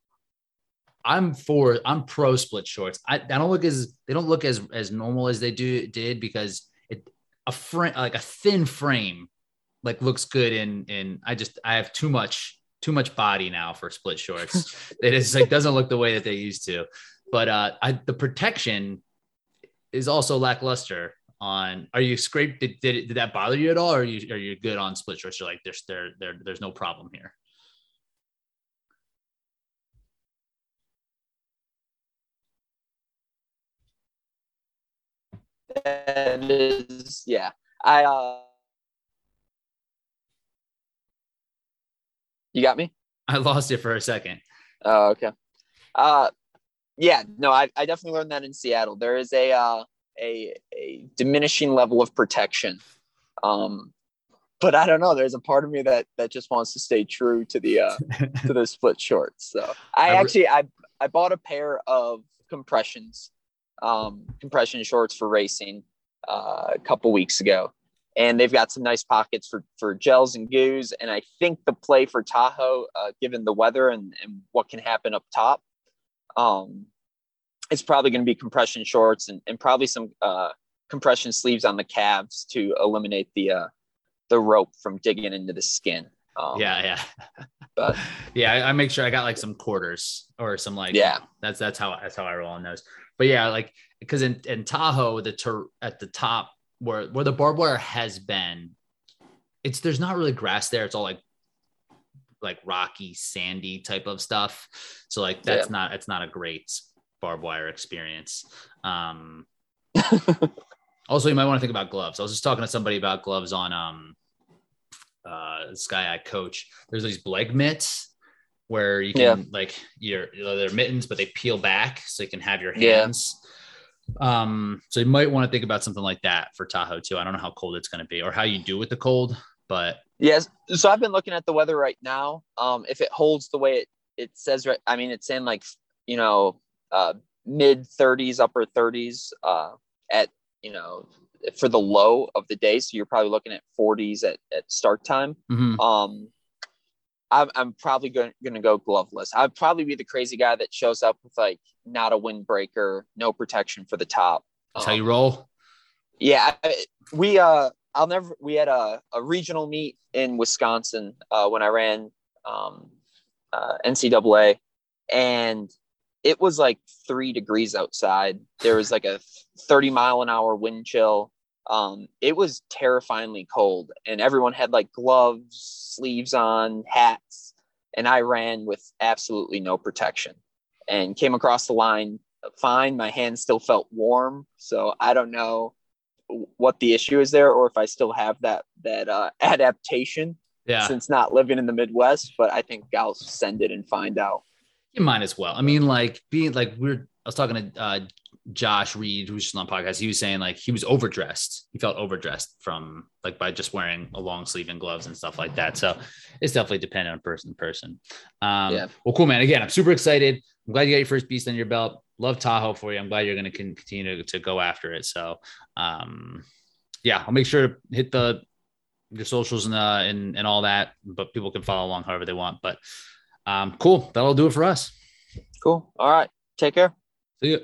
I'm for I'm pro split shorts. I, I don't look as they don't look as as normal as they do did because it a frame like a thin frame like looks good in in I just I have too much too much body now for split shorts. it is like doesn't look the way that they used to. But uh I the protection is also lackluster on are you scraped did, did, did that bother you at all or are you are you good on split shorts you're like there's there, there there's no problem here that is yeah. I uh you got me? I lost it for a second. Oh okay. Uh yeah no i, I definitely learned that in seattle. There is a uh a, a diminishing level of protection. Um but I don't know. There's a part of me that that just wants to stay true to the uh, to the split shorts. So. I actually I I bought a pair of compressions um, compression shorts for racing uh, a couple weeks ago, and they've got some nice pockets for for gels and goos. And I think the play for Tahoe, uh, given the weather and, and what can happen up top, um, it's probably going to be compression shorts and, and probably some uh, compression sleeves on the calves to eliminate the uh, the rope from digging into the skin. Um, yeah, yeah, but yeah, I, I, make sure I got like some quarters or some like yeah. That's that's how that's how I roll on those but yeah, like because in, in Tahoe, the tur- at the top where where the barbed wire has been, it's there's not really grass there. It's all like like rocky, sandy type of stuff. So like that's yeah. not it's not a great barbed wire experience. Um also you might want to think about gloves. I was just talking to somebody about gloves on um uh this guy I coach. There's these Blake mitts where you can yeah. like your they're mittens, but they peel back so you can have your hands. Yeah. Um, so you might want to think about something like that for Tahoe too. I don't know how cold it's going to be or how you do with the cold, but yes. So I've been looking at the weather right now. Um, if it holds the way it it says, right, I mean, it's in like you know uh, mid 30s, upper 30s uh, at you know for the low of the day. So you're probably looking at 40s at, at start time. Mm-hmm. Um, I'm, I'm probably going, to go gloveless. I'd probably be the crazy guy that shows up with like not a windbreaker, no protection for the top. That's um, how you roll. Yeah, we uh, I'll never. We had a, a regional meet in Wisconsin uh, when I ran um, uh, NCAA, and it was like three degrees outside. There was like a 30 mile an hour wind chill um, it was terrifyingly cold and everyone had like gloves sleeves on hats and i ran with absolutely no protection and came across the line fine. My hands still felt warm so i don't know what the issue is there or if i still have that that uh, adaptation yeah. since not living in the midwest but i think i'll send it and find out. You might as well. I mean like being like we're I was talking to uh, Josh Reed, who's just on the podcast, he was saying like he was overdressed. He felt overdressed from like by just wearing a long sleeve and gloves and stuff like that. So it's definitely dependent on person to person. Um, yeah. Well, cool, man. Again, I'm super excited. I'm glad you got your first beast on your belt. Love Tahoe for you. I'm glad you're going to continue to, go after it. So, um, yeah, I'll make sure to hit the your socials and uh, and and all that. But people can follow along however they want. But um, cool. That'll do it for us. Cool. All right. Take care. See you.